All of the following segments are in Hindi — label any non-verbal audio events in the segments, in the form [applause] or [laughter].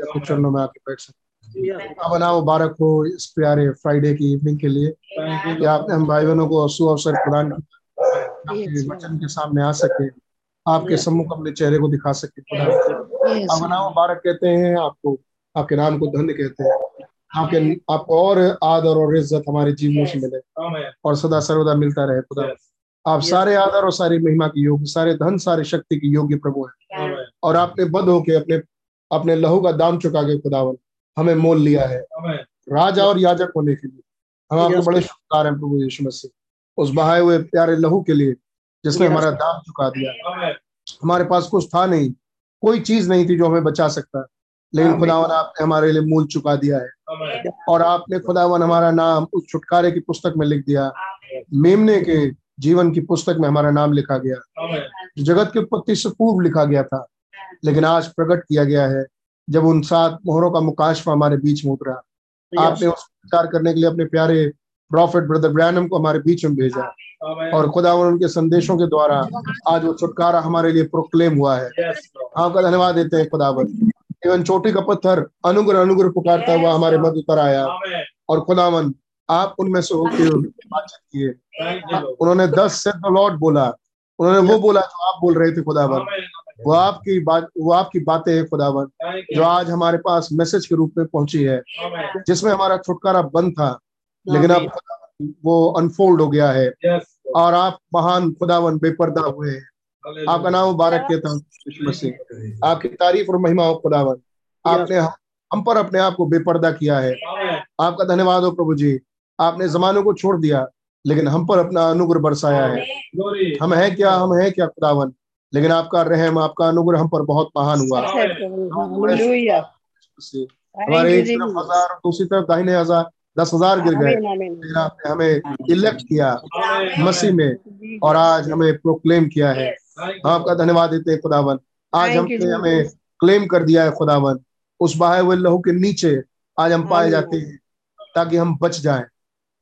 आपके चरणों में आके बैठ सकते अब ना मुबारक हो इस प्यारे फ्राइडे की इवनिंग के लिए? कि आपने हम भाई बहनों को सु अवसर प्रदान किया वचन के सामने आ सके आपके सम्मुख अपने चेहरे को दिखा सके खुदा अब ना मुबारक कहते हैं आपको आपके नाम को धन्य कहते हैं। आपके आपको और आदर और इज़्ज़त हमारे जीवनों से मिले। और सदा सर्वदा मिलता रहे खुदा। आप सारे आदर और सारी महिमा की योग्य सारे धन सारे शक्ति की योग्य प्रभु हैं। और आपने बद होके अपने अपने लहू का दाम चुका के खुदावन हमें मोल लिया है। राजा और याजक होने के लिए। हम आपको बड़े शुक्र हैं प्रभु यीशु मसीह। उस बहाए हुए प्यारे लहू के लिए जिसने हमारा दाम चुका दिया। हमारे पास कुछ था नहीं कोई चीज़ नहीं थी जो हमें बचा सकता। लेकिन खुदावन आपने हमारे लिए मूल चुका दिया है। और आपने खुदावन हमारा नाम उस छुटकारे की पुस्तक में लिख दिया। मेमने के जीवन की पुस्तक में हमारा नाम लिखा गया। जगत की उत्पत्ति से पूर्व लिखा गया था। लेकिन आज प्रकट किया गया है जब उन सात मोहरों का मुकाशफा हमारे बीच में उतरा। आपने उस करने के लिए अपने प्यारे प्रॉफिट ब्रदर ब्रैनम को हमारे बीच में भेजा। और खुदा उनके संदेशों के द्वारा आज वो छुटकारा हमारे लिए प्रोक्लेम हुआ है। आपका धन्यवाद देते हैं खुदावन। एवं चोटी का पत्थर अनुग्र अनुग्र पुकारता हुआ हमारे मध्य पर आया। और खुदावन आप उनमें से होते बातचीत किए। उन्होंने दस से द लॉर्ड बोला। उन्होंने वो बोला जो आप बोल रहे थे खुदावन। वो आपकी बात वो आपकी बातें है खुदावन जो आज हमारे पास मैसेज के रूप में पहुँची है जिसमें हमारा छुटकारा बंद था लेकिन अब वो अनफोल्ड हो गया है और आप महान खुदावन बेपर्दा हुए हैं। आपका नाम मुबारक के हूँ मसीह। आपकी तारीफ़ और महिमा हो खुदावन। आपने हम पर अपने आप को बेपर्दा किया है। आपका धन्यवाद हो प्रभु जी। आपने जमानों को छोड़ दिया लेकिन हम पर अपना अनुग्रह बरसाया है। हम है क्या हम है क्या खुदावन? लेकिन आपका रहम आपका अनुग्रह हम पर बहुत महान हुआ। हमारे एक तरफ़ हज़ार दूसरी तरफ़ दाहिने हज़ार दस हज़ार गिर गए। लेकिन आपने हमें इलेक्ट किया मसीह में और आज हमें प्रोक्लेम किया है। आपका धन्यवाद देते हैं खुदावन। आज हमने हमें क्लेम कर दिया है खुदावन। उस बहाए हुए लहू के नीचे आज हम पाए जाते हैं ताकि हम बच जाएँ।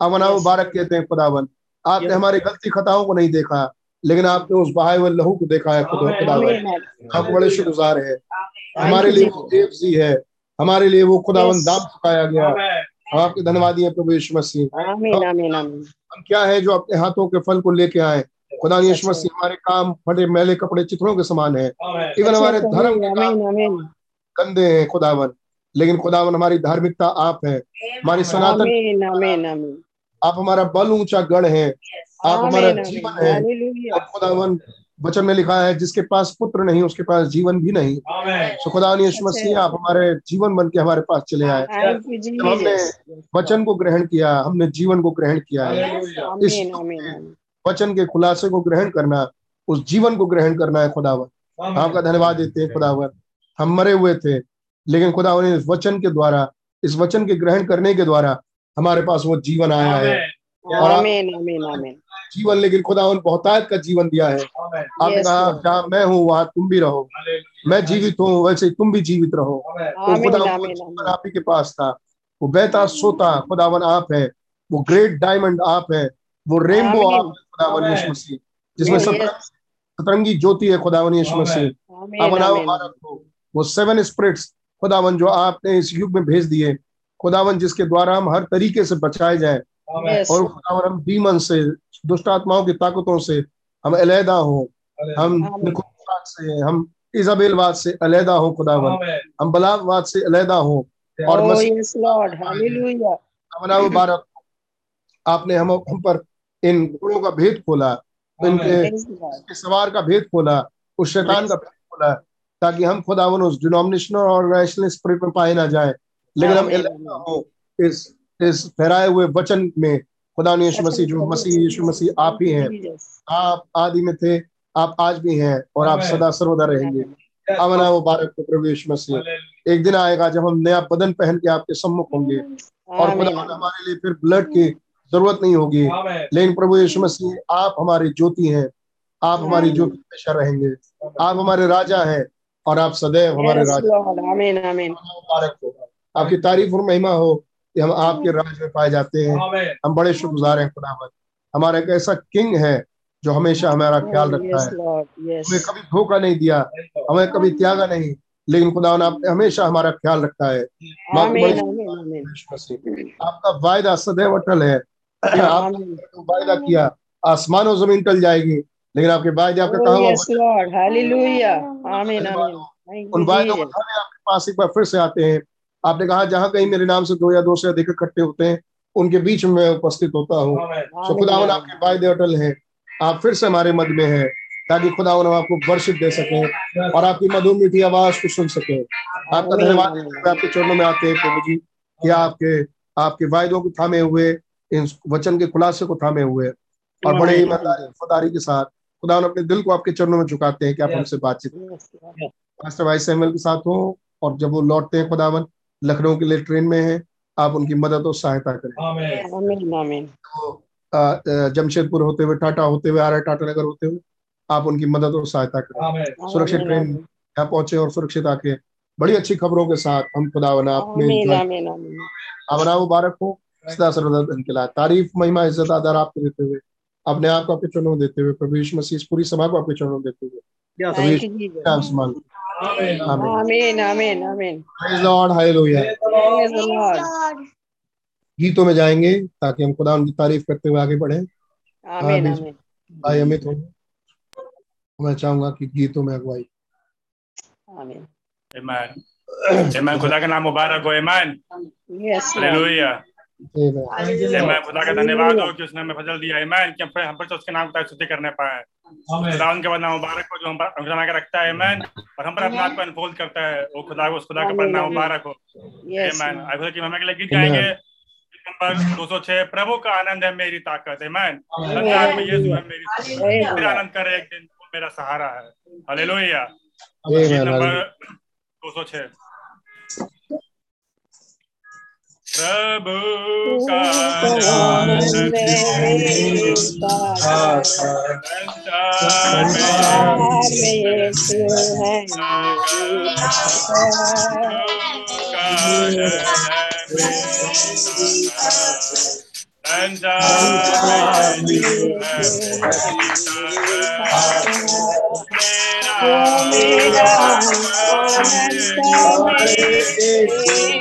अवना मुबारक कहते हैं खुदावन। आपने हमारी गलती खताओं को नहीं देखा। लेकिन आपने उस हुए लहू को देखा है खुदा खुदावन आप बड़े शुक्रगुजार है। हमारे लिए वो देव जी है। हमारे लिए वो खुदावन दाम चुकाया गया। हम आपके धन्यवादी है प्रभु यीशु मसीह। हम क्या है जो अपने हाथों के फल को लेके आए? खुदा यीशु मसीह हमारे काम फटे मैले कपड़े चित्रों के समान है। इवन हमारे धर्म गंदे हैं खुदावन। लेकिन खुदावन हमारी धार्मिकता आप है। हमारी सनातन आप हमारा बल ऊँचा गढ़ है। आप हमारा जीवन है। खुदावन वचन में लिखा है जिसके पास पुत्र नहीं उसके पास जीवन भी नहीं। सो खुदा यीशु मसीह आप हमारे जीवन बन के हमारे पास चले आए। हमने वचन को ग्रहण किया हमने जीवन को ग्रहण किया है। इस वचन के खुलासे को ग्रहण करना उस जीवन को ग्रहण करना है खुदावन। आपका धन्यवाद देते हैं खुदावन। हम मरे हुए थे लेकिन खुदावन इस वचन के द्वारा इस वचन के ग्रहण करने के द्वारा हमारे पास वो जीवन आया है। आमीन, आमीन, आमीन। जीवन लेकिन खुदा उन बहुतायत का जीवन दिया है। आपने कहा जहाँ मैं हूँ वहाँ तुम भी रहो। मैं जीवित हूँ वैसे तुम भी जीवित रहो। तो खुदा आप ही के पास था वो बेहता सोता खुदावन आप है। वो ग्रेट डायमंड आप है। वो रेनबो आप खुदावन यीशु मसीह। जिसमें सतरंगी ज्योति है खुदावन यीशु मसीह। अब भारत को। वो सेवन स्प्रिट्स खुदावन जो आपने इस युग में भेज दिए। खुदावन जिसके द्वारा हम हर तरीके से बचाए जाए। और खुदावन हम डीमन से दुष्ट आत्माओं की ताकतों से हम अलहदा हो। हम से हम इजाबेलवाद से अलहदा हो खुदावन। हम बलागवाद से अलहदा हो और मुबारक आपने हम हम पर इन गुणों का भेद खोला इनके सवार का भेद खोला उस शैतान का भेद खोला ताकि हम खुदावन उस डिनोमिनेशनल और रैशनल स्पिरिट में पाए ना जाए। लेकिन हम हो। इस इस फहराए हुए वचन में खुदा यीशु मसीह जो मसीह यीशु मसीह आप ही हैं। आप आदि में थे आप आज भी हैं और आप सदा सर्वदा रहेंगे। अमना मुबारक को प्रभु यीशु मसीह। एक दिन आएगा जब हम नया बदन पहन के आपके सम्मुख होंगे और खुदा हमारे लिए फिर ब्लड की ज़रूरत नहीं होगी। लेकिन प्रभु यीशु मसीह आप हमारी ज्योति हैं। आप हमारी ज्योति हमेशा रहेंगे। आप हमारे राजा हैं और आप सदैव हमारे राजा मुबारक हो। आपकी तारीफ़ और महिमा हो। कि हम आपके राज में पाए जाते हैं। हम बड़े शुक्रगुजार हैं खुदावत हमारा एक ऐसा किंग है जो हमेशा हमारा ख्याल रखता है। हमें कभी धोखा नहीं दिया हमें कभी त्यागा नहीं लेकिन खुदा आपने हमेशा हमारा ख्याल रखा है। आपका वायदा सदैव अटल है। आपने वायदा किया आसमान और ज़मीन टल जाएगी लेकिन आपके वायदे आपका कहा उन वायदों को आपके पास एक बार फिर से आते हैं। आपने कहा जहाँ कहीं मेरे नाम से दो या दो से अधिक इकट्ठे होते हैं उनके बीच में मैं उपस्थित होता हूँ। तो खुदावन आपके वायदे अटल हैं। आप फिर से हमारे मध्य में है ताकि खुदावन हम आपको वर्षित दे सके और आपकी मधुर मीठी आवाज़ को सुन सके। आपका धन्यवाद आपके चरणों में आते हैं प्रभु जी कि आपके आपके वायदों को थामे हुए इन वचन के खुलासे को थामे हुए और बड़े ईमानदारी वफादारी के साथ खुदा अपने दिल को आपके चरणों में झुकाते हैं कि आप हमसे बातचीत मास्टर भाई सैमुअल के साथ हो और जब वो लौटते हैं खुदावन लखनऊ के लिए ट्रेन में है आप उनकी मदद और सहायता करें। तो जमशेदपुर होते हुए टाटा होते हुए आर टाटा नगर होते हुए आप उनकी मदद और सहायता करें। सुरक्षित ट्रेन यहाँ पहुँचे और सुरक्षित आके बड़ी अच्छी खबरों के साथ हम खुदा बना अपने आमना मुबारक हो। सदा सर्वदा तारीफ़ महिमा इज़्ज़त आधार आपको देते हुए अपने आप को आपके चरणों में देते हुए प्रभु यीशु मसीह प्रभु सभा को आपके चरणों देते हुए। आमीन आमीन आमीन praise Lord hallelujah praise Lord गीतों में जाएँगे ताकि हम खुदा उनकी तारीफ़ करते हुए आगे बढ़े। आमीन आमीन भाई अमित हो। मैं चाहूँगा कि गीतों में अगुवाई। आमीन खुदा का नाम मुबारक हो। ईमान हालेलुया खुदा का धन्यवाद हो कि उसने हमें फजल दिया। ईमान कि हम पर तो उसके नाम का करने पाए। खुदा उनके बाद नाम मुबारक हो जो हम खुदा का रखता है ईमान और हम पर अपने आप को अनफोल्ड करता है वो खुदा को उस खुदा का पर नाम मुबारक हो। ईमान आई कि हम अगले गीत गाएँगे नंबर 206 प्रभु का आनंद है मेरी ताकत ईमान संसार में यीशु है मेरी मेरा आनंद करे एक दिन मेरा सहारा है। Hallelujah number 206 Prabhu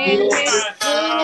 Thank you.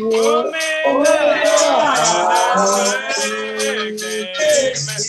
Oh, man. Oh, man. Amen.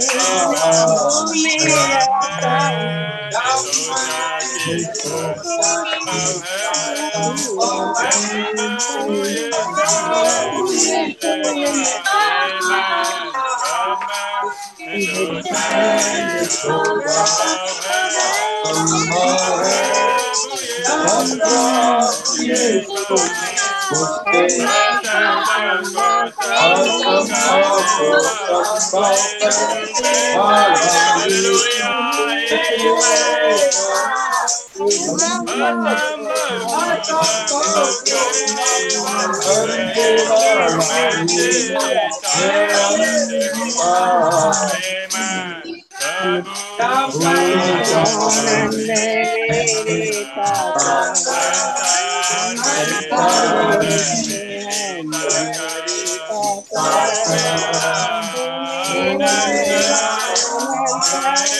Oh, Hallelujah. Amen. Thank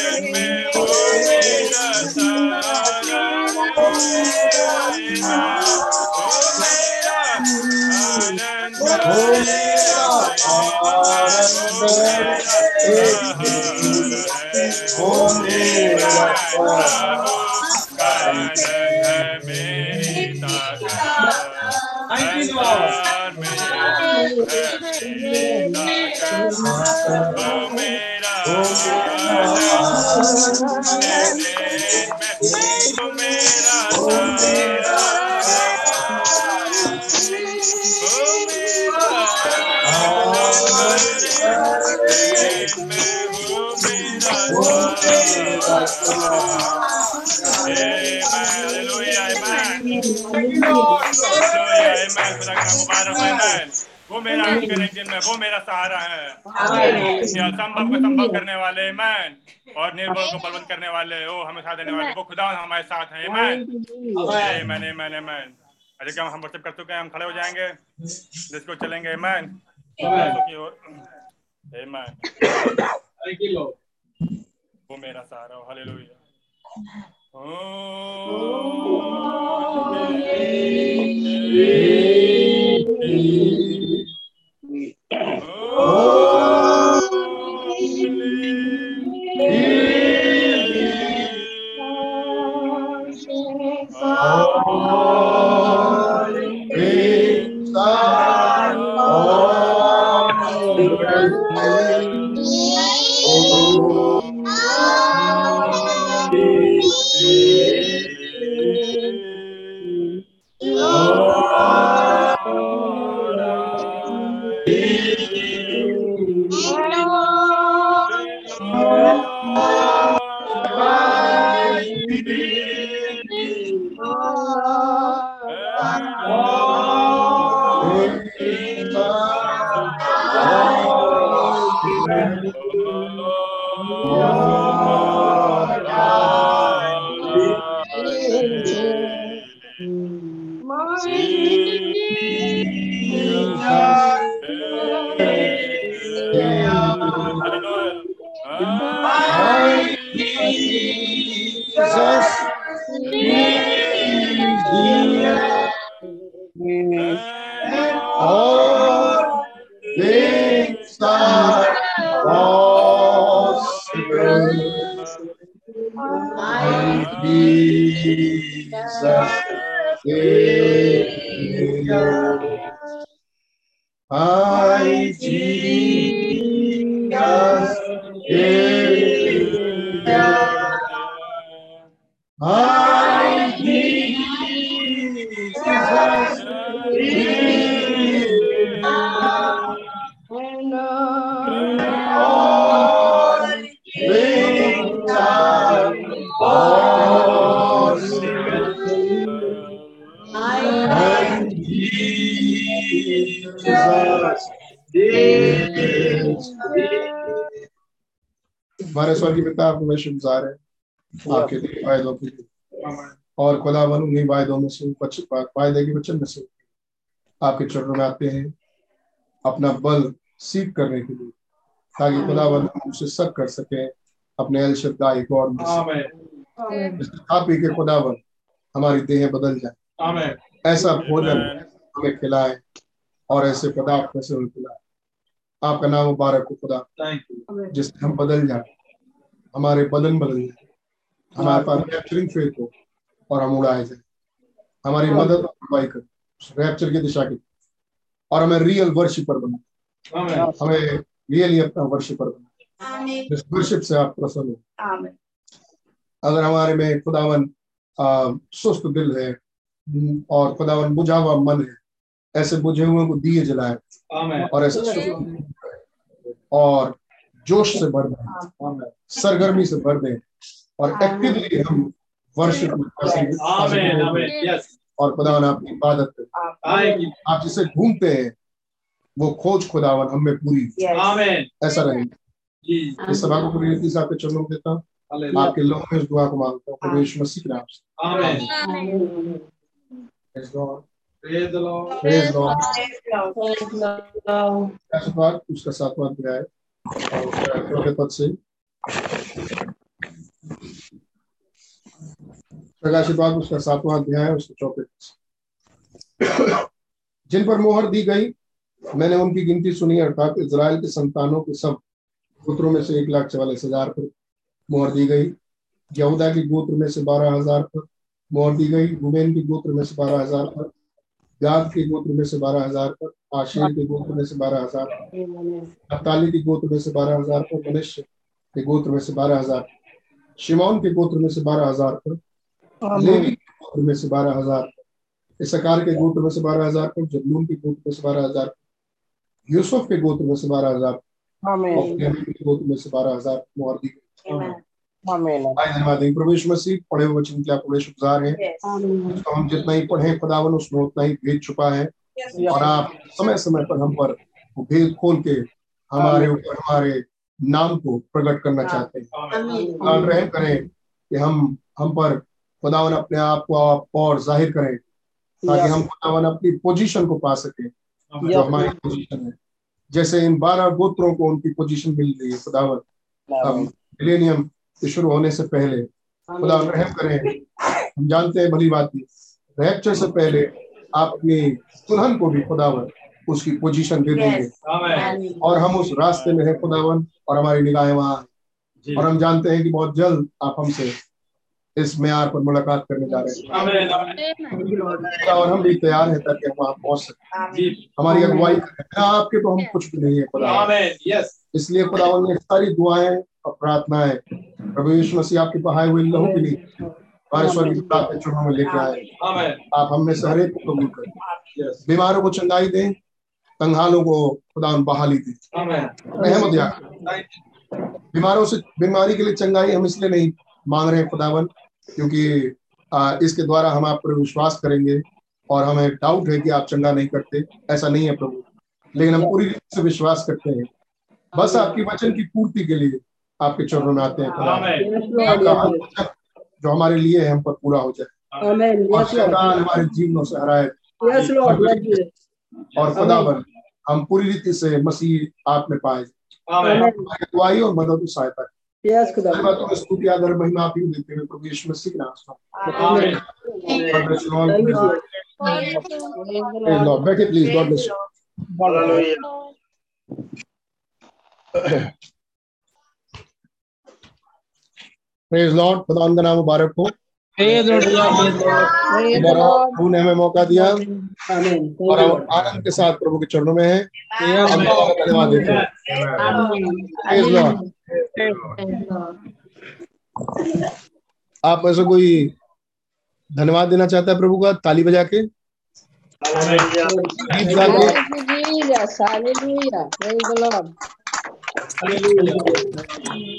you, Lord. प्रभु का मेरा वो मेरा कनेक्शन में वो मेरा सहारा है। असंभव को संभव करने वाले मैन और निर्भर को बलवंत करने वाले ओ हमें साथ देने वाले वो खुदा हमारे साथ है मैन मैंने मैंने मैन अच्छा क्या हम वर्शिप कर चुके हैं हम खड़े हो जाएँगे? जिसको चलेंगे मैन मैन वो मेरा सहारा Holy, Holy, Holy, हालेलुया में शुक्रगुजार है आपके दिए वायदों के लिए। और खुदावन उन्हीं वायदों में से वायदे के वचन में से। आपके चरणों में आते हैं। अपना बल सीख करने के लिए। ताकि खुदावन हम उसे सब कर सके। अपने अल शब्दाई गौर खा पी के खुदावन हमारी देह बदल जाए। ऐसा भोजन हमें खिलाए। और ऐसे पदार्थ में से हमें खिलाए। आपका नाम मुबारक हो खुदा। जिससे हम बदल जाए। हमारे बदन बदल जाए हमारे पास रैप्चरिंग फेथ हो और हम उड़ाए जाए। हमारी मदद और कर रैप्चर की दिशा की और हमें रियल वर्शिपर बना हमें रियली अपना वर्शिपर बना इस वर्शिप से आप प्रसन्न हो। अगर हमारे में खुदावन सुस्त दिल है और खुदावन बुझा हुआ मन है ऐसे बुझे हुए को दिए जलाए। और ऐसे और जोश से भर दें। सरगर्मी से भर दें। और एक्टिवली हम वर्शिप और खुदावन आपकी इबादत आप जिसे ढूंढते हैं वो खोज खुदावन हमें पूरी ऐसा रहे। इस सभा को पूरी रीति से आपके चरणों में देता हूँ। आपके लोगों में इस दुआ को माँगता हूँ। प्रवेश मसीह के नाम से. उसका सातवां अध्याय उसका सातवां अध्याय उसके चौथे जिन पर मोहर दी गई, मैंने उनकी गिनती सुनी, अर्थात इज़राइल के संतानों के सब पुत्रों में से एक लाख चवालीस हज़ार पर मोहर दी गई। यहूदा के गोत्र में से बारह हज़ार पर मोहर दी गई, रुबेन के गोत्र में से बारह हज़ार पर गाद के गोत्र में से बारह हज़ार पर आशीर के गोत्र में से बारह हज़ार अब्ताली के गोत्र में से बारह हज़ार पर मनुष्य के गोत्र में से बारह हज़ार शिमोन के गोत्र में से बारह हज़ार पर लेवी के गोत्र में से बारह हज़ार इसकार के गोत्र में से बारह हज़ार पर जबलून के गोत्र में से बारह हज़ार यूसुफ के गोत्र में से बारह हज़ार के गोत्र में से बारह हज़ार मुहर दी धन्यवाद। प्रवेश मसीह पढ़े हुए वचन के आप बड़े शुक्रगुजार हैं। तो हम जितना ही पढ़े खुदावन उसमें उतना ही भेद छुपा है। और आप समय समय पर हम पर भेद खोल के हमारे ऊपर हमारे नाम को प्रकट करना चाहते हैं। रहम करें कि हम हम पर खुदावन अपने आप को और ज़ाहिर करें ताकि हम खुदावन अपनी पोजीशन को पा सके जो हमारी पोजीशन है। जैसे इन बारह गोत्रों को उनकी पोजीशन मिल रही है खुदावन। मिलेनियम के शुरू होने से पहले खुदा रहम करें। हम जानते हैं भली बात रैप्चर से पहले आप अपनी दुल्हन को भी खुदावन उसकी पोजीशन दे देंगे। और हम उस रास्ते में है खुदावन और हमारी निगाहें वहाँ और हम जानते हैं कि बहुत जल्द आप हमसे इस मैार पर मुलाकात करने जा रहे हैं। और हम भी तैयार हैं ताकि हम वहाँ पहुँच सके। हमारी अगुवाई करें। आपके तो हम कुछ भी नहीं है खुदा। इसलिए खुदावन ने सारी दुआएँ और प्रार्थनाएँ प्रभु यीशु मसीह आपके बहाए हुए लहू के लिए हमारे स्वर्ग प्राप्त चुनाव में लेके आए। आप हमें से हरेक को कबूल करें। बीमारों को चंगाई दें कंगालों को खुदा बहाली दें। रहमत या बीमारों से बीमारी के लिए चंगाई हम इसलिए नहीं मांग रहे हैं खुदावन क्योंकि इसके द्वारा हम आप पर विश्वास करेंगे और हमें डाउट है कि आप चंगा नहीं करते। ऐसा नहीं है प्रभु। लेकिन हम पूरी रीति से विश्वास करते हैं। बस आपकी वचन की पूर्ति के लिए आपके चरणों में आते हैं खुदा जो हमारे लिए है हम पर पूरा हो जाए। और शैतान हमारे जीवनों से हराए। और खुदावन हम पूरी रीति से मसीह आप में पाए। दुआई और मदद सहायता Yes, खुदा स्तुति आदर महिमा आप ही देते प्रभु यीशु मसीह के नाम से बैठे please God bless praise Lord खुदा उनका नाम मुबारक हो प्रभु ने हमें मौका दिया और हम आनंद के साथ प्रभु के चरणों में है। धन्यवाद देते हैं। आप ऐसे कोई धन्यवाद देना चाहता है प्रभु का ताली बजा के गीत गा के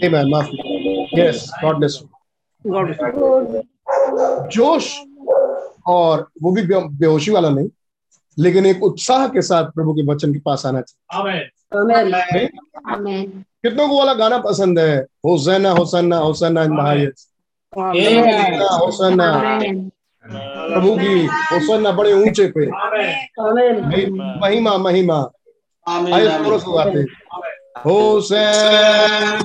Amen. माफ़ी यस गॉड ब्लेस जोश और वो भी बेहोशी वाला नहीं लेकिन एक उत्साह के साथ प्रभु के वचन के पास आना चाहिए। कितनों को वाला गाना पसंद है? होसैना होसैना होसैना इन होसैना प्रभु की होसैना बड़े ऊँचे पे। महिमा महिमा। आइए गाते होसैना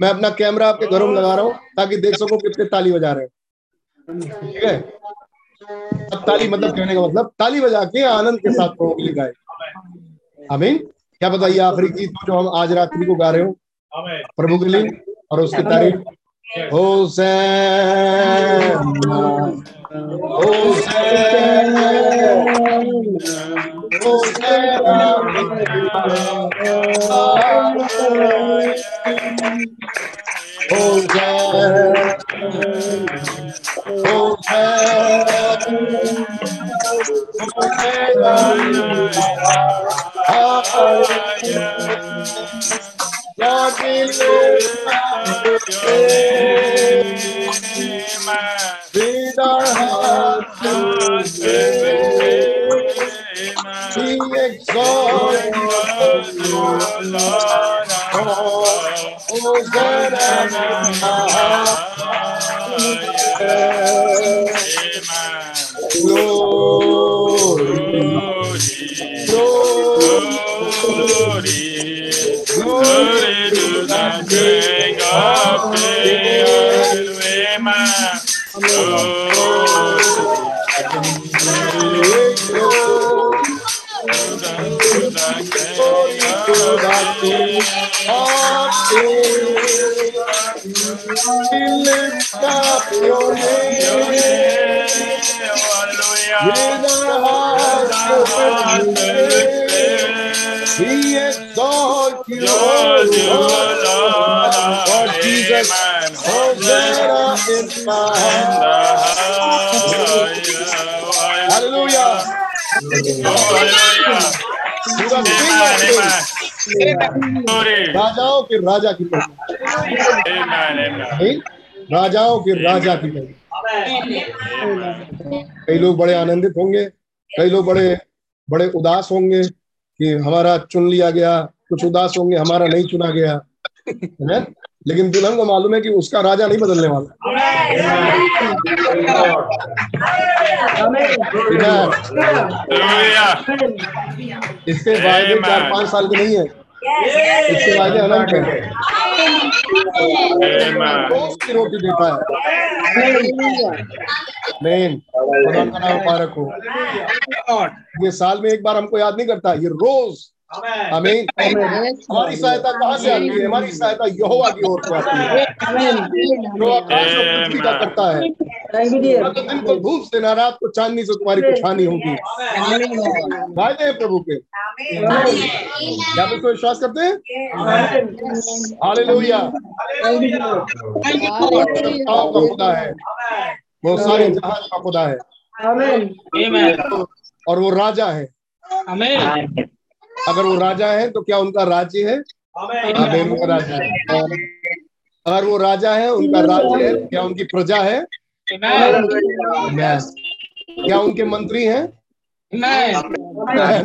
मैं अपना कैमरा आपके घरों में लगा रहा हूँ ताकि देख सको कितने ताली बजा रहे हैं। ठीक है? अब ताली मतलब कहने का मतलब ताली बजा के आनंद के साथ प्रभु के लिए गाए। अमीन क्या बताइए आखिरी गीत जो हम आज रात्रि को गा रहे हो? प्रभु के लिए और उसकी तारीफ़। Hosanna, Lord, we lift up our hearts to Him. Be exalted, O Lord. Hosanna. Glory, glory, glory. To the lift up your name. Hallelujah. Lord, Lord Hosanna in my Hallelujah. राजाओं के राजा की राजाओं के राजा की कई लोग बड़े आनंदित होंगे कई लोग बड़े बड़े उदास होंगे कि हमारा चुन लिया गया कुछ उदास होंगे हमारा नहीं चुना गया। लेकिन दुल्हन को मालूम है कि उसका राजा नहीं बदलने वाला। इसके वायदे चार पाँच साल के नहीं है। इसके वायदे अनंत है। की रोटी देता है। मेन का नाम मुबारक हो। ये साल में एक बार हमको याद नहीं करता। ये रोज हमें हमारी सहायता कहाँ से आती है? हमारी सहायता यहोवा की ओर से आती है। जो आकाश और पृथ्वी का करता है। तो दिन को धूप से ना रात को चांदनी से तुम्हारी कुछ हानि होगी। वायदे हैं प्रभु के। क्या बिल्कुल विश्वास करते हैं? हालेलुया। का खुदा है। वो सारे जहाज़ का खुदा है। और वो राजा है। अगर वो राजा है तो क्या उनका राज्य है? आमेन उनका राज्य है। अगर वो राजा है उनका राज्य है क्या उनकी प्रजा है? क्या उनके मंत्री हैं?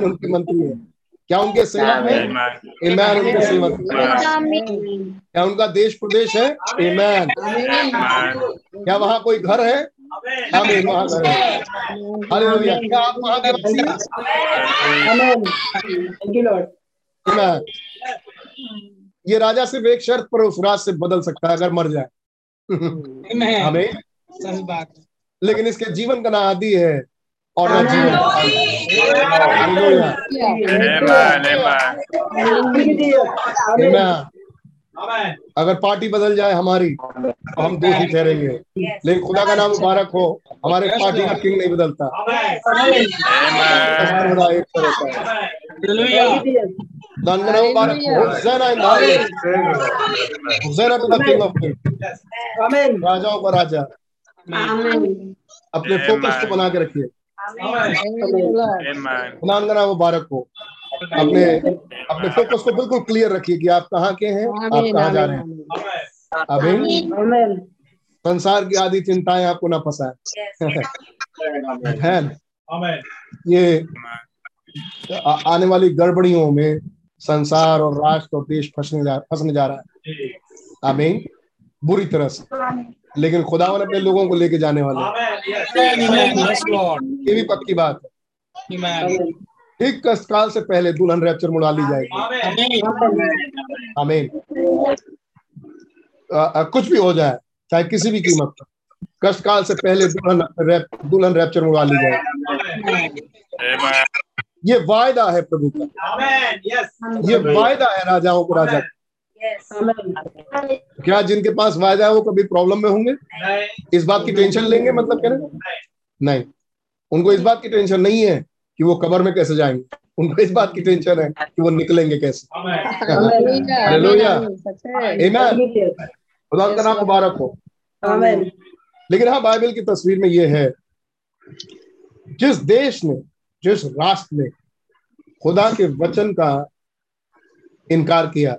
उनके मंत्री हैं। क्या उनके सेवक है? ईमान उनके सेवक क्या उनका देश प्रदेश है? ईमान क्या वहाँ कोई घर है? आमीन। है हालेलुया क्या आप वहाँ के ईमान ये राजा सिर्फ़ एक शर्त पर उस राज से बदल सकता है अगर मर जाए। हमें लेकिन इसके जीवन का ना आदि है और ना जीवन। अगर पार्टी बदल जाए हमारी तो हम दोषी ठहरेंगे लेकिन खुदा का नाम मुबारक हो हमारे पार्टी का किंग नहीं बदलता। मुबारक राजाओं का राजा अपने फोकस को बना के रखिए। खुदा का नाम मुबारक हो। अपने अपने फोकस को बिल्कुल क्लियर रखिए कि आप कहाँ के हैं आप कहाँ जा रहे हैं। अभी संसार की आदि चिंताएँ आपको ना फंसाए। [laughs] है। ये आने वाली गड़बड़ियों में संसार और राष्ट्र और देश फंसने जा फंसने जा रहा है। आमीन। बुरी तरह से। लेकिन खुदावन अपने लोगों को लेके जाने वाले ये भी पक्की बात है। ठीक काल से पहले दुल्हन रैप्चर मुड़ा ली जाएगी। आमीन। कुछ भी हो जाए, चाहे किसी भी कीमत पर। कष्ट काल से पहले दुल्हन रैप दुल्हन रैप्चर मुड़ा ली जाएगी ये वायदा है प्रभु का। ये वायदा है राजाओं को, राजा क्या जिनके पास वायदा है, वो कभी प्रॉब्लम में होंगे? इस बात की टेंशन लेंगे मतलब क्या नहीं। उनको इस बात की टेंशन नहीं है कि वो कबर में कैसे जाएँगे? उनको इस बात की टेंशन है कि वो निकलेंगे कैसे। खुदा का नाम मुबारक हो। लेकिन हाँ बाइबल की तस्वीर में ये है जिस देश ने जिस राष्ट्र ने खुदा के वचन का इनकार किया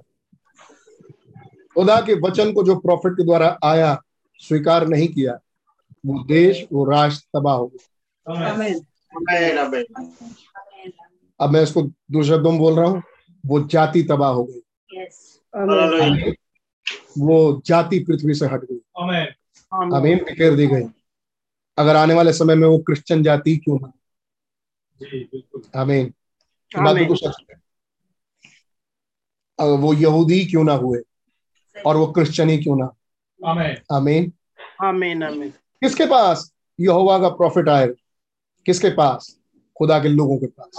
खुदा के वचन को जो प्रॉफिट के द्वारा आया स्वीकार नहीं किया वो देश वो राष्ट्र तबाह हो गया। अब मैं इसको दूसरे शब्दों में बोल रहा हूँ वो जाति तबाह हो गई। वो जाति पृथ्वी से हट गई। अमीन बिखेर दी गई। अगर आने वाले समय में वो क्रिश्चियन जाति क्यों ना? अमीन बात सच अगर वो यहूदी क्यों ना हुए? और वो क्रिश्चियन ही क्यों ना? अमीन अमीन किसके पास? यहोवा का प्रॉफिट आए। किसके पास? खुदा के लोगों के पास।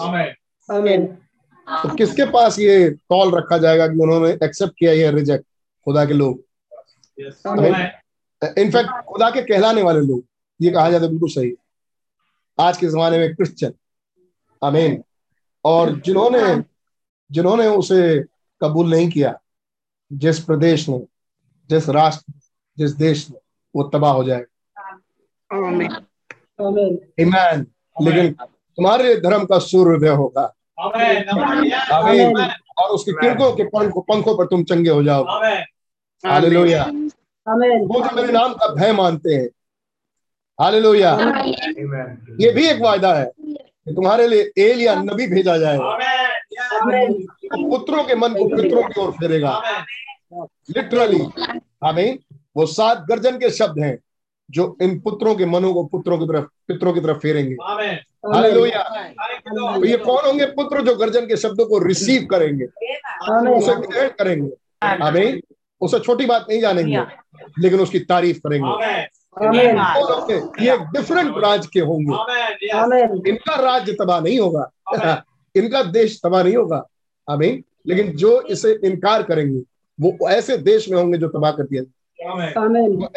आमीन। तो किसके पास ये कॉल रखा जाएगा कि उन्होंने एक्सेप्ट किया ये रिजेक्ट खुदा के लोग। इनफैक्ट खुदा के कहलाने वाले लोग ये कहा जाता है बिल्कुल सही। आज के जमाने में क्रिश्चियन अमीन और जिन्होंने जिन्होंने उसे कबूल नहीं किया जिस प्रदेश ने जिस राष्ट्र जिस देश में वो तबाह हो जाएगा। लेकिन तुम्हारे धर्म का सूर्योदय होगा। आमीन। और उसके किरकों के पंखों पंखों पर तुम चंगे हो जाओ हालेलुया। वो जो मेरे नाम का भय मानते हैं। हालेलुया। ये भी एक वायदा है कि तुम्हारे लिए एल या नबी भेजा जाएगा पुत्रों के मन को पितरों की ओर फेरेगा। लिटरली आमीन। वो सात गर्जन के शब्द हैं। जो इन पुत्रों के मनों को पुत्रों की तरफ़ पितरों की तरफ़ फेरेंगे। हालेलुया तो ये कौन होंगे? पुत्र जो गर्जन के शब्दों को रिसीव करेंगे। उसे ग्रहण करेंगे। आमीन उसे छोटी बात नहीं जानेंगे लेकिन उसकी तारीफ़ करेंगे। ये डिफरेंट राज्य के होंगे। इनका राज्य तबाह नहीं होगा। [laughs] इनका देश तबाह नहीं होगा। आमीन लेकिन जो इसे इनकार करेंगे वो ऐसे देश में होंगे जो तबाह कर दिया जाए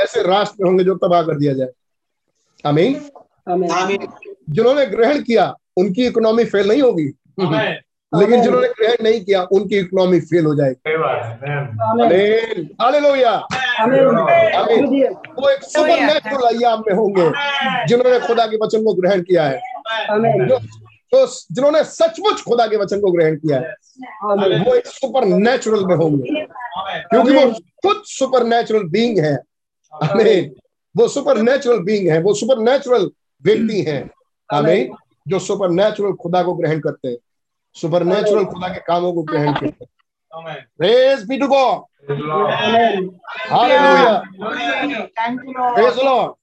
ऐसे राष्ट्र होंगे जो तबाह कर दिया जाए। आमीन जिन्होंने ग्रहण किया उनकी इकोनॉमी फेल नहीं होगी। लेकिन जिन्होंने ग्रहण नहीं किया उनकी इकोनॉमी फेल हो जाएगी। वो एक सुपर नेचुरल अयाम में होंगे जिन्होंने खुदा के वचन को ग्रहण किया है। जो तो जिन्होंने सचमुच खुदा के वचन को ग्रहण किया है वो एक सुपर नेचुरल में होंगे। क्योंकि वो खुद सुपर नेचुरल बींग है। हमें वो सुपर नेचुरल बींग है वो सुपर नेचुरल व्यक्ति है। हमें जो सुपर नेचुरल खुदा को ग्रहण करते हैं। सुपर नेचुरल खुदा के कामों को ग्रहण करते हैं। Praise be to God. Hallelujah. Praise the Lord.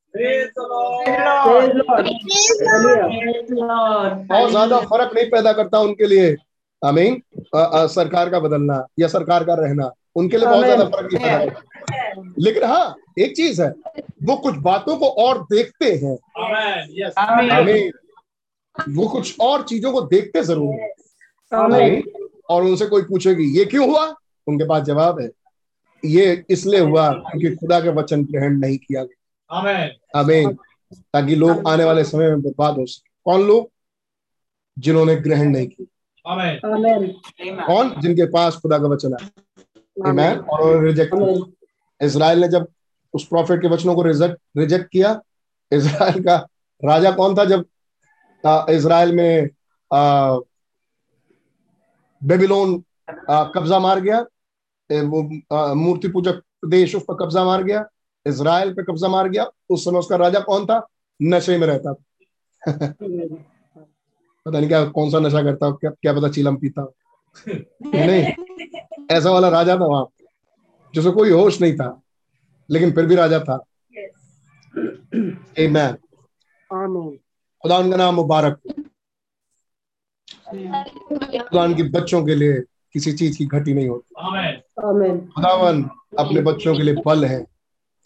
बहुत ज़्यादा फ़र्क नहीं पैदा करता उनके लिए। अमीन सरकार का बदलना या सरकार का रहना उनके लिए बहुत ज़्यादा फ़र्क नहीं पैदा करता। लेकिन हाँ एक चीज़ है वो कुछ बातों को और देखते हैं। अमीन वो कुछ और चीज़ों को देखते ज़रूर है। और उनसे कोई पूछेगी ये क्यों हुआ? उनके पास जवाब है ये इसलिए हुआ क्योंकि खुदा के वचन ग्रहण नहीं किया गया। अमीन ताकि लोग आने वाले समय में बर्बाद हो सके। कौन लोग? जिन्होंने ग्रहण नहीं किया कौन? जिनके पास खुदा का वचन है। और रिजेक्ट इसराइल ने जब उस प्रॉफिट के वचनों को रिजेक्ट रिजेक्ट किया इसराइल का राजा कौन था जब इसराइल में बेबीलोन कब्जा मार गया वो मूर्ति पूजक देश उस पर कब्जा मार गया इसराइल पे कब्जा मार गया उस समय उसका राजा कौन था? नशे में रहता था। पता नहीं क्या कौन सा नशा करता क्या क्या पता चिलम पीता नहीं ऐसा वाला राजा था वहाँ जिसे कोई होश नहीं था लेकिन फिर भी राजा था। Amen. खुदा उनका नाम मुबारक खुदावन के बच्चों के लिए किसी चीज़ की घटी नहीं होती। खुदावन अपने बच्चों के लिए बल है।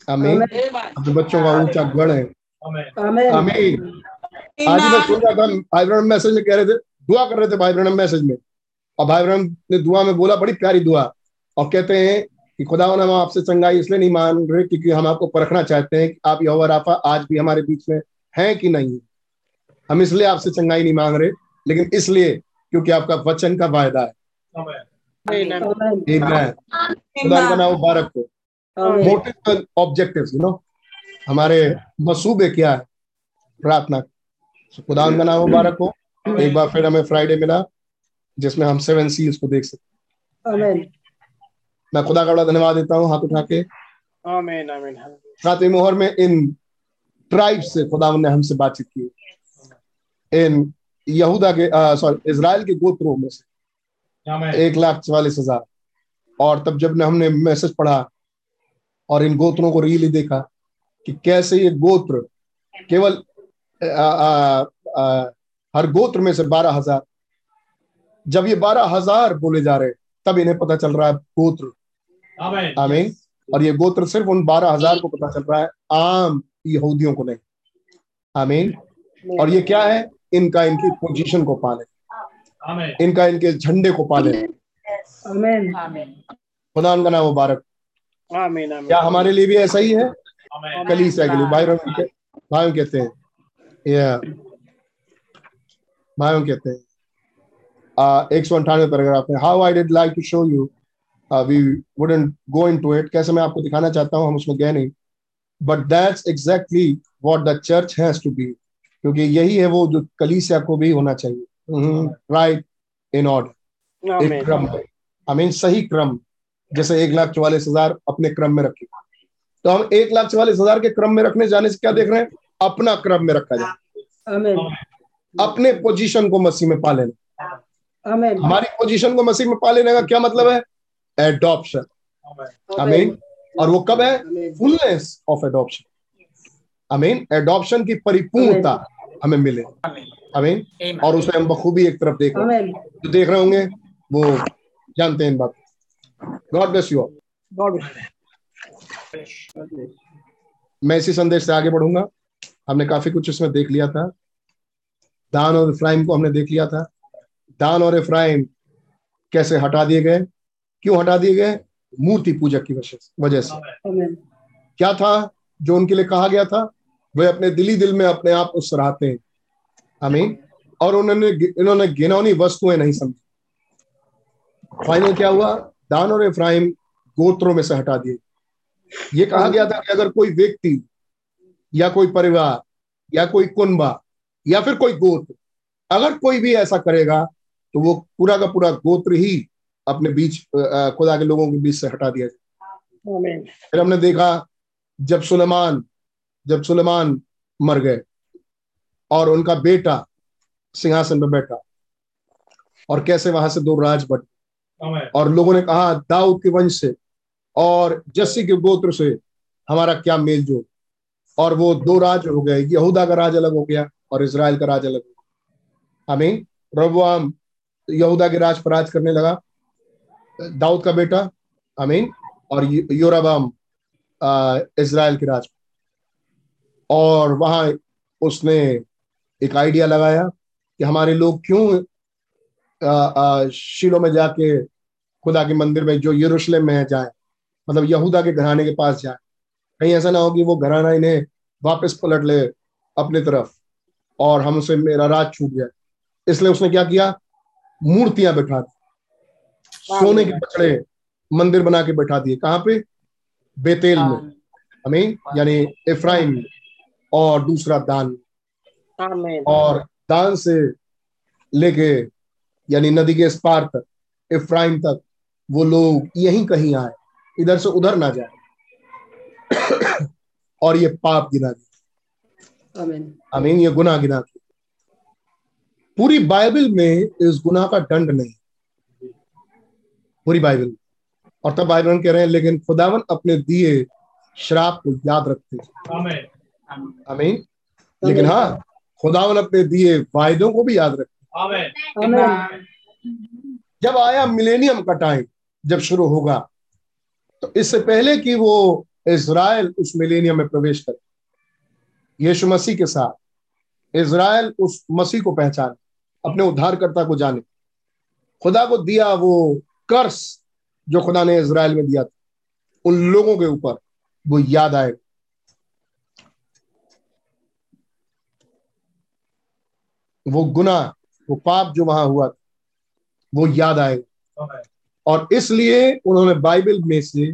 अमीन अपने बच्चों का ऊँचा गढ़ है। अमीन आज मैं सुन रहा था भाई ब्रह्म मैसेज में कह रहे थे दुआ कर रहे थे भाई ब्रह्म मैसेज में। और भाई ब्रह्म ने दुआ में बोला बड़ी प्यारी दुआ। और कहते हैं कि खुदा हम आपसे चंगाई इसलिए नहीं मान रहे क्योंकि हम आपको परखना चाहते हैं कि आप यहोवा राफा आज भी हमारे बीच में हैं कि नहीं। हम इसलिए आपसे चंगाई नहीं मांग रहे लेकिन इसलिए क्योंकि आपका वचन का वायदा है। खुदा का नाम मुबारक को मोटिव ऑब्जेक्टिव यू नो हमारे मसूबे क्या है? प्रार्थना। खुदा का नाम मुबारक हो। एक बार फिर हमें फ्राइडे मिला जिसमें हम सेवन सील्स को देख सकते मैं खुदा का बड़ा धन्यवाद देता हूँ हाथ उठा के। सातवीं मोहर में इन ट्राइब से खुदा ने हमसे बातचीत की। इन यहूदा के सॉरी इसराइल के गोत्रों में से। एक लाख चवालीस हज़ार। और तब जब ने हमने मैसेज पढ़ा और इन गोत्रों को रियली देखा कि कैसे ये गोत्र केवल आ, आ, आ, हर गोत्र में से बारह हज़ार जब ये बारह हज़ार बोले जा रहे तब इन्हें पता चल रहा है गोत्र। आमीन। और ये गोत्र सिर्फ़ उन बारह हज़ार को पता चल रहा है आम यहूदियों को नहीं। आमीन। और ये क्या है? इनका इनकी पोजीशन को पाले इनका इनके झंडे को पाले खुदा का नाम मुबारक। क्या हमारे लिए भी ऐसा ही है? कलीसिया के लिए भाई भाई कहते हैं। या। भाइयों कहते हैं। एक सौ अंठानवे पैराग्राफ में how I did like to show you we wouldn't go into it कैसे मैं आपको दिखाना चाहता हूँ हम उसमें गए नहीं। But that's exactly what the church has to be क्योंकि यही है वो जो कलीसिया को भी होना चाहिए। राइट इन ऑर्डर एक क्रम आई मीन सही क्रम। जैसे एक लाख चौवालीस हज़ार अपने क्रम में रखे। तो हम एक लाख चौवालीस हज़ार के क्रम में रखने जाने से क्या देख रहे हैं? अपना क्रम में रखा जाए। अपने पोजीशन को मसीह में पा लेना। हमारी पोजीशन को मसीह में पा लेने का क्या मतलब है? एडॉप्शन अमीन और वो कब है? Fullness of adoption amen adoption की परिपूर्णता हमें मिले। अमीन और उसे हम बखूबी एक तरफ़ देख। रहे हैं जो देख रहे होंगे वो जानते हैं इन बात गॉड ब्लेस यू गॉड मैं इसी संदेश से आगे बढ़ूँगा। हमने काफ़ी कुछ इसमें देख लिया था। दान और इफ्राइम को हमने देख लिया था। दान और इफ्राइम कैसे हटा दिए गए? क्यों हटा दिए गए? मूर्ति पूजक की वजह से क्या था? जो उनके लिए कहा गया था वे अपने दिली दिल में अपने आप को सराहते हैं। हमें और उन्होंने इन्होंने गिनौनी वस्तुएँ नहीं समझी। फाइनल क्या हुआ? दान और इफ्राहिम गोत्रों में से हटा दिए। ये कहा गया था कि अगर कोई व्यक्ति या कोई परिवार या कोई कुंबा या फिर कोई गोत्र अगर कोई भी ऐसा करेगा तो वो पूरा का पूरा गोत्र ही अपने बीच खुदा के लोगों के बीच से हटा दिया जाए। फिर हमने देखा जब सुलेमान जब सुलेमान मर गए और उनका बेटा सिंहासन पर बैठा और कैसे वहाँ से दो राज बट और लोगों ने कहा, दाऊद के वंश से और जस्सी के गोत्र से हमारा क्या मेल जो और वो दो राज हो गए यहूदा का राज अलग हो गया और इसराइल का राज अलग हो गया। हमीन रबुआम यहूदा के राज पर राज करने लगा। दाऊद का बेटा अमीन और योराबाम इसराइल के राज। और वहाँ उसने एक आइडिया लगाया कि हमारे लोग क्यों शिलो में जाके खुदा के मंदिर में जो यरूशलेम में जाए मतलब यहूदा के घराने के पास जाए। कहीं ऐसा ना हो कि वो घराना इन्हें वापस पलट ले अपने तरफ़ और हमसे मेरा राज छूट जाए। इसलिए उसने क्या किया? मूर्तियाँ बैठा दी। सोने के बछड़े मंदिर बना के बैठा दिए। कहाँ पे? बेतेल में। हमें यानी इफ्राइम और दूसरा दान और दान से लेके यानी नदी के इस पार तक इफ्राइम तक वो लोग यहीं कहीं आए। इधर से उधर ना जाए। [coughs] और ये पाप गिना गया अमीन ये गुनाह गिना गया पूरी बाइबल में इस गुना का दंड नहीं। पूरी बाइबल और तब बाइबल कह रहे हैं लेकिन खुदावन अपने दिए शराब को याद रखते अमीन लेकिन हाँ खुदावन अपने दिए वायदों को भी याद रखते जब आया मिलेनियम का टाइम जब शुरू होगा तो इससे पहले कि वो इज़राइल उस मिलेनियम में प्रवेश करे यीशु मसीह के साथ इज़राइल उस मसीह को पहचाने अपने उद्धारकर्ता को जाने। खुदा को दिया वो कर्स जो खुदा ने इज़राइल में दिया था उन लोगों के ऊपर वो याद आए। वो गुना वो पाप जो वहाँ हुआ था वो याद आएगा। और इसलिए उन्होंने बाइबल में से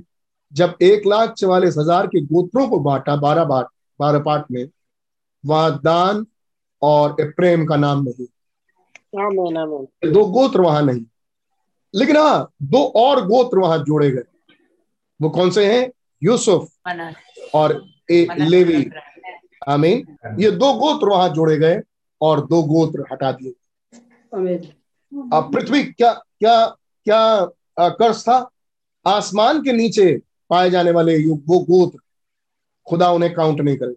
जब एक लाख चवालीस हज़ार के गोत्रों को बांटा बारह बाट बारह पार्ट में वहाँ दान और प्रेम का नाम नहीं। आमेन आमेन। दो गोत्र वहाँ नहीं। लेकिन हाँ दो और गोत्र वहाँ जोड़े गए। वो कौन से हैं? यूसुफ और ए लेवी। आमीन। ये दो गोत्र वहाँ जोड़े गए और दो गोत्र हटा दिए। अब पृथ्वी क्या क्या क्या कर्ज था? आसमान के नीचे पाए जाने वाले वो गोत्र खुदा उन्हें काउंट नहीं करे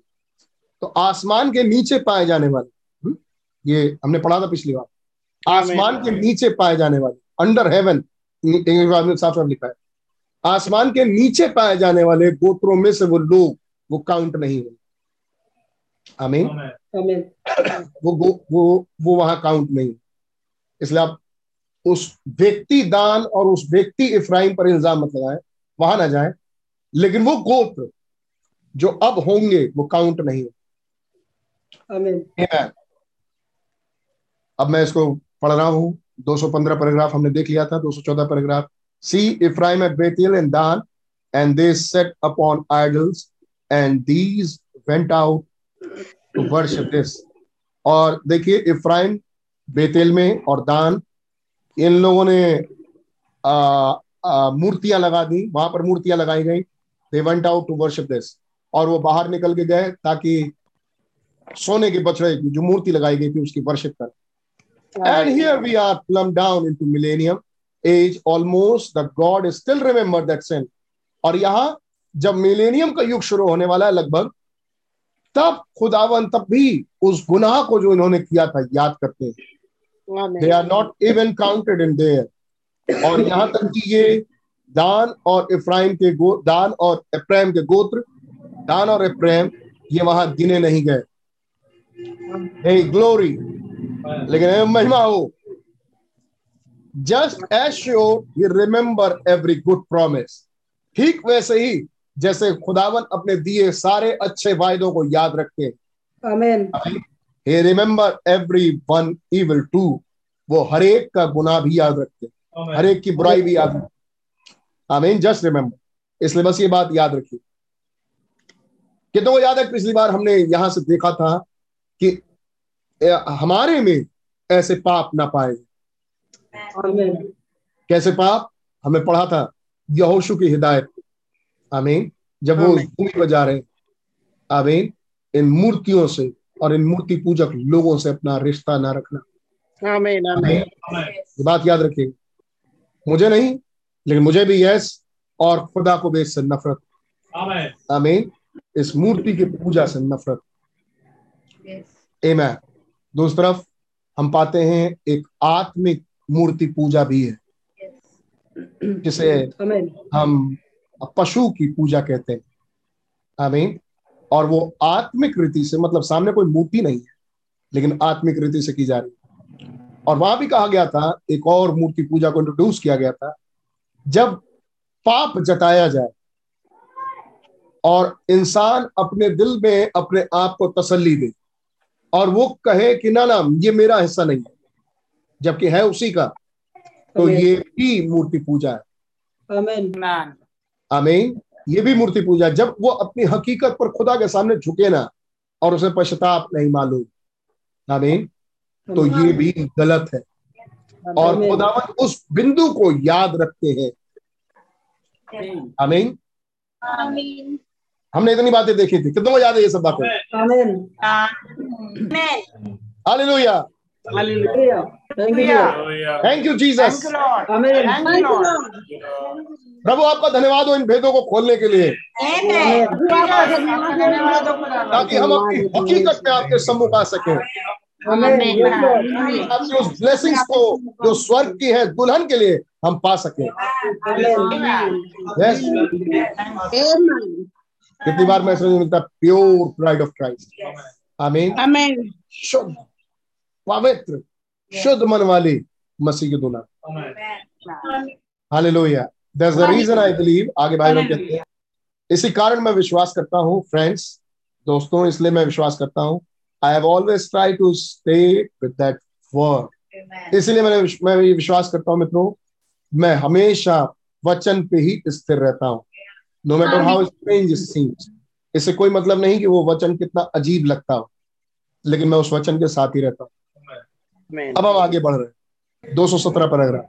तो आसमान के नीचे पाए जाने वाले हम्म, ये हमने पढ़ा था पिछली बार। आसमान के नीचे पाए जाने वाले अंडर हेवन साफ़ साफ़ लिखा है। आसमान के नीचे पाए जाने वाले गोत्रों में से वो लोग वो काउंट नहीं हुए आमीन वो वो वो वो वहाँ काउंट नहीं इसलिए आप उस व्यक्ति दान और उस व्यक्ति इफ्राइम पर इल्ज़ाम मत लगाए वहाँ ना जाए। लेकिन वो गोत्र जो अब होंगे वो काउंट नहीं है अब मैं इसको पढ़ रहा हूँ। 215 पैराग्राफ हमने देख लिया था 214 paragraph see Ephraim at Bethel and Dan and they set upon idols and these went out to worship this और देखिए इफ्राइम बेतेल में और दान इन लोगों ने मूर्तियाँ लगा दी वहाँ पर मूर्तियाँ लगाई गई। They went out to worship this और वो बाहर निकल के गए ताकि सोने के बछड़े की जो मूर्ति लगाई गई थी उसकी वर्शिप कर। And here we are plum down into millennium age almost the God is still remember that sin और यहाँ जब मिलेनियम का युग शुरू होने वाला है लगभग तब खुदावन तब भी उस गुनाह को जो इन्होंने किया था याद करते हैं। They are not even counted in there और यहाँ तक कि ये दान और इफ्राइम के गो दान और इफ्राइम के गोत्र दान और इफ्राइम ये वहाँ गिने नहीं गए। हे ग्लोरी लेकिन महिमा हो। Just as sure you remember every good promise ठीक वैसे ही जैसे खुदावन अपने दिए सारे अच्छे वायदों को याद रखते आमीन he remember every one evil too वो हरेक का गुनाह भी याद रखते हैं। हरेक की बुराई भी याद रखते आमीन जस्ट रिमेंबर इसलिए बस ये बात याद रखिए। कितनों को याद है पिछली बार हमने यहाँ से देखा था कि हमारे में ऐसे पाप ना पाए कैसे पाप? हमने पढ़ा था यहोशु की हिदायत आमीन जब वो भूमि पर जा रहे आमीन इन मूर्तियों से। और इन मूर्ति पूजक लोगों से अपना रिश्ता ना रखना। आमीन आमीन ये बात याद रखिए। मुझे नहीं लेकिन मुझे भी यस और खुदा को बेच से नफरत। आमीन। इस मूर्ति की पूजा से नफरत। एमैन दूसरी तरफ़ हम पाते हैं एक आत्मिक मूर्ति पूजा भी है। जिसे हम पशु की पूजा कहते हैं। आमीन। और वो आत्मिक रीति से मतलब सामने कोई मूर्ति नहीं है लेकिन आत्मिक रीति से की जा रही है। और वहाँ भी कहा गया था एक और मूर्ति पूजा को इंट्रोड्यूस किया गया था जब पाप जताया जाए और इंसान अपने दिल में अपने आप को तसल्ली दे और वो कहे कि ना ना ये मेरा हिस्सा नहीं है जबकि है उसी का तो ये भी मूर्ति पूजा है। आमीन ये भी मूर्ति पूजा जब वो अपनी हकीकत पर खुदा के सामने झुके ना और उसे पश्चाताप नहीं मालूम आमीन तो ये भी गलत है। और खुदावन उस बिंदु को याद रखते हैं। आमीन। हमने इतनी बातें देखी थी। कितनों को याद है ये सब बातें? हालेलुया। थैंक यू जीसस प्रभु आपका धन्यवाद हो इन भेदों को खोलने के लिए। ताकि हम अपनी हकीकत में आपके सम्मुख आ सके। उस ब्लेसिंग्स को जो स्वर्ग की है दुल्हन के लिए हम पा सके। कितनी बार मैसेज मिलता प्योर प्राइड ऑफ़ क्राइस्ट आमीन शुद्ध पवित्र शुद्ध मन वाली मसीह की दुल्हन hallelujah that's the reason I believe आगे भाई लोग कहते हैं। इसी कारण मैं विश्वास करता हूँ फ्रेंड्स दोस्तों इसलिए मैं विश्वास करता हूँ। I have always try to stay with that word इसलिए मैंने मैं ये विश्वास करता हूँ मित्रों मैं हमेशा वचन पे ही स्थिर रहता हूँ। No matter how strange seems इससे कोई मतलब नहीं कि वो वचन कितना अजीब लगता हो लेकिन मैं उस वचन के साथ ही रहता हूँ। अब हम आगे बढ़ रहे हैं। 217 paragraph.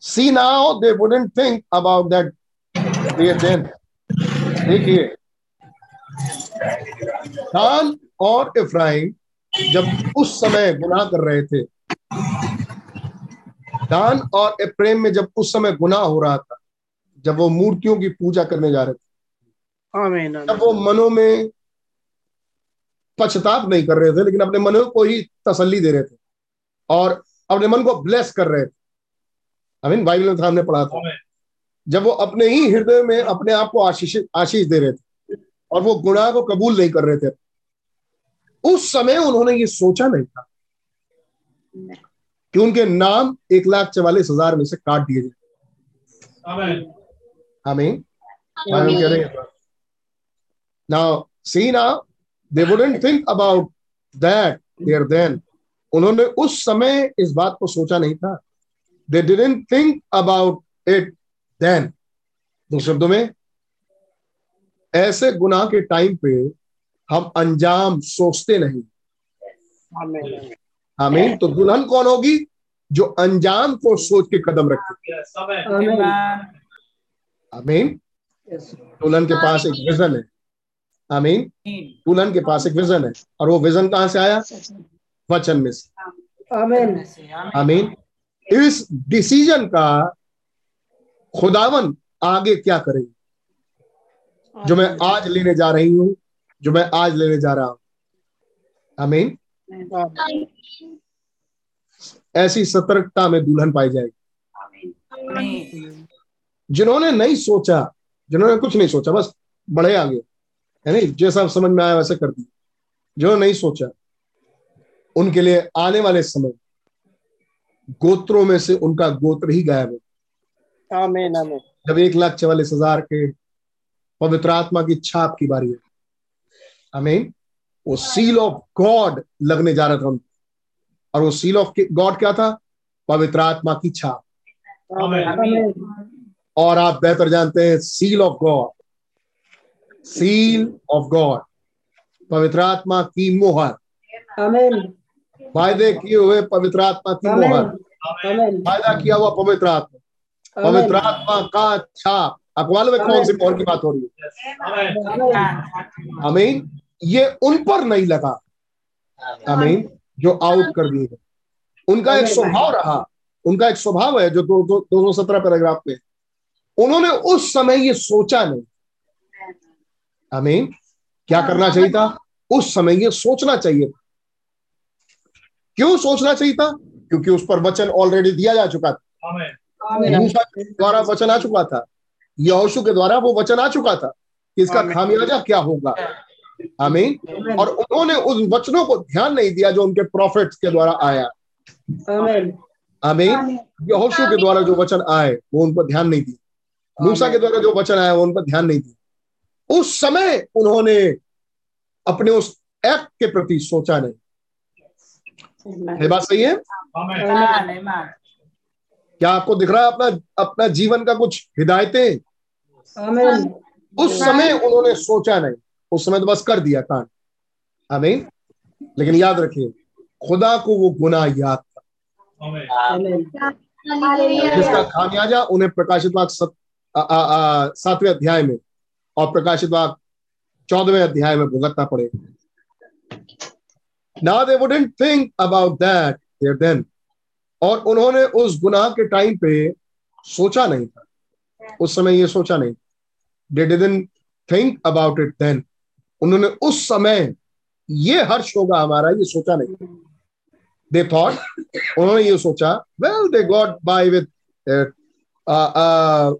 See now they wouldn't think about that then देखिए दान और इफ्राइम जब उस समय गुनाह कर रहे थे दान और इफ्राइम में जब उस समय गुनाह हो रहा था जब वो मूर्तियों की पूजा करने जा रहे थे आमें, आमें। जब वो मनों में पछताप नहीं कर रहे थे लेकिन अपने मनों को ही तसल्ली दे रहे थे और अपने मन को ब्लेस कर रहे थे। आई मीन बाइबल में हमने पढ़ा था। जब वो अपने ही हृदय में अपने आप को आशीष आशीष दे रहे थे और वो गुणा को कबूल नहीं कर रहे थे उस समय उन्होंने ये सोचा नहीं था कि उनके नाम एक लाख चवालीस हज़ार में से काट दिए जाए। आमीन कह रहे हैं। Now see now they wouldn't think about that there then उन्होंने उस समय इस बात को सोचा नहीं था। They didn't think about it then दूसरे शब्दों में ऐसे गुनाह के टाइम पे हम अंजाम सोचते नहीं। आमीन। तो दुल्हन कौन होगी जो अंजाम को सोच के कदम रखे आमीन। दुल्हन के पास एक विजन है। आमीन। दुल्हन के पास एक विजन है। और वो विजन कहाँ से आया? वचन में से। आमीन। आमीन। इस डिसीज़न का खुदावन आगे क्या करेगी? जो मैं आज लेने जा रही हूँ जो मैं आज लेने जा रहा हूँ। आमीन। ऐसी सतर्कता में दुल्हन पाई जाएगी। जिन्होंने नहीं सोचा जिन्होंने कुछ नहीं सोचा बस बढ़े आगे। है नहीं? जैसा समझ में आया वैसा कर दिया। जो नहीं सोचा उनके लिए आने वाले समय गोत्रों में से उनका गोत्र ही गायब है आमीन आमीन। जब एक लाख चवालीस हज़ार के पवित्र आत्मा की छाप की बारी है। आमीन। वो सील ऑफ़ गॉड लगने जा रहा था उनको। और वो सील ऑफ़ गॉड क्या था? पवित्र आत्मा की छाप। और आप बेहतर जानते हैं seal of God seal of God पवित्र आत्मा की मोहर. वायदे किए हुए पवित्र आत्मा की मोहर. वायदा किया हुआ पवित्र आत्मा. पवित्र आत्मा का छाप. आपको मालूम है कौन सी मोहर की बात हो रही है? अमीन ये उन पर नहीं लगा. अमीन जो आउट कर दिए उनका एक स्वभाव रहा. उनका एक स्वभाव है जो दो दो सौ सत्रह पैराग्राफ में उन्होंने उस समय ये सोचा नहीं. अमीन क्या करना चाहिए था? उस समय ये सोचना चाहिए। था क्यों सोचना चाहिए था? क्योंकि उस पर वचन ऑलरेडी दिया जा चुका था। मूसा के द्वारा वचन आ चुका था। यहोशु के द्वारा वो वचन आ चुका था कि इसका खामियाजा क्या होगा? आमीन। और उन्होंने उस वचनों को ध्यान नहीं दिया जो उनके प्रॉफिट्स के द्वारा आया। आमीन। यहोशु के द्वारा जो वचन आए वो उन पर ध्यान नहीं दिया। मूसा के द्वारा जो वचन आया वो उन पर ध्यान नहीं दिया। उस समय उन्होंने अपने उस एक्ट के प्रति सोचा नहीं। ये बात सही है? क्या आपको दिख रहा है अपना अपना जीवन का कुछ हिदायतें? उस समय उन्होंने सोचा नहीं। उस समय तो बस कर दिया कान आमीन लेकिन याद रखिए खुदा को वो गुना याद था। जिसका खामियाजा उन्हें प्रकाशित वाक सातवें अध्याय में। और प्रकाशित वाक चौदहवें अध्याय में भुगतना पड़ेगा now they wouldn't think about that there then और उन्होंने उस गुनाह के टाइम पे सोचा नहीं था। उस समय ये सोचा नहीं they didn't think about it then उन्होंने उस समय ये हर्ष होगा हमारा, ये सोचा नहीं दे थॉट उन्होंने ये सोचा well they got by with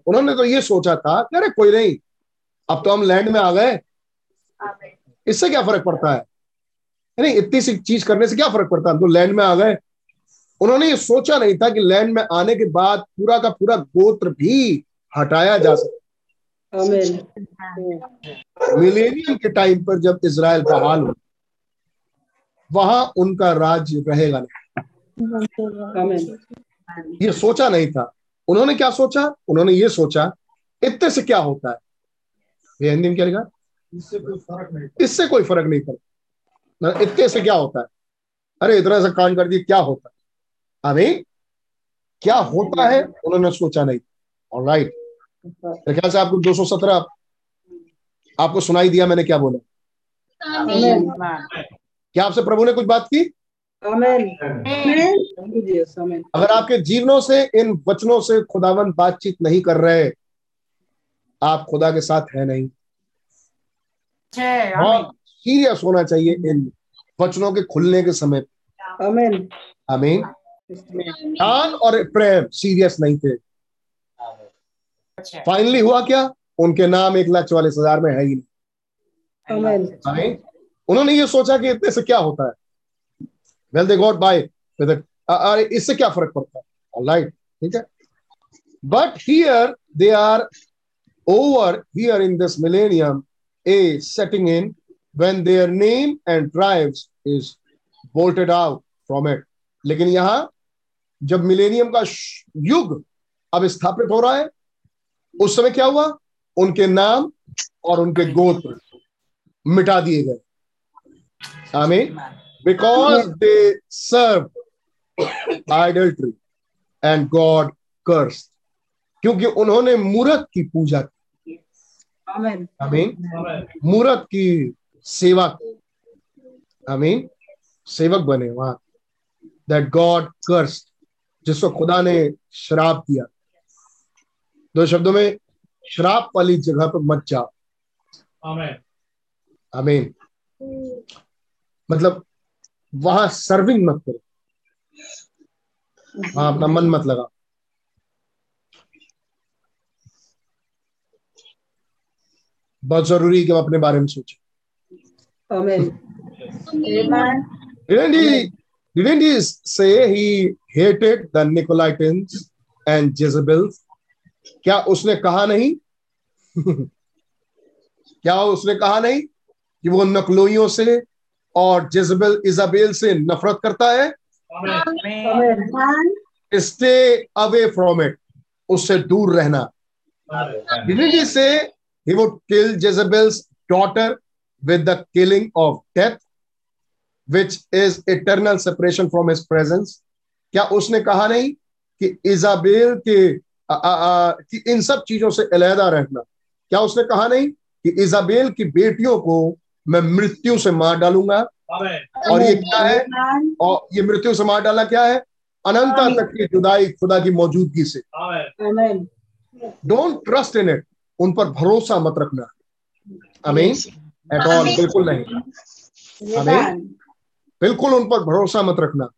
उन्होंने तो ये सोचा था अरे कोई नहीं अब तो हम लैंड में आ गए। इससे क्या फ़र्क पड़ता है? नहीं इतनी सी चीज़ करने से क्या फ़र्क पड़ता है? हम तो लैंड में आ गए। उन्होंने ये सोचा नहीं था कि लैंड में आने के बाद पूरा का पूरा गोत्र भी हटाया जा सकता मिलेनियम के टाइम पर जब इसराइल बहाल हो वहाँ उनका राज्य रहेगा नहीं। ये सोचा नहीं था। उन्होंने क्या सोचा? उन्होंने ये सोचा इतने से क्या होता है? ये हिंदी में क्या लिखा? इससे कोई फ़र्क नहीं इससे कोई फ़र्क नहीं पड़ता। इतने से क्या होता है? अरे इतना सा कांड कर दिए क्या होता है? अभी क्या होता है? उन्होंने सोचा नहीं। और राइट मेरे ख्याल से आपको 217 आपको सुनाई दिया मैंने क्या बोला? क्या आपसे प्रभु ने कुछ बात की? अगर आपके जीवनों से इन वचनों से खुदावन बातचीत नहीं कर रहे आप खुदा के साथ है नहीं। बहुत सीरियस होना चाहिए इन वचनों के खुलने के समय अमीन दान और प्रेम सीरियस नहीं थे। फाइनली हुआ क्या? उनके नाम एक लाख चौवालीस हज़ार में है ही नहीं। अमीन उन्होंने ये सोचा कि इतने से क्या होता है? वेल दे गॉट बाय अरे इससे क्या फ़र्क पड़ता है? राइट ठीक है। But here they are over here in this millennium a setting in when their name and tribes is bolted out from it लेकिन यहाँ जब मिलेनियम का युग अब स्थापित हो रहा है उस समय क्या हुआ उनके नाम और उनके गोत्र मिटा दिए गए Amen. Because they served idolatry and God cursed. क्योंकि उन्होंने मूर्त की पूजा की। अमीन मूर्त की सेवा की। अमीन सेवक बने वहाँ। दैट गॉड कर्स जिसको खुदा ने श्राप दिया दो शब्दों में श्राप वाली जगह पर मत जाओ। अमीन मतलब वहाँ सर्विंग मत करो। वहाँ अपना मन मत लगा बहुत ज़रूरी है कि हम अपने बारे में सोचे। Didn't he, didn't he say he hated the Nicolaitans and Jezebels? क्या उसने कहा नहीं? [laughs] क्या उसने कहा नहीं कि वो नकलोइयों से और जेजबेल इजाबेल से नफरत करता है? स्टे अवे फ्रॉम इट उससे दूर रहना। से he would kill Jezebel's daughter with the killing of death which is eternal separation from his presence. क्या उसने कहा नहीं कि इजाबेल के आ, आ, आ, कि इन सब चीज़ों से अलहदा रहना? क्या उसने कहा नहीं कि इजाबेल की बेटियों को मैं मृत्यु से मार डालूँगा? और ये क्या है? और ये मृत्यु से मार डाला क्या है? अनंता तक की जुदाई खुदा की मौजूदगी से। डोंट ट्रस्ट इन इट उन पर भरोसा मत रखना। अमीन एट ऑल बिल्कुल नहीं। अमीन बिल्कुल उन पर भरोसा मत रखना।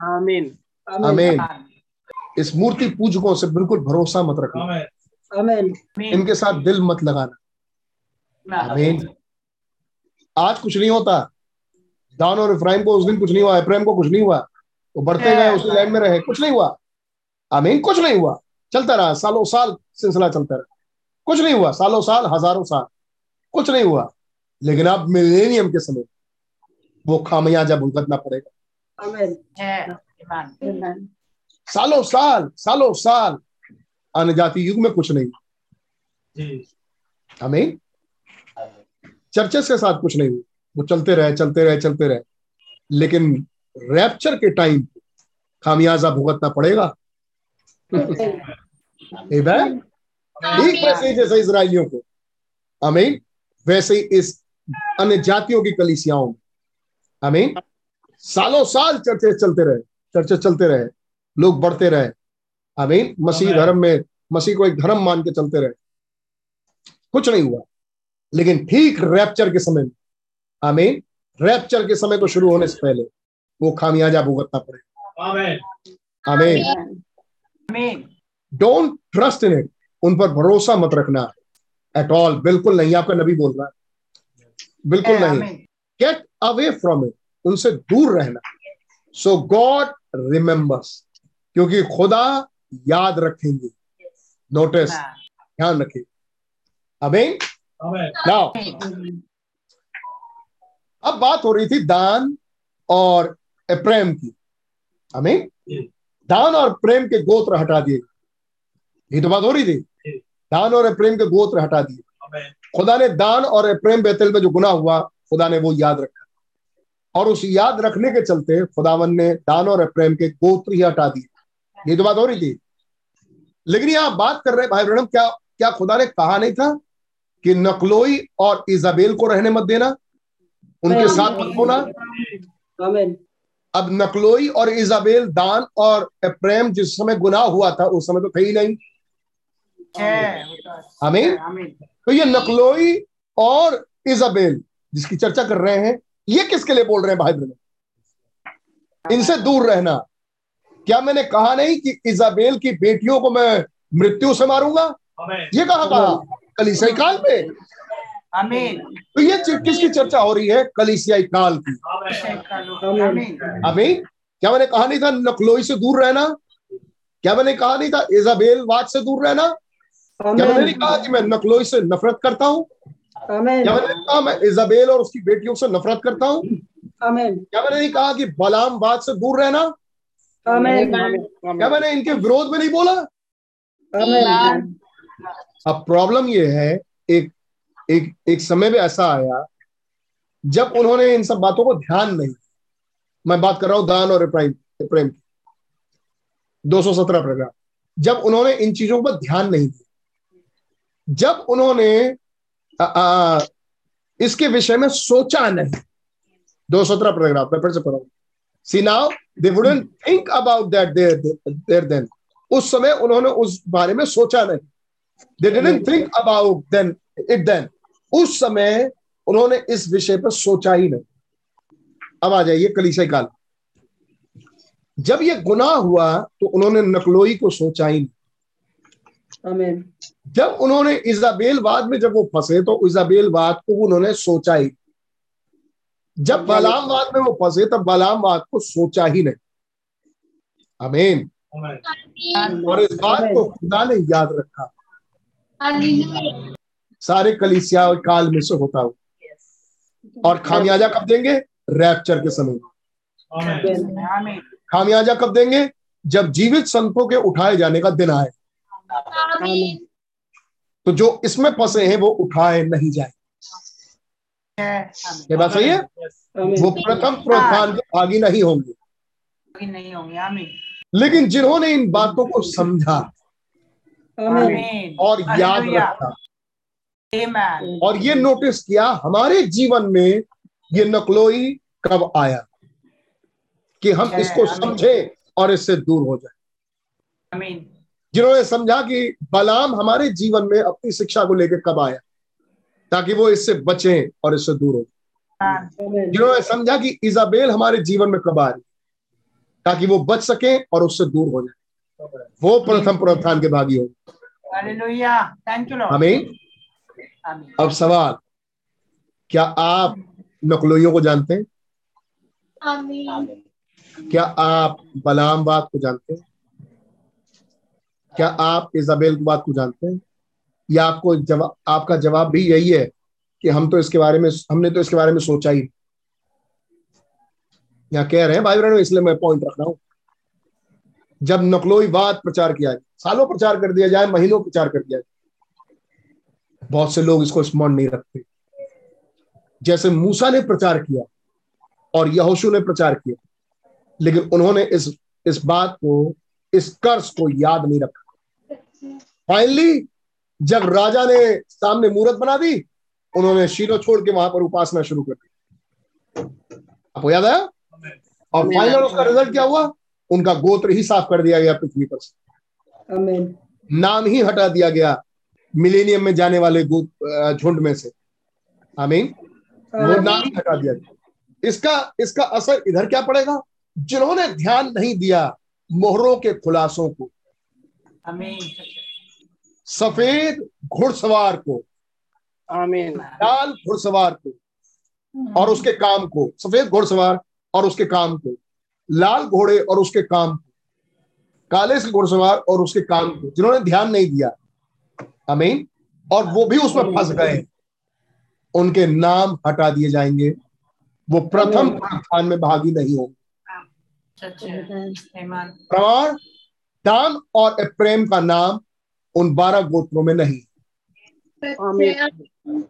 आमीन अमीन इस मूर्ति पूजकों से बिल्कुल भरोसा मत रखना। आमीन इनके साथ दिल मत लगाना। अमीन आज कुछ नहीं होता। दान और इफ्राइम को उस दिन कुछ नहीं हुआ इफ्राइम को कुछ नहीं हुआ। वो बढ़ते गए उसी लाइन में रहे। कुछ नहीं हुआ। आमीन कुछ नहीं हुआ। चलता रहा। सालों साल सिलसिला चलता रहा। कुछ नहीं हुआ सालों साल हज़ारों साल। कुछ नहीं हुआ। लेकिन अब मिलेनियम के समय वो खामियाजा भुगतना पड़ेगा। सालों साल सालों साल अन्य जाति युग में कुछ नहीं। हमें चर्चेस के साथ कुछ नहीं हुआ। वो चलते रहे चलते रहे चलते रहे। लेकिन रैप्चर के टाइम खामियाजा भुगतना पड़ेगा। ठीक वैसे ही जैसे इसराइलियों को। अमीन वैसे ही इस अन्य जातियों की कलिसियाओं में। अमीन सालों साल चर्चे चलते रहे चर्चे चलते रहे लोग बढ़ते रहे। अमीन मसीह धर्म में मसीह को एक धर्म मान के चलते रहे। कुछ नहीं हुआ। लेकिन ठीक रैप्चर के समय में आमीन। रैप्चर के समय को शुरू होने से पहले वो खामियाजा भुगतना पड़ेगा। आमीन। डोंट ट्रस्ट इन इट उन पर भरोसा मत रखना। एट ऑल बिल्कुल नहीं आपका नबी बोल रहा है। बिल्कुल नहीं। गेट अवे फ्रॉम इट उनसे दूर रहना। सो गॉड रिमेम्बर्स क्योंकि खुदा याद रखेंगे। नोटिस ध्यान रखें अमीन नाउ अब बात हो रही थी दान और प्रेम की। अमीन दान और प्रेम के गोत्र हटा दिए। ये तो बात हो रही थी। दान और प्रेम के गोत्र हटा दिए। खुदा ने दान और प्रेम बेतल में जो गुना हुआ खुदा ने वो याद रखा। और उस याद रखने के चलते खुदावन ने दान और प्रेम के गोत्र ही हटा दिए। ये तो बात हो रही थी। लेकिन यहाँ बात कर रहे भाई ब्रणम क्या क्या खुदा ने कहा नहीं था कि नकलोई और इजाबेल को रहने मत देना? उनके साथ मत होना। अब नकलोई और इजाबेल दान और प्रेम जिस समय गुनाह हुआ था उस समय तो थे ही नहीं। हमें तो ये नकलोई और इजाबेल जिसकी चर्चा कर रहे हैं ये किसके लिए बोल रहे हैं भाई बहन इनसे दूर रहना। क्या मैंने कहा नहीं कि इजाबेल की बेटियों को मैं मृत्यु से मारूँगा? ये कहा कहा? कलिसियाई काल पे? तो ये किसकी चर्चा हो रही है? कलिसियाई काल की। अमीन क्या मैंने कहा नहीं था नकलोई से दूर रहना? क्या मैंने कहा नहीं था इजाबेल वाद से दूर रहना? क्या मैंने कहा कि मैं नकलोई से नफरत करता हूँ? क्या मैंने कहा मैं इजाबेल और उसकी बेटियों से नफरत करता हूँ? क्या मैंने नहीं कहा कि बलाम बात से दूर रहना? क्या मैंने इनके विरोध में नहीं बोला? अब प्रॉब्लम ये है एक एक एक समय में ऐसा आया जब उन्होंने इन सब बातों को ध्यान नहीं मैं बात कर रहा हूँ दान और प्रेम प्रेम की। दो सौ सत्रह पैराग्राफ जब उन्होंने इन चीज़ों पर ध्यान नहीं दिया जब उन्होंने आ, आ, इसके विषय में सोचा नहीं। दो सत्रह पैराग्राफ मैं फिर से पढ़ा see now they wouldn't think about that there there then उस समय उन्होंने उस बारे में सोचा नहीं। They didn't think about then it then उस समय उन्होंने इस विषय पर सोचा ही नहीं। अब आ जाइए कलीसिया काल। जब ये गुनाह हुआ तो उन्होंने नकलोई को सोचा ही नहीं। जब उन्होंने इजाबेल वाद में जब वो फंसे तो इजाबेल वाद को उन्होंने सोचा ही। जब बलाम वाद में वो फंसे तब बलाम वाद को सोचा ही नहीं। अमीन और इस बात को खुदा ने याद रखा। सारे कलिसिया काल में से होता हो। और खामियाजा कब देंगे? रैप्चर के समय। खामियाजा कब देंगे? जब जीवित संतों के उठाए जाने का दिन आए। तो जो इसमें फंसे हैं वो उठाए नहीं जाए ये बात सही है? वो प्रथम प्रोत्थान के भागी नहीं होंगे। नहीं होंगे लेकिन जिन्होंने इन बातों को समझा और याद रखा और ये नोटिस किया हमारे जीवन में ये नकलोई कब आया? कि हम इसको समझे और इससे दूर हो जाए। जिन्होंने समझा कि बलाम हमारे जीवन में अपनी शिक्षा को लेकर कब आया ताकि वो इससे बचे और इससे दूर हो। जिन्होंने समझा कि इजाबेल हमारे जीवन में कब आ रही ताकि वो बच सके और उससे दूर हो जाए। वो प्रथम प्रोत्थान के भागी हो हमें अब सवाल क्या आप नकलोइयों को जानते हैं? क्या आप बलाम बात को जानते हैं? क्या आप इजाबेल की बात को जानते हैं? या आपको जवाब आपका जवाब भी यही है कि हम तो इसके बारे में, हमने तो इसके बारे में सोचा ही या कह रहे हैं भाई बहनों इसलिए मैं पॉइंट रख रहा हूँ। जब नकलोई बात प्रचार किया जाए, सालों प्रचार कर दिया जाए, महीनों प्रचार कर दिया जाए, बहुत से लोग इसको स्मरण नहीं रखते। जैसे मूसा ने प्रचार किया और यहोशु ने प्रचार किया, लेकिन उन्होंने इस इस बात को, इस कर्ज को याद नहीं रखा। फाइनली जब राजा ने सामने मूर्त बना दी उन्होंने शीलो छोड़ के वहाँ पर उपासना शुरू कर दी। आपको याद आया? और फाइनल उसका रिज़ल्ट क्या हुआ? उनका गोत्र ही साफ़ कर दिया गया पृथ्वी पर से। नाम ही हटा दिया गया मिलेनियम में जाने वाले झुंड में से। आमीन वो नाम ही हटा दिया गया। इसका इसका असर इधर क्या पड़ेगा? जिन्होंने ध्यान नहीं दिया मोहरों के खुलासों को सफ़ेद घुड़सवार को। आमीन लाल घुड़सवार को। और उसके काम को। सफ़ेद घुड़सवार और उसके काम को। लाल घोड़े और उसके काम को। काले से घुड़सवार और उसके काम को। जिन्होंने ध्यान नहीं दिया। अमीन और वो भी उसमें फंस गए। उनके नाम हटा दिए जाएँगे। वो प्रथम स्थान में भागी नहीं होंगे। प्रमाण दान और प्रेम का नाम उन बारह गोत्रों में नहीं।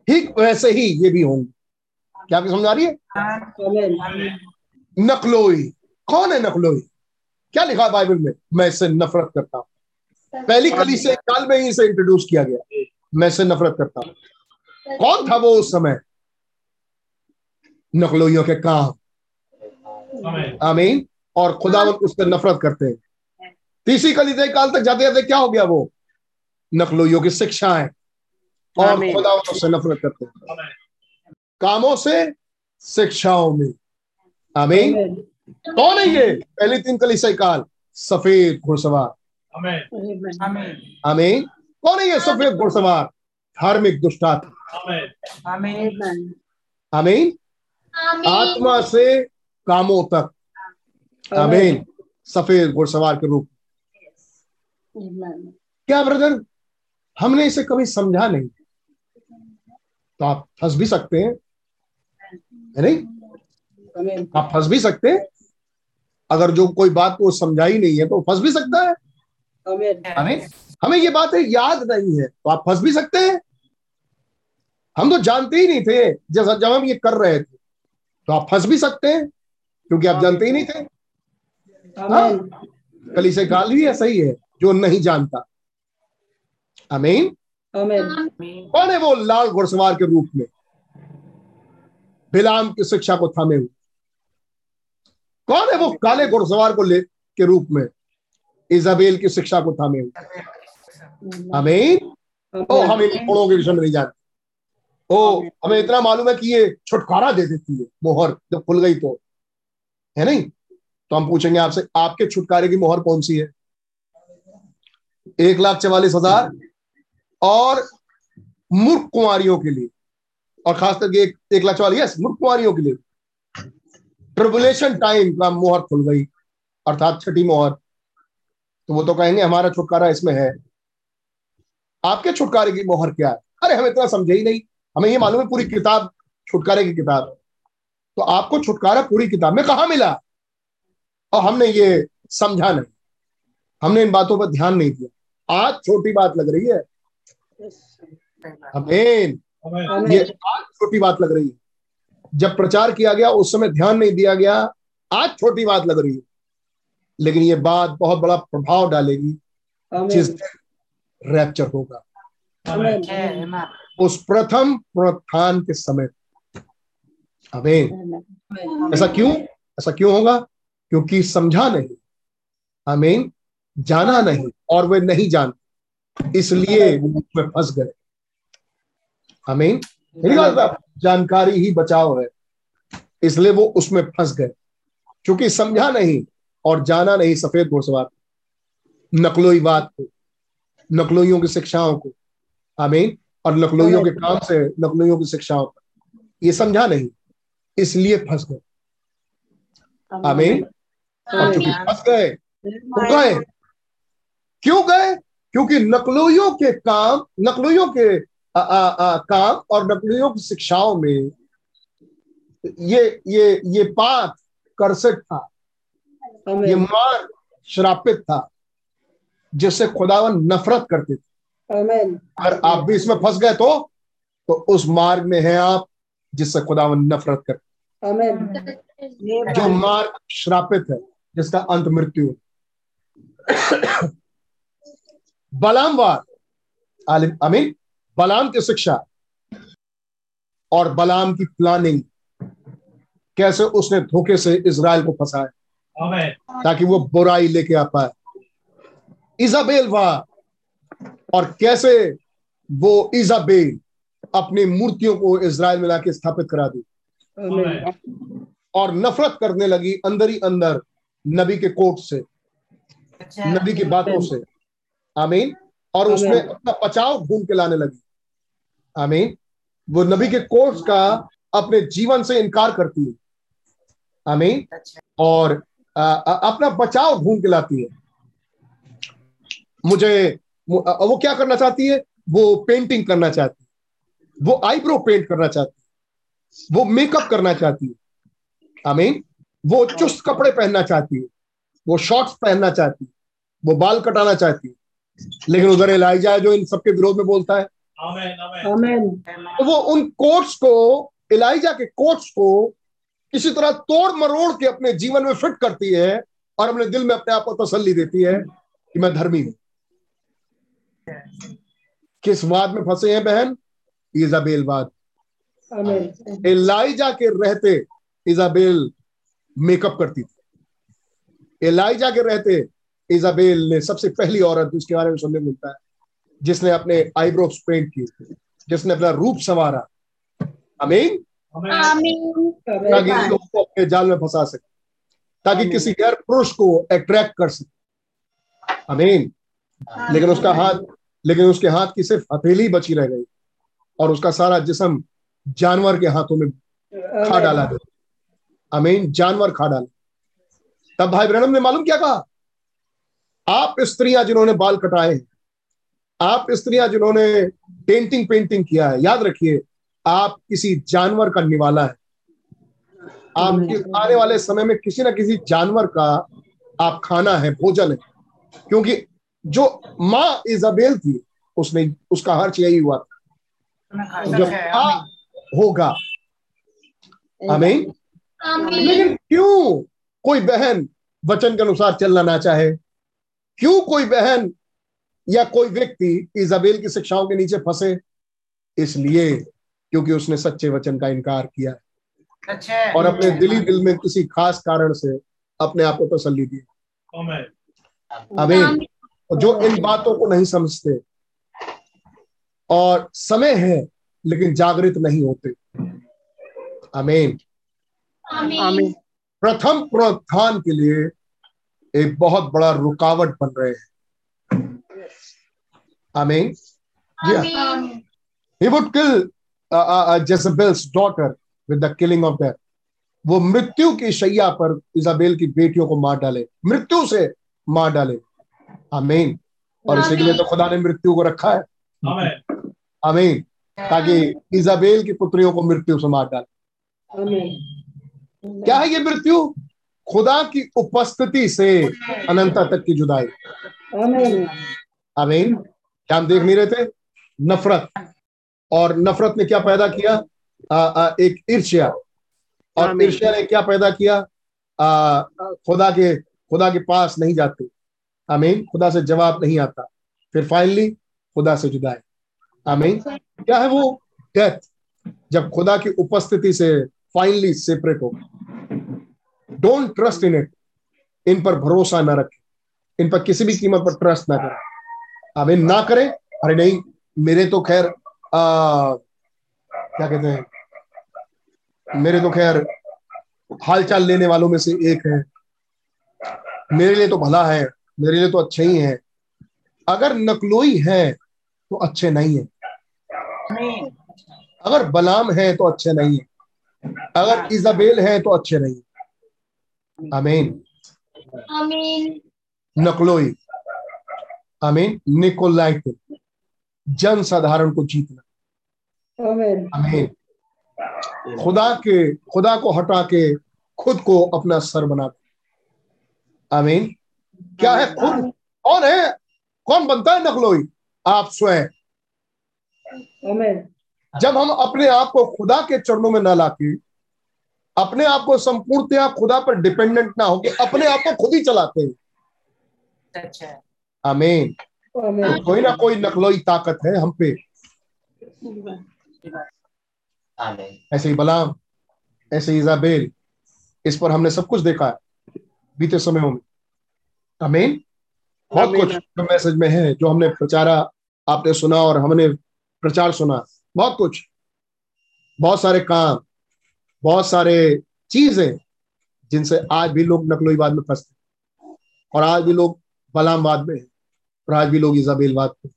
ठीक वैसे ही ये भी होंगे। क्या समझ आ रही है? नकलोई। कौन है नकलोई? क्या लिखा बाइबल में? मैं इससे नफरत करता हूँ। पहली कली से काल में ही इसे इंट्रोड्यूस किया गया। मैं इससे नफरत करता हूँ। कौन था वो उस समय? नकलोइयों के काम। आमीन। और खुदावन उससे नफरत करते हैं। तीसरी कली से काल तक जाते जाते क्या हो गया वो? नकलोइयों की शिक्षाएँ और खुदावन उससे नफरत करते हैं। कामों से शिक्षाओं में। आमीन। कौन है ये? पहली तीन कलीसिया काल। सफ़ेद घुड़सवार। आमीन। कौन है ये सफ़ेद घुड़सवार? धार्मिक दुष्टात्मा। आमीन। आत्मा से कामों तक। आमीन। सफ़ेद घुड़सवार के रूप क्या ब्रदर हमने इसे कभी समझा नहीं। तो आप फंस भी सकते हैं। है नहीं? आप फंस भी सकते हैं। अगर जो कोई बात को समझाई नहीं है तो फंस भी सकता है। हमें हमें ये बातें याद नहीं है तो आप फंस भी सकते हैं। हम तो जानते ही नहीं थे जैसा जब हम ये कर रहे थे। तो आप फंस भी सकते हैं क्योंकि आप जानते ही नहीं थे। हाँ? कली से गाल भी ही है। जो नहीं जानता। अमीन कौन है वो लाल घुड़सवार के रूप में? बिलाम की शिक्षा को थामे हुए। कौन है वो काले घुड़सवार को ले के रूप में? इजाबेल की शिक्षा को थामे हुए। अमीन ओ हम इन गुणों के विषय में नहीं जानते। ओ हमें इतना मालूम है कि ये छुटकारा दे देती है मोहर जब खुल गई तो। है नहीं? तो हम पूछेंगे आपसे आपके छुटकारे की मोहर कौन सी है? एक लाख चवालीस हज़ार और मूर्ख कुमारियों के लिए और खास करके एक, एक लाख चवालीस यस मूर्ख कुमारियों के लिए। ट्रिबुलेशन टाइम का मोहर खुल गई अर्थात छठी मोहर। तो वो तो कहेंगे हमारा छुटकारा इसमें है। आपके छुटकारे की मोहर क्या है? अरे हम इतना समझे ही नहीं। हमें ये मालूम है पूरी किताब छुटकारे की किताब तो आपको छुटकारा पूरी किताब में कहा मिला? और हमने ये समझा नहीं। हमने इन बातों पर ध्यान नहीं दिया। आज छोटी बात लग रही है। अमीन ये आज छोटी बात लग रही है। जब प्रचार किया गया उस समय ध्यान नहीं दिया गया। आज छोटी बात लग रही है। लेकिन ये बात बहुत बड़ा प्रभाव डालेगी जिस रैप्चर होगा। उस प्रथम पुनरुत्थान के समय। अमीन ऐसा क्यों? ऐसा क्यों होगा? क्योंकि समझा नहीं। अमीन जाना नहीं और वे नहीं जानते इसलिए वो फंस गए। अमीन जानकारी ही बचाव है। इसलिए वो उसमें फंस गए। क्योंकि समझा नहीं और जाना नहीं सफ़ेद घुड़सवार नकलोई बात को नकलोइयों की शिक्षाओं को। आमीन। और नकलोइयों के काम से नकलोइयों की शिक्षाओं को ये समझा नहीं इसलिए फंस गए। आमीन। और चूँकि फंस गए तो गए। क्यों गए? क्योंकि नकलोइयों के काम नकलोइयों के आ, आ, आ, काम और नकलोइयों की शिक्षाओं में ये ये ये पात करसट था। ये मार श्रापित था जिससे खुदावन नफरत करते थे। अगर आप भी इसमें फंस गए तो तो उस मार्ग में है आप जिससे खुदावन नफरत करते जो मार्ग श्रापित है जिसका अंत मृत्यु बलामवार आमीन। बलाम की शिक्षा और बलाम की प्लानिंग कैसे उसने धोखे से इसराइल को फंसाया? ताकि वो बुराई लेके आ पाए। इजाबेल वाह और कैसे वो इजाबेल अपनी मूर्तियों को इसराइल में लाके स्थापित करा दी। और नफरत करने लगी अंदर ही अंदर नबी के कोट से अच्छा। नबी की बातों से। आमीन। और उसमें अपना बचाव ढूंढ के लाने लगी। आमीन। वो नबी के कोर्स का अपने जीवन से इनकार करती है। आमीन। अच्छा। और आ, आ, अपना बचाव ढूंढ के लाती है। मुझे वो क्या करना चाहती है? वो पेंटिंग करना चाहती है। वो आईब्रो पेंट करना चाहती है। वो मेकअप करना चाहती है। आमीन। वो चुस्त कपड़े पहनना चाहती है। वो शॉर्ट्स पहनना चाहती है। वो बाल कटाना चाहती है। लेकिन उधर एलाइजा है जो इन सबके विरोध में बोलता है। आमेन तो वो उन कोर्ट्स को एलाइजा के कोट्स को किसी तरह तोड़ मरोड़ के अपने जीवन में फिट करती है और अपने दिल में अपने आप को तसल्ली देती है कि मैं धर्मी हूँ। किस बात में फंसे हैं बहन? इजाबेल बात एलाइजा के रहते इजाबेल मेकअप करती थी। एलाइजा के रहते इजाबेल ने सबसे पहली औरत उसके बारे में सुनने मिलता है जिसने अपने आईब्रोज पेंट किए जिसने अपना रूप संवारा। अमीन ताकि लोगों को अपने जाल में फंसा सके ताकि किसी गैर पुरुष को अट्रैक्ट कर सके। अमीन लेकिन उसका हाथ लेकिन उसके हाथ की सिर्फ़ हथेली बची रह गई और उसका सारा जिसम जानवर के हाथों में खा डाला गया। अमीन जानवर खा डाला। तब भाई ब्रहणम ने मालूम क्या कहा? आप स्त्रियाँ जिन्होंने बाल कटाए हैं आप स्त्रियाँ जिन्होंने पेंटिंग पेंटिंग किया है याद रखिए आप किसी जानवर का निवाला है। आप आने वाले समय में किसी ना किसी जानवर का आप खाना है भोजन है क्योंकि जो माँ इजाबेल थी उसने उसका हर्च यही हुआ था। जब आ होगा हमें लेकिन क्यों कोई बहन वचन के अनुसार चलना ना चाहे? क्यों कोई बहन या कोई व्यक्ति इजाबेल की शिक्षाओं के नीचे फंसे? इसलिए क्योंकि उसने सच्चे वचन का इनकार किया अच्छा। और अपने दिली दिल में किसी खास कारण से अपने आप को तसली दी। अमीन जो इन बातों को नहीं समझते और समय है लेकिन जागृत नहीं होते। अमीन प्रथम प्रोत्थान के लिए एक बहुत बड़ा रुकावट बन रहे हैं। आमीन he would kill Jezebel's daughter with the killing of death वो मृत्यु की शैया पर इजाबेल की बेटियों को मार डाले। मृत्यु से मार डाले। आमीन और इसी के लिए तो खुदा ने मृत्यु को रखा है। आमीन ताकि इजाबेल की पुत्रियों को मृत्यु से मार डाले। क्या है ये मृत्यु? खुदा की उपस्थिति से अनंता तक की जुदाई। अमीन क्या हम देख नहीं रहे थे नफरत। और नफरत ने क्या पैदा किया? आ, आ, एक ईर्ष्या। और ईर्ष्या ने क्या पैदा किया? आ, खुदा के खुदा के पास नहीं जाते। अमीन खुदा से जवाब नहीं आता। फिर फाइनली खुदा से जुदाई। अमीन क्या है वो? डेथ। जब खुदा की उपस्थिति से फाइनली सेपरेट हो डोंट ट्रस्ट इन इट इन पर भरोसा ना रखे। इन पर किसी भी कीमत पर ट्रस्ट ना करें। अब इन ना करें अरे नहीं मेरे तो खैर क्या कहते हैं? मेरे तो खैर हालचाल लेने वालों में से एक है। मेरे लिए तो भला है मेरे लिए तो अच्छे ही है। अगर नकलोई है तो अच्छे नहीं है। अगर बलाम है तो अच्छे नहीं है। अगर इजाबेल है तो अच्छे नहीं अमीन आमीन नकलोई। अमीन निकोलाइट। जन साधारण को जीतना। अमीन खुदा के खुदा को हटा के खुद को अपना सर बना अमीन क्या है खुद? कौन है? कौन बनता है नकलोई? आप स्वयं। जब हम अपने आप को खुदा के चरणों में न लाके अपने आप को संपूर्णतया खुदा पर डिपेंडेंट ना होके अपने आप को खुद ही चलाते हैं। अच्छा। आमीन तो कोई ना कोई नकलोई ताकत है हम पे। ऐसे ही बलाम ऐसे ही इजाबेल इस पर हमने सब कुछ देखा है बीते समयों में। आमीन बहुत कुछ जो मैसेज में है जो हमने प्रचारा आपने सुना और हमने प्रचार सुना बहुत कुछ बहुत सारे काम बहुत सारे चीज़ें जिनसे आज भी लोग नकलोईवाद में फंसते हैं। और आज भी लोग बलामवाद में और आज भी लोग इजाबेलवाद में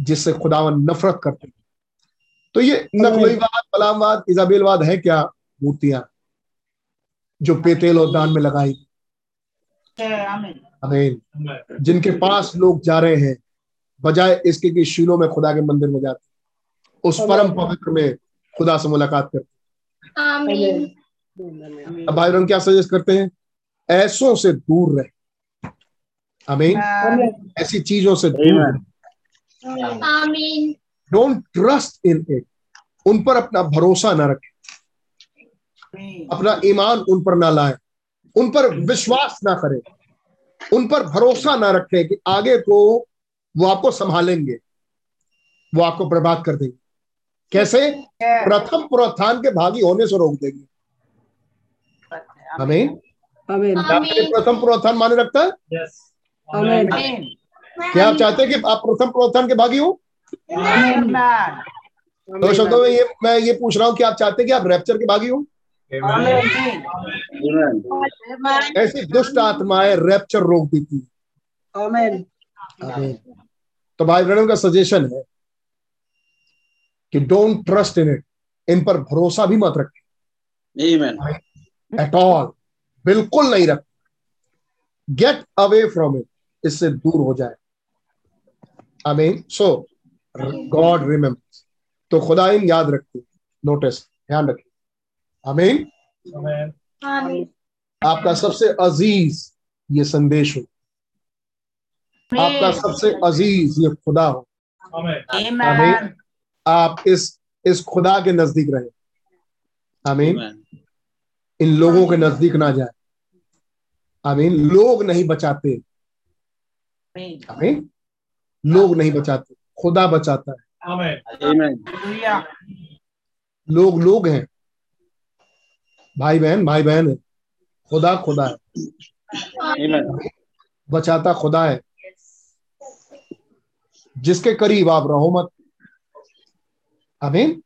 जिससे खुदावन नफरत करते हैं। तो ये नकलोईवाद बलामवाद इजाबेलवाद है क्या? मूर्तियाँ जो पेतेल और दान में लगाई अमीन जिनके पास लोग जा रहे हैं बजाय इसके कि शीलों में खुदा के मंदिर में जाते उस परम पवित्र में खुदा से मुलाकात करते अब भाई रंग क्या सजेस्ट करते हैं? ऐसों से दूर रहे। अमीन ऐसी चीज़ों से दूर रहे। डोंट ट्रस्ट इन इट उन पर अपना भरोसा ना रखें। अपना ईमान उन पर ना लाए। उन पर विश्वास ना करें। उन पर भरोसा ना रखें कि आगे को वो आपको संभालेंगे। वो आपको बर्बाद कर देंगे। कैसे? प्रथम प्रोत्थान के भागी होने से रोक देंगे। हमें प्रथम प्रोत्थान माने रखता है? क्या आप चाहते हैं कि आप प्रथम प्रोत्थान के भागी हो? तो शब्दों में ये मैं ये पूछ रहा हूँ कि आप चाहते हैं कि आप रैप्चर के भागी हो? ऐसी दुष्ट आत्माएँ रैप्चर रोक देती है। तो भाई ब्रम का सजेशन है कि डोंट ट्रस्ट इन इट इन पर भरोसा भी मत रखें। एट ऑल बिल्कुल नहीं रख। गेट अवे फ्रॉम इट इससे दूर हो जाए। I mean so God remember तो खुदा इन याद रखते नोटिस ध्यान रखिए। आमीन आपका सबसे अज़ीज़ ये संदेश हो। आपका सबसे अज़ीज़ ये खुदा हो। आमीन आप इस इस खुदा के नज़दीक रहे। आमीन। इन लोगों के नज़दीक ना जाए। आमीन। लोग नहीं बचाते। आमीन। लोग नहीं बचाते। खुदा बचाता है। लोग लोग हैं। भाई बहन भाई बहन है। खुदा खुदा है। बचाता खुदा है। जिसके करीब आप रहो मत। अमीन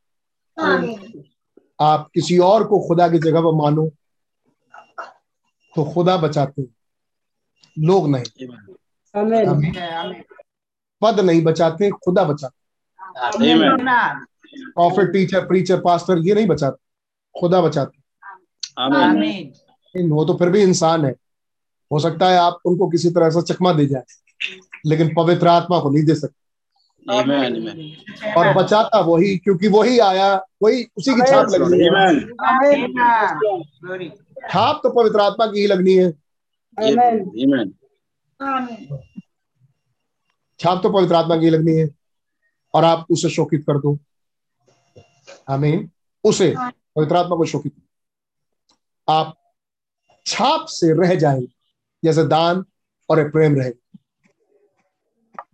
आप किसी और को खुदा की जगह पर मानो तो खुदा बचाते लोग नहीं। पद नहीं बचाते खुदा बचाते प्रॉफिट टीचर प्रीचर पास्टर ये नहीं बचाते खुदा बचाते वो तो फिर भी इंसान है। हो सकता है आप उनको किसी तरह से चकमा दे जाए लेकिन पवित्र आत्मा को नहीं दे सकते। और बचाता वही क्योंकि वही आया वही उसी की छाप लगनी है। छाप तो पवित्र आत्मा की ही लगनी है। छाप तो पवित्र आत्मा की लगनी है। और आप उसे शोकित कर दो। आमीन उसे पवित्र आत्मा को शोकित आप छाप से रह जाएँगे जैसे दान और प्रेम रहे।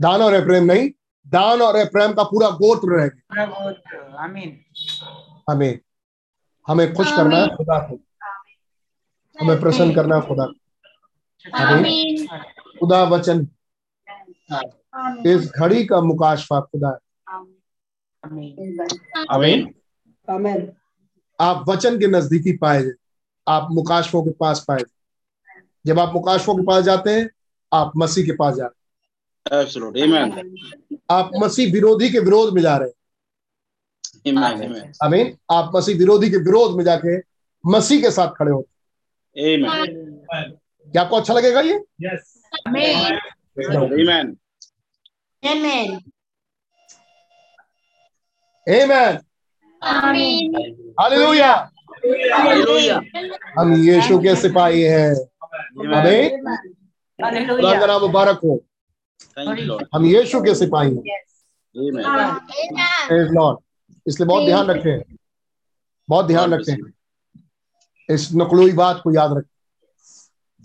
दान और प्रेम नहीं दान और प्रेम का पूरा गोत्र रहेगा हमें हमें खुश करना है खुदा को। हमें प्रसन्न करना है खुदा हमें खुदा वचन। इस घड़ी का मुकाशफा खुदा है। अमीन आप वचन के नजदीकी पाए जाए। आप मुकाशफों के पास पाए जब आप मुकाशफों के पास जाते हैं आप मसीह के पास जाते हैं। आप मसीह विरोधी के विरोध में जा रहे हैं। अमीन आप मसीह विरोधी के विरोध में जाके मसीह के साथ खड़े होते क्या आपको अच्छा लगेगा ये? हालेलुया हम यीशु के सिपाही हैं। हमें खुदा का नाम मुबारक हो। हम यीशु के सिपाही हैं। लॉर्ड इसलिए बहुत ध्यान रखें। बहुत ध्यान रखें। इस नकलोई बात को याद रखें।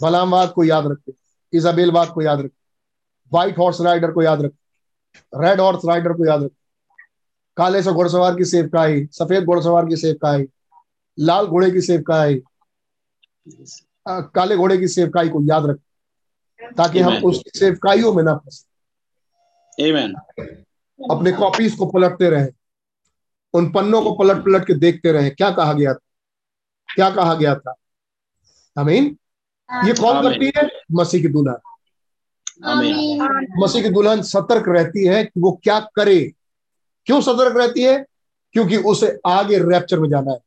बलामवाद को याद रखें। इजाबेल बात को याद रखें। व्हाइट हॉर्स राइडर को याद रखें। रेड हॉर्स राइडर को याद रखें। काले से घोड़सवार की सेवकाई सफ़ेद घोड़सवार की सेवकाई लाल घोड़े की सेवकाई काले घोड़े की सेवकाई को याद रखें। ताकि हम उस सेवकाइयों में ना फंसे। अपने कॉपीज को पलटते रहे। उन पन्नों को पलट पलट के देखते रहे। क्या कहा गया था? क्या कहा गया था? अमीन ये कौन करती है? मसीह की दुल्हन। मसीह की दुल्हन सतर्क रहती है कि वो क्या करे। क्यों सतर्क रहती है? क्योंकि उसे आगे रैप्चर में जाना है।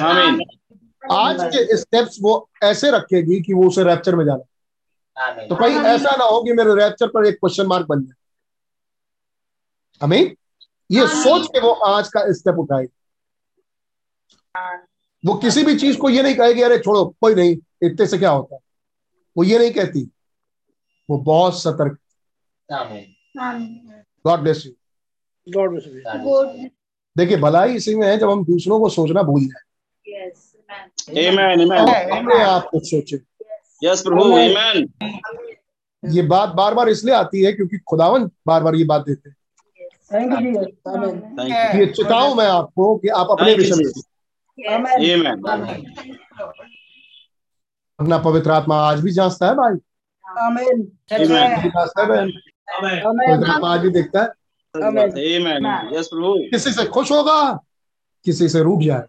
आमीन आज के स्टेप्स वो ऐसे रखेगी कि वो उसे रैप्चर में जाना है। तो कहीं ऐसा ना हो कि मेरे रैप्चर पर एक क्वेश्चन मार्क बन जाए। अमीन ये सोच के वो आज का स्टेप उठाएगी वो किसी भी चीज़ को ये नहीं कहेगी अरे छोड़ो कोई नहीं इतने से क्या होता है? वो ये नहीं कहती। वो बहुत सतर्क। God bless you God bless you. Good. देखिए भलाई इसी में है जब हम दूसरों को सोचना भूल जाए। अपने आप को सोचे। यस प्रभु आमीन ये बात बार बार इसलिए आती है क्योंकि खुदावन बार बार ये बात देते हैं। Thank you, Jesus. Amen. Thank you ये चिताऊं मैं आपको कि आप अपने विषय में. अपना पवित्र आत्मा आज भी जांचता है भाई। है. पवित्र आत्मा आज भी देखता है। Amen. आमीन यस प्रभु किसी से खुश होगा किसी से रूठ जाए।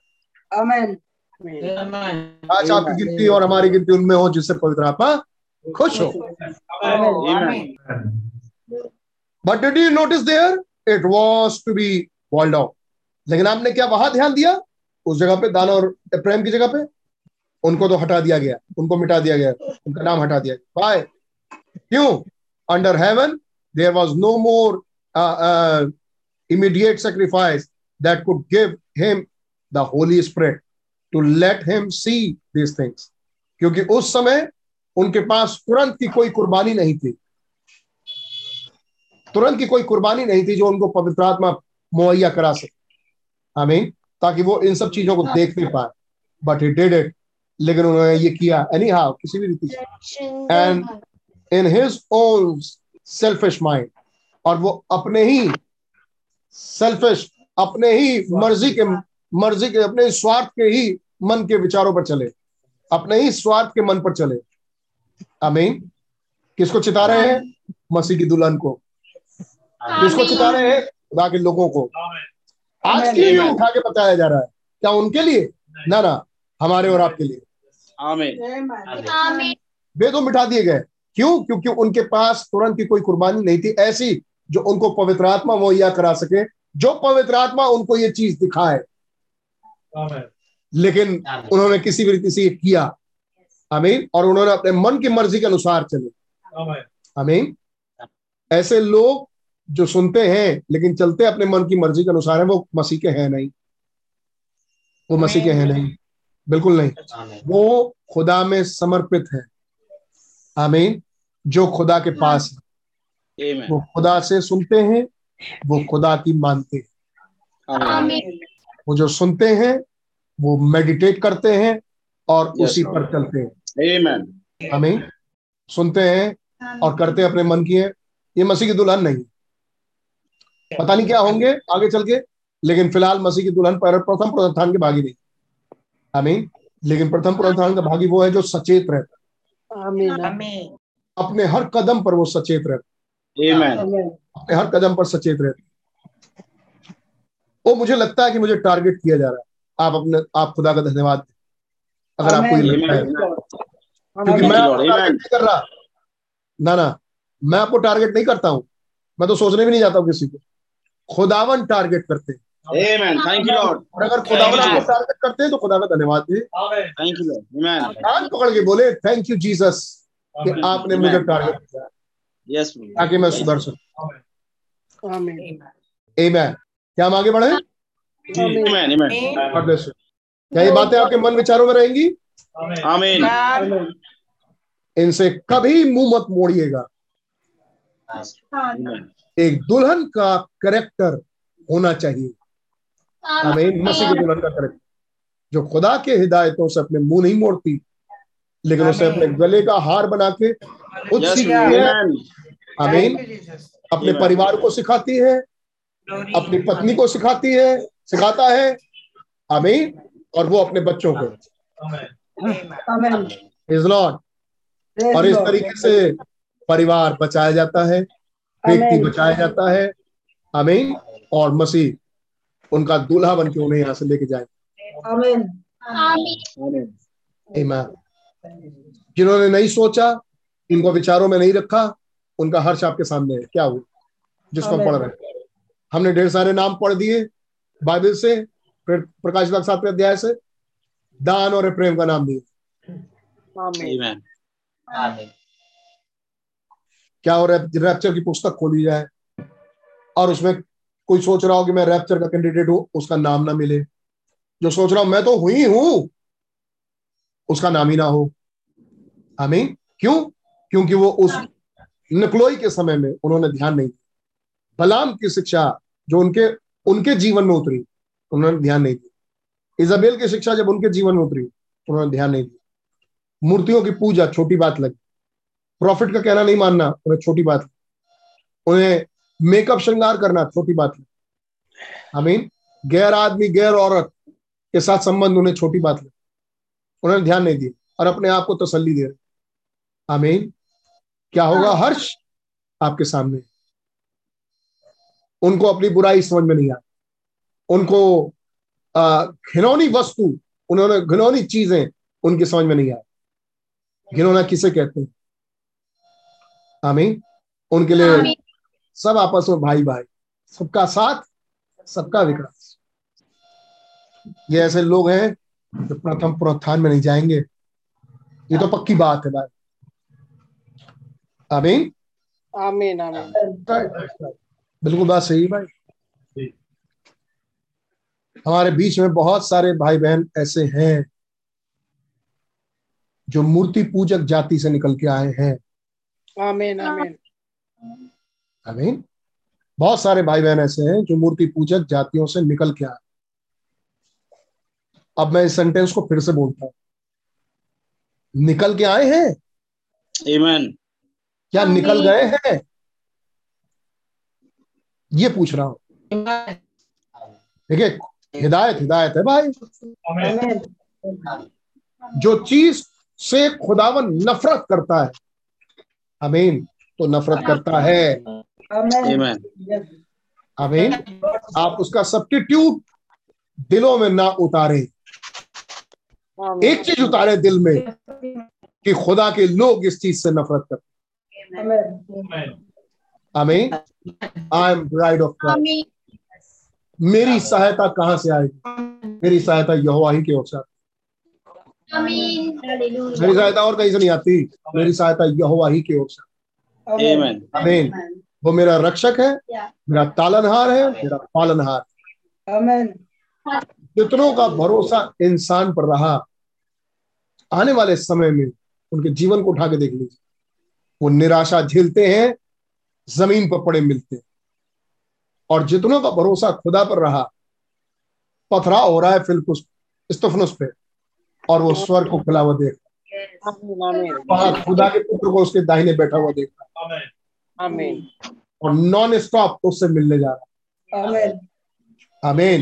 Amen. आज आपकी गिनती और हमारी गिनती उनमें हो जिससे पवित्र आत्मा खुश हो। But did you notice there it was to be bold out लेकिन आपने क्या वहाँ ध्यान दिया? उस जगह पे दान और प्रेम की जगह पे? उनको तो हटा दिया गया। उनको मिटा दिया गया। उनका नाम हटा दिया गया। Why? क्यों? Under heaven there was no more immediate sacrifice that could give him the holy spirit. To let him see these things क्योंकि उस समय उनके पास तुरंत की कोई कुर्बानी नहीं थी। तुरंत की कोई कुर्बानी नहीं थी जो उनको पवित्र आत्मा मुहैया करा सके। आमीन। ताकि वो इन सब चीज़ों को देख नहीं पाए। बट ही डिड इट लेकिन उन्होंने ये किया एनी हाउ किसी भी रीति से। And- in his own selfish mind और वो अपने ही सेल्फिश अपने ही मर्ज़ी के मर्ज़ी के अपने स्वार्थ के ही मन के विचारों पर चले। अपने ही स्वार्थ के मन पर चले। आमीन। किसको चिता रहे हैं? मसीह की दुल्हन को। किसको चिता रहे हैं? खुदा के लोगों को। आज के लिए उठा के बताया जा रहा है? क्या उनके लिए? ना ना। हमारे और आपके लिए। आमीन। Amen. वे तो मिटा दिए गए। क्यों? क्योंकि उनके पास तुरंत की कोई कुर्बानी नहीं थी। ऐसी जो उनको पवित्र आत्मा मुहैया करा सके। जो पवित्र आत्मा उनको ये चीज़ दिखाए। लेकिन उन्होंने किसी भी रीति से ये किया। अमीन और उन्होंने अपने मन की मर्ज़ी के अनुसार चले। अमीन ऐसे लोग जो सुनते हैं लेकिन चलते अपने मन की मर्ज़ी के अनुसार है वो मसीह के हैं नहीं। वो मसीह के हैं नहीं। बिल्कुल नहीं। वो खुदा में समर्पित है। आमीन। जो खुदा के पास है। वो खुदा से सुनते हैं वो खुदा की मानते हैं। वो जो सुनते हैं वो मेडिटेट करते हैं और Yes, उसी पर चलते हैं। आमीन आमीन सुनते हैं और करते हैं अपने मन की है। ये मसीह की दुल्हन नहीं पता नहीं क्या होंगे आगे चल के लेकिन फ़िलहाल मसीह की दुल्हन पर प्रथम पुनरुत्थान के भागी नहीं। आमीन। लेकिन प्रथम पुनरुत्थान का भागी वो है जो सचेत रहता है। अपने हर कदम पर वो सचेत रहता है। अपने हर कदम पर सचेत रहते। वो मुझे लगता है कि मुझे टारगेट किया जा रहा है। आप अपने आप खुदा का धन्यवाद अगर आपको ये लगता है। क्योंकि मैं आपको टारगेट नहीं कर रहा। ना ना। मैं आपको टारगेट नहीं करता हूँ। मैं तो सोचने भी नहीं जाता हूँ किसी को। खुदावन टारगेट करते हैं। थैंक यू लॉर्ड और अगर खुदावन आपको टारगेट करते हैं तो खुदा का धन्यवाद दे। थैंक यू कान पकड़ के बोले थैंक यू जीसस कि आपने मुझे टारगेट किया। यस ताकि मैं सुधर सकूँ। Amen. आमेन क्या हम आगे बढ़े? आमीन आमीन क्या ये बातें आपके मन विचारों में रहेंगी? आमीन इनसे कभी मुँह मत मोड़िएगा। एक दुल्हन का करेक्टर होना चाहिए। हमें मसीह की दुल्हन का करेक्टर जो खुदा के हिदायतों से अपने मुँह नहीं मोड़ती लेकिन उसे अपने गले का हार बना के खुद सीखती है। आमीन। आमीन अपने परिवार को सिखाती है। अपनी पत्नी को सिखाती है। सिखाता है। आमीन। और वो अपने बच्चों को। इज़ लॉर्ड और इस तरीके से परिवार बचाया जाता है। व्यक्ति बचाया जाता है। आमीन। और मसीह उनका दूल्हा बन के उन्हें यहाँ से लेके जाए. जिन्होंने नहीं सोचा इनको विचारों में नहीं रखा उनका हर्ष आपके सामने है। क्या हुआ? जिसको पढ़ रहे हैं। हमने ढेर सारे नाम पढ़ दिए। बाइबल से फिर प्रकाश लाख सातवें अध्याय से दान और प्रेम का नाम दिए क्या हो रैप्चर की पुस्तक खोली जाए और उसमें कोई सोच रहा हो कि मैं रैप्चर का कैंडिडेट हूँ उसका नाम ना मिले। जो सोच रहा हूँ मैं तो हुई हूँ उसका नाम ही ना हो। हमें क्यों? क्योंकि वो उस निकलोई के समय में उन्होंने ध्यान नहीं दिया। बलाम की शिक्षा जो उनके उनके जीवन में उतरी। उन्होंने ध्यान नहीं दिया। इजाबेल की शिक्षा जब उनके जीवन में उतरी उन्होंने ध्यान नहीं दिया। मूर्तियों की पूजा छोटी बात लगी। प्रॉफिट का कहना नहीं मानना उन्हें छोटी बात लगी। उन्हें मेकअप श्रृंगार करना छोटी बात लगी। आई मीन गैर आदमी गैर औरत के साथ संबंध उन्हें छोटी बात लगी। उन्होंने ध्यान नहीं दिया और अपने आप को तसल्ली दे रहे। आमीन। क्या होगा हर्ष आपके सामने। उनको अपनी बुराई समझ में नहीं आई उनको घिनौनी वस्तु उन्होंने घिनौनी चीज़ें उनकी समझ में नहीं आई घिनौना किसे कहते हैं? आमीन। उनके लिए सब आपस में भाई भाई सबका साथ सबका विकास। ये ऐसे लोग हैं जो प्रथम प्रोत्थान में नहीं जाएँगे। ये तो पक्की बात है भाई। आमीन आमीन। आमीन। बिल्कुल बात सही भाई। हमारे बीच में बहुत सारे भाई बहन ऐसे हैं जो मूर्ति पूजक जाति से निकल के आए हैं। आमीन आमीन। आमीन। बहुत सारे भाई बहन ऐसे हैं जो मूर्ति पूजक जातियों से निकल के आए। अब मैं इस सेंटेंस को फिर से बोलता हूँ। निकल के आए हैं? Amen. क्या निकल गए हैं? ये पूछ रहा हूँ। देखिए, हिदायत हिदायत है भाई। जो चीज़ से खुदावन नफरत करता है अमीन तो नफरत करता है. अमीन आप उसका सब्स्टिट्यूट दिलों में ना उतारे। एक चीज़ उतारे दिल में, कि खुदा के लोग इस चीज़ से नफरत करते अमीन? I am bride of Christ मेरी सहायता कहाँ से आएगी मेरी सहायता यहोवा ही की ओर से मेरी सहायता और कहीं से नहीं आती? मेरी सहायता यहोवा ही की ओर से Amen. अमीन। वो मेरा रक्षक है मेरा तालनहार है मेरा पालनहार। आमीन कितनों का भरोसा इंसान पर रहा आने वाले समय में उनके जीवन को उठा के देख लीजिए। वो निराशा झेलते हैं ज़मीन पर पड़े मिलते हैं। और जितनों का भरोसा खुदा पर रहा पथराव हो रहा है फिलकुस स्तफनुस पे और वो स्वर को खुला हुआ देख वहाँ खुदा के पुत्र को उसके दाहिने बैठा हुआ देख और नॉन स्टॉप उससे मिलने जा रहा आमीन। आमीन।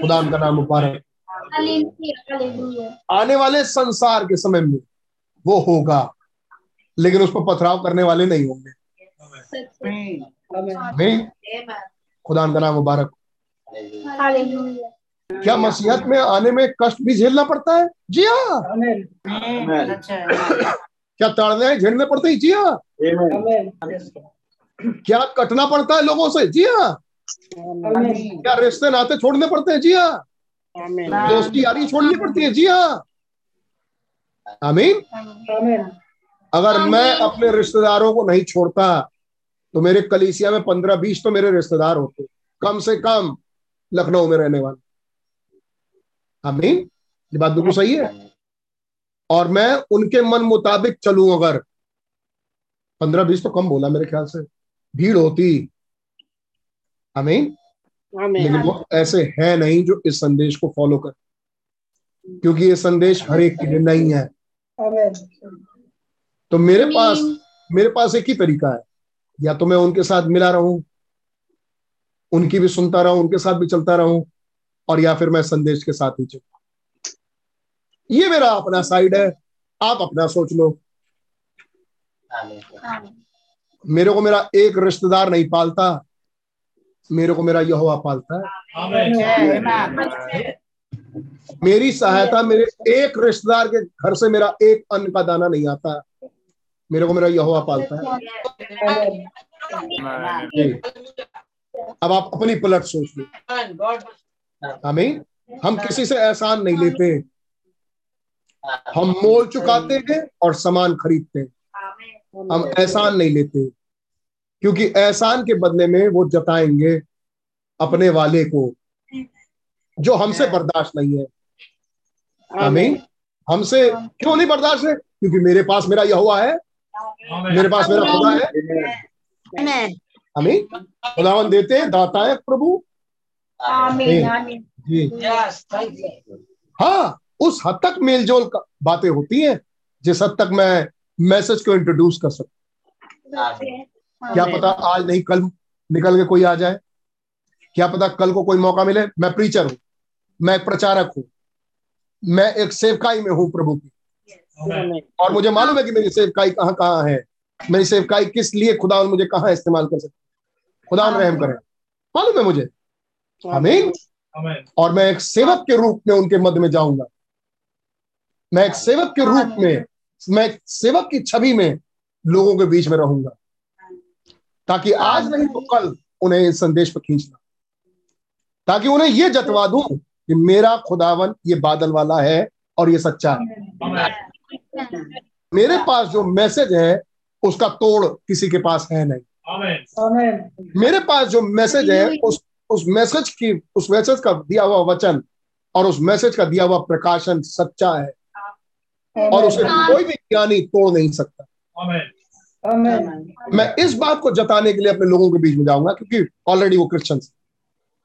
खुदा उनका नाम मुबारक। आने वाले संसार के समय में वो होगा लेकिन उस पर पथराव करने वाले नहीं होंगे। खुदा उनका नाम मुबारक क्या मसीहत में आने में कष्ट भी झेलना पड़ता है? जी हाँ। क्या ताड़ने झेलने पड़ते हैं? जी हाँ। क्या कटना पड़ता है लोगों से? जी हाँ। क्या रिश्ते नाते छोड़ने पड़ते हैं? जी हाँ। दोस्ती यारी छोड़नी पड़ती है? जी हाँ। आमीन। आमीन। अगर मैं अपने रिश्तेदारों को नहीं छोड़ता तो मेरे कलीसिया में पंद्रह बीस तो मेरे रिश्तेदार होते कम से कम लखनऊ में रहने वाले। आमीन? ये बात बिल्कुल सही है। और मैं उनके मन मुताबिक चलूँ अगर। पंद्रह बीस तो कम बोला मेरे ख्याल से। भीड़ होती। आमीन? आमीन। लेकिन वो ऐसे है नहीं जो इस संदेश को फॉलो कर। क्योंकि ये संदेश हर एक के लिए नहीं है। तो मेरे पास मेरे पास एक ही तरीका है। या तो मैं उनके साथ मिला रहूँ उनकी भी सुनता रहूँ उनके साथ भी चलता रहूँ और या फिर मैं संदेश के साथ ही चलूँ। ये मेरा अपना साइड है आप अपना सोच लो। मेरे को मेरा एक रिश्तेदार नहीं पालता मेरे को मेरा यहोवा पालता है। मेरी सहायता मेरे एक रिश्तेदार के घर से मेरा एक अन्न का दाना नहीं आता। मेरे को मेरा यहोवा पालता है। अब आप अपनी पलट सोच लो। हमें हम किसी से एहसान नहीं लेते। हम मोल चुकाते हैं और सामान खरीदते हैं। हम एहसान नहीं लेते। क्योंकि एहसान के बदले में वो जताएँगे अपने वाले को जो हमसे बर्दाश्त नहीं है। हमें हमसे क्यों नहीं बर्दाश्त है? क्योंकि मेरे पास मेरा यह हुआ है। मेरे पास मेरा खुदा है। हमें खुदावन देते हैं दाता है प्रभु। आमीन आमीन हाँ उस हद तक मेलजोल का बातें होती हैं जिस हद तक मैं मैसेज को इंट्रोड्यूस कर सकता क्या पता आज नहीं कल निकल के कोई आ जाए। क्या पता कल को कोई मौका मिले। मैं प्रीचर हूँ मैं प्रचारक हूँ मैं एक सेवकाई में हूँ प्रभु की। और मुझे मालूम है कि मेरी सेवकाई कहाँ कहाँ है। मेरी सेवकाई किस लिए खुदा मुझे कहाँ इस्तेमाल कर सकते खुदा रहम करे। मालूम है मुझे। आमीन। और मैं एक सेवक के रूप में उनके मध्य में जाऊँगा। मैं एक सेवक के रूप में मैं एक सेवक की छवि में लोगों के बीच में रहूँगा। ताकि आज नहीं तो कल उन्हें इस संदेश पर खींचना। ताकि उन्हें ये जतवा दूँ कि मेरा खुदावन ये बादल वाला है और ये सच्चा है। [laughs] मेरे पास जो मैसेज है उसका तोड़ किसी के पास है नहीं। मेरे पास जो मैसेज है उस उस मैसेज की उस मैसेज का दिया हुआ वचन और उस मैसेज का दिया हुआ प्रकाशन सच्चा है। और उसे कोई भी ज्ञानी तोड़ नहीं सकता। मैं इस बात को जताने के लिए अपने लोगों के बीच में जाऊँगा क्योंकि ऑलरेडी वो क्रिश्चियन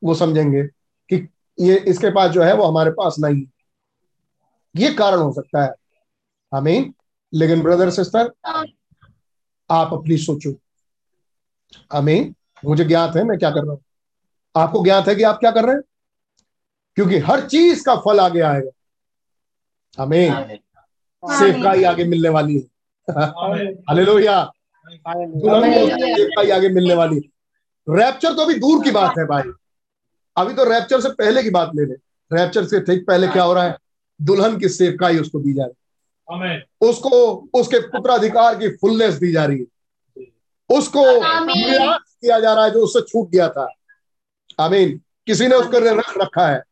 वो समझेंगे कि ये इसके पास जो है वो हमारे पास नहीं है। ये कारण हो सकता है। हमें लेकिन ब्रदर सिस्टर आप अपनी सोचो। हमें मुझे ज्ञात है मैं क्या कर रहा हूँ? आपको ज्ञात है कि आप क्या कर रहे हैं? क्योंकि हर चीज़ का फल आगे आएगा। हमें सेवकाई आगे मिलने वाली है। हालेलुया। सेवकाई आगे मिलने वाली है। रैप्चर तो अभी दूर की बात है भाई। अभी तो रैप्चर से पहले की बात ले ले। रैप्चर से ठीक पहले क्या हो रहा है? दुल्हन की सेवकाई उसको दी जा रही उसको उसके पुत्राधिकार की फुलनेस दी जा रही है। उसको किया जा रहा है जो उससे छूट गया था। आमीन किसी ने उसको रख रखा है।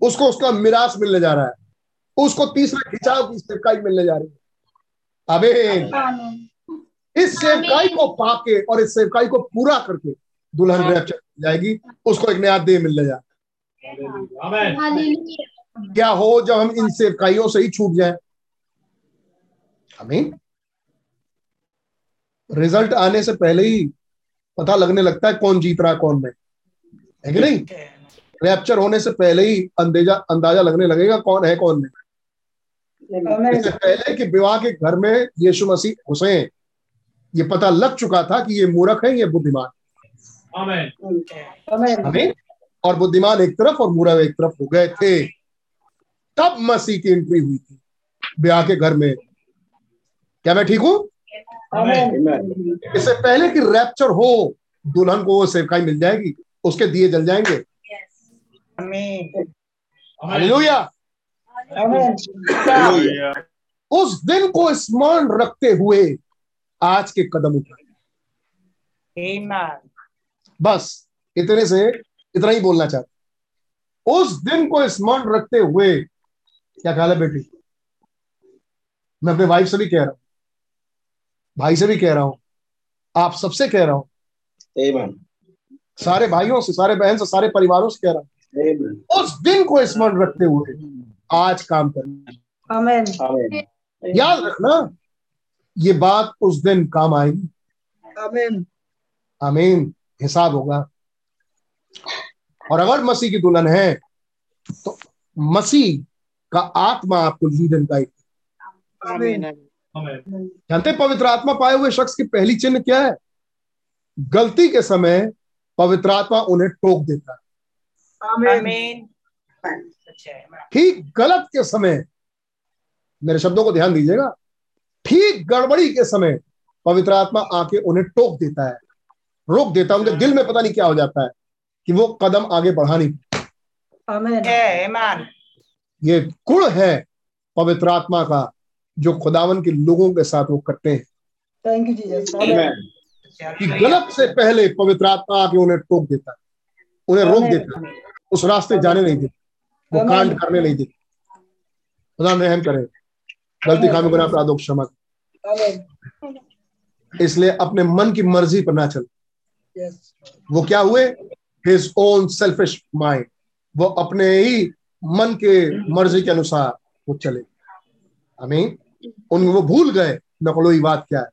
उसको उसका मिरास मिलने जा रहा है। उसको तीसरा खिंचाव की सेवकाई मिलने जा रही है। आमीन इस सेवकाई को पाके और इस सेवकाई को पूरा करके दुल्हन रैप्चर जाएगी। उसको एक नया देह मिलने जा क्या हो जब हम इन सेवकाइयों से ही छूट जाए? आमीन रिज़ल्ट आने से पहले ही पता लगने लगता है कौन जीत रहा है कौन नहीं। है कि नहीं? रैप्चर होने से पहले ही अंदेजा अंदाज़ा लगने लगेगा कौन है कौन नहीं। इससे पहले कि विवाह के घर में यीशु मसीह घुसे ये पता लग चुका था कि ये मूर्ख है ये बुद्धिमान। हमें और बुद्धिमान एक तरफ़ और मूर्ख एक तरफ़ हो गए थे। तब मसीह की एंट्री हुई थी ब्याह के घर में। क्या मैं ठीक हूँ? इससे पहले कि रैप्चर हो दुल्हन को वो सेवकाई मिल जाएगी उसके दिए जल जाएँगे। हालेलुया उस दिन को स्मरण रखते हुए आज के कदम उठाए। बस इतने से इतना ही बोलना चाहते उस दिन को स्मरण रखते हुए क्या ख्याल है बेटी? मैं अपने वाइफ से भी कह रहा हूँ। भाई से भी कह रहा हूँ। आप सबसे कह रहा हूँ। सारे भाइयों से सारे बहन से सारे परिवारों से कह रहा हूँ। उस दिन को स्मरण रखते हुए आज काम करना याद रखना ये बात उस दिन काम आएगी। आमीन। आमीन। हिसाब होगा। और अगर मसीह की दुल्हन है तो मसीह का आत्मा आपको लीडन का जानते पवित्र आत्मा पाए हुए शख्स की पहली चिन्ह क्या है? गलती के समय पवित्र आत्मा उन्हें टोक देता है। ठीक गलत के समय मेरे शब्दों को ध्यान दीजिएगा। ठीक गड़बड़ी के समय पवित्र आत्मा आके उन्हें टोक देता है। रोक देता है उनके दिल में पता नहीं क्या हो जाता है कि वो कदम आगे बढ़ा नहीं ये गुण है पवित्र आत्मा का। जो खुदावन के लोगों के साथ वो करते हैं। थैंक यू जीसस कि गलत से पहले पवित्र आत्मा आके उन्हें टोक देता है उन्हें रोक देता है उस रास्ते जाने नहीं देता वो कांड करने नहीं देता। खुदा रहम करे गलती खामी गुना अपराधों क्षमा। आमीन इसलिए अपने मन की मर्ज़ी पर ना चल। वो क्या हुए? हिज ओन सेल्फिश माइंड वो अपने ही मन के मर्ज़ी के अनुसार वो चले। हमें उन वो भूल गए नकलोई बात क्या है?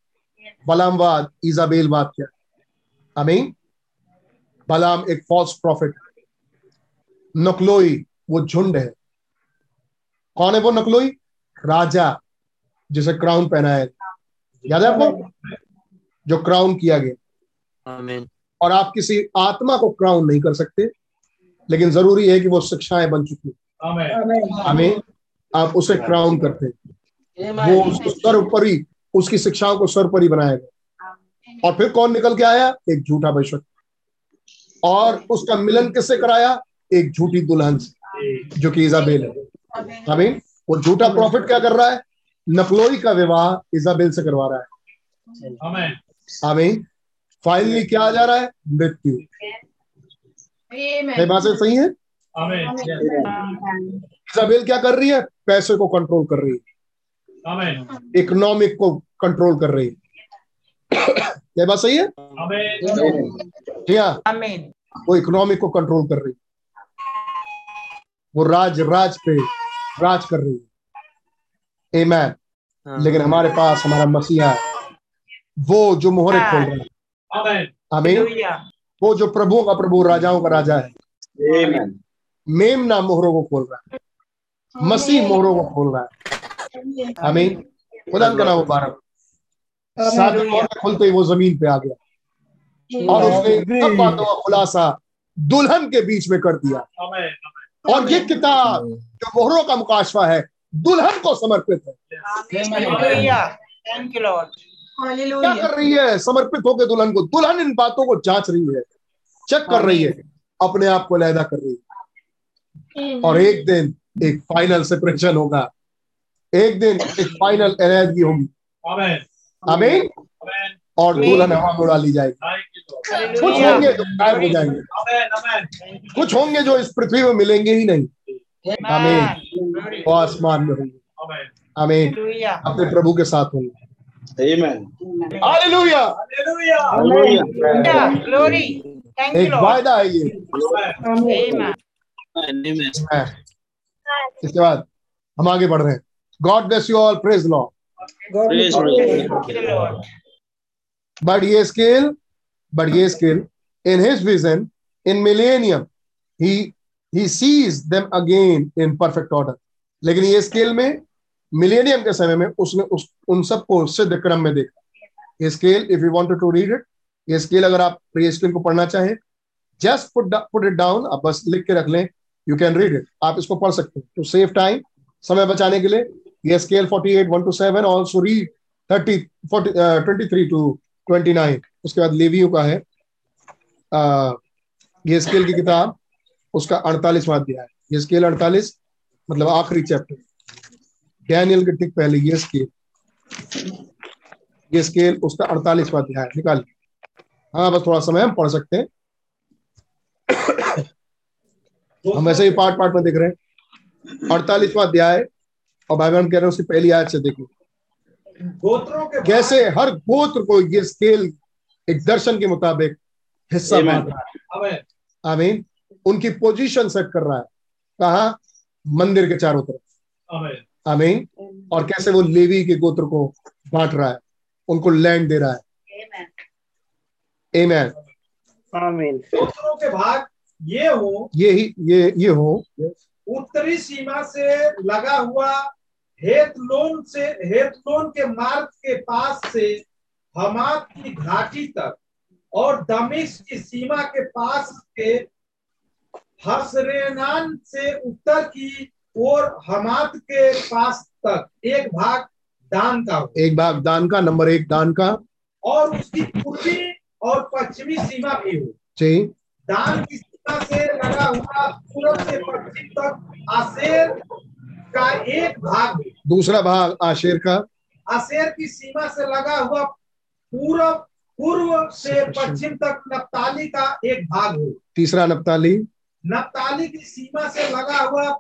बलामवाद इजाबेल बात क्या है? बलाम एक फॉल्स प्रॉफिट नकलोई वो झुंड है। कौन है वो नकलोई? राजा जिसे क्राउन पहनाया गया। याद है आपको? जो क्राउन किया गया। आमीन। और आप किसी आत्मा को क्राउन नहीं कर सकते लेकिन ज़रूरी है कि वो शिक्षाएँ बन चुकी हमें आप उसे क्राउन करते हैं। वो उसको सर्वपरि उसकी शिक्षाओं को सर्वपरि गया। और फिर कौन निकल के आया? एक झूठा भविष्य और उसका मिलन किससे कराया? एक झूठी दुल्हन से जो कि इजाबेल है। हमें वो झूठा प्रॉफिट क्या कर रहा है? नकलोई का विवाह इजाबेल से करवा रहा है। हमें फाइनली क्या आ जा रहा है? मृत्यु। ये बात सही है? इजाबेल क्या कर रही है? पैसे को कंट्रोल कर रही है। इकोनॉमिक को कंट्रोल कर रही है। ये बात सही है? ठीक है वो इकोनॉमिक को कंट्रोल कर रही है। वो राज राज पे राज कर रही है। Amen. लेकिन हमारे पास हमारा मसीहा है। वो जो मोहरे खोल रहा है। हमें वो जो प्रभुओं का प्रभु राजाओं का राजा है। Amen. मेमना मोहरों को खोल रहा है। मसीह मोहरों को खोल रहा है। हमें खुदा का नाम मुबारक सात खुलते ही वो ज़मीन पे आ गया। और उसने सब बातों का खुलासा दुल्हन के बीच में कर दिया। और ये किताब जो मोहरों का मुकाशवा है दुल्हन को समर्पित है। हालेलुया। थैंक यू क्या कर रही है? समर्पित होकर दुल्हन को। दुल्हन इन बातों को जाँच रही है। चेक कर रही है। अपने आप को लहदा कर रही है। और एक दिन एक फाइनल सेपरेशन होगा। एक दिन एक फाइनल अलहदगी होगी। हमें और दुल्हन हवा में उड़ा ली जाएगी। कुछ होंगे जो गायब हो जाएँगे। कुछ होंगे जो इस पृथ्वी में मिलेंगे ही नहीं। आमीन वो आसमान में होंगे। आमीन अपने प्रभु के साथ होंगे। Amen. हालेलूया Hallelujah. ग्लोरी थैंक यू एक वायदा है ये. है। इसके बाद हम आगे बढ़ रहे हैं। God bless you all praise Lord thank you scale but ye scale in his vision in millennium he he sees them again in perfect order. लेकिन ये स्केल में मिलेनियम के समय में उसने उस उन सबको सिद्ध क्रम में देखा। Ezekiel if you wanted to read it Ezekiel अगर आप ये स्केल को पढ़ना चाहें just put put it down आप बस लिख के रख लें यू कैन रीड इट आप इसको पढ़ सकते हैं। टू सेव टाइम समय बचाने के लिए Ezekiel 48 1 to 7 also read 30 40 23 to 29 उसके बाद लेवियों का है। आ, ये स्केल की किताब उसका अड़तालीसवां अध्याय ये स्केल अड़तालीस मतलब आखिरी चैप्टर डैनियल के ठीक पहले ये स्केल ये स्केल उसका अड़तालीसवां अध्याय निकाल। हाँ बस थोड़ा समय हम पढ़ सकते हैं। [coughs] हम ऐसे ही पार्ट पार्ट में देख रहे हैं। अड़तालीसवां अध्याय और भाई बहन कह रहे हैं उसकी पहली आयत से देखिए गोत्रों के कैसे हर गोत्र को ये स्केल एक दर्शन के मुताबिक हिस्सा. बांट रहा है। आमीन। उनकी पोजीशन सेट कर रहा है। कहा? मंदिर के चारों तरफ़। आमीन। और कैसे वो लेवी के गोत्र को बांट रहा है। उनको लैंड दे रहा है। एमैन आमीन। गोत्रों के भाग ये हो ये ही ये ये हो। उत्तरी सीमा से लगा हुआ हेतलोन से हेतलोन के मार्ग के पास से हमाद की घाटी तक और दमिश की सीमा के पास के हसरेनान से उत्तर की ओर हमाद के पास तक एक भाग दान का एक भाग दान का नंबर एक दान का। और उसकी पूर्वी और पश्चिमी सीमा भी हो। जी। दान की सीमा से लगा हुआ पूरब से पश्चिम तक आसेर का एक भाग दूसरा भाग आशेर का। आशेर की सीमा से लगा हुआ पूर्व पूर्व से पश्चिम तक नप्ताली का एक भाग हो। तीसरा नप्ताली। नप्ताली की सीमा से लगा हुआ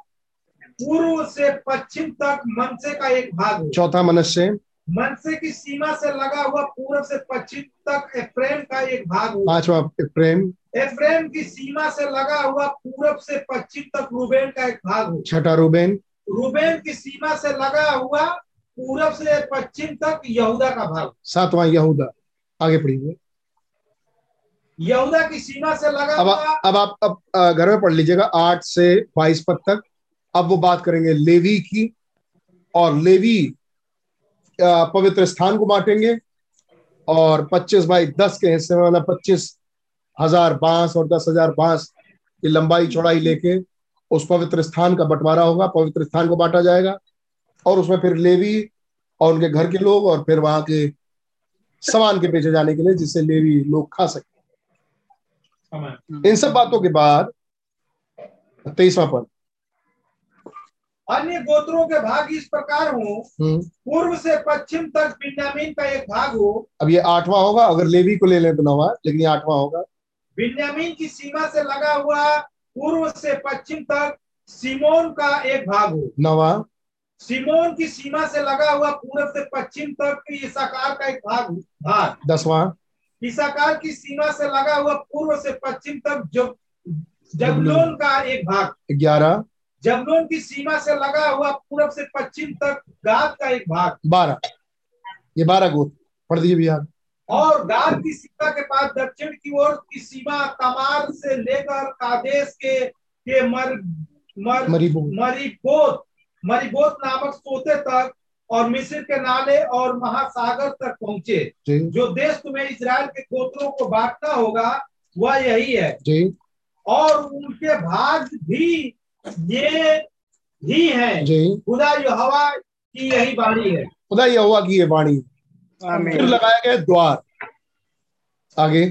पूर्व से पश्चिम तक मनसे का एक भाग हो। चौथा मनुष्य मनसे की सीमा से लगा हुआ पूर्व से पश्चिम तक एफ्रेम का एक भाग हो। पांचवा प्रेम एफ्रेम की सीमा से लगा हुआ पूर्व से पश्चिम तक रूबेन का एक भाग हो। छठा रूबेन। रूबेन की सीमा से लगा हुआ पूरब से पश्चिम तक यहूदा का भाग। सातवां यहूदा। आगे पढ़िए। यहूदा की सीमा से लगा अब हुआ अब आप अब घर में पढ़ लीजिएगा आठ से बाईस पद तक। अब वो बात करेंगे लेवी की और लेवी पवित्र स्थान को बांटेंगे और पच्चीस बाई दस के हिस्से में मतलब पच्चीस हज़ार बाँस और दस हज़ार बाँस की लंबाई चौड़ाई लेके उस पवित्र स्थान का बंटवारा होगा पवित्र स्थान को बांटा जाएगा और उसमें फिर लेवी और उनके घर के लोग और फिर वहाँ के सामान के बेचे जाने के लिए जिससे लेवी लोग खा सके। इन सब बातों के बाद तेईसवा पद। अन्य गोत्रों के भाग इस प्रकार हो। हम्म, पूर्व से पश्चिम तक बिन्यामीन का एक भाग हो। अब ये आठवां होगा अगर लेवी को ले लें तो नवा लेकिन ये आठवां होगा। बिन्यामीन की सीमा से लगा हुआ पूर्व से पश्चिम तक सिमोन का एक भाग हो। नवा। सिमोन की सीमा से लगा हुआ पूर्व से पश्चिम तक ईसाकार का एक भाग भाग। दसवां। ईसाकार की सीमा से लगा हुआ पूर्व से पश्चिम तक जब जबलोन का एक भाग। ग्यारह। जबलोन की सीमा से लगा हुआ पूर्व से पश्चिम तक गाद का एक भाग। बारह। ये बारह गोत्र पढ़ दीजिए भैया। और गाद की सीमा के पास दक्षिण की ओर की सीमा तमार से लेकर कादेश के के मर मर मरीबो मरीबोत मरीबोत नामक सोते तक और मिस्र के नाले और महासागर तक पहुँचे। जो। देश तुम्हें इसराइल के गोत्रों को बांटना होगा वह यही है। जी। और उनके भाग भी ये ही है। खुदा यहोवा की यही वाणी है। खुदा यहोवा की ये वाणी फिर लगाया गया द्वार। आगे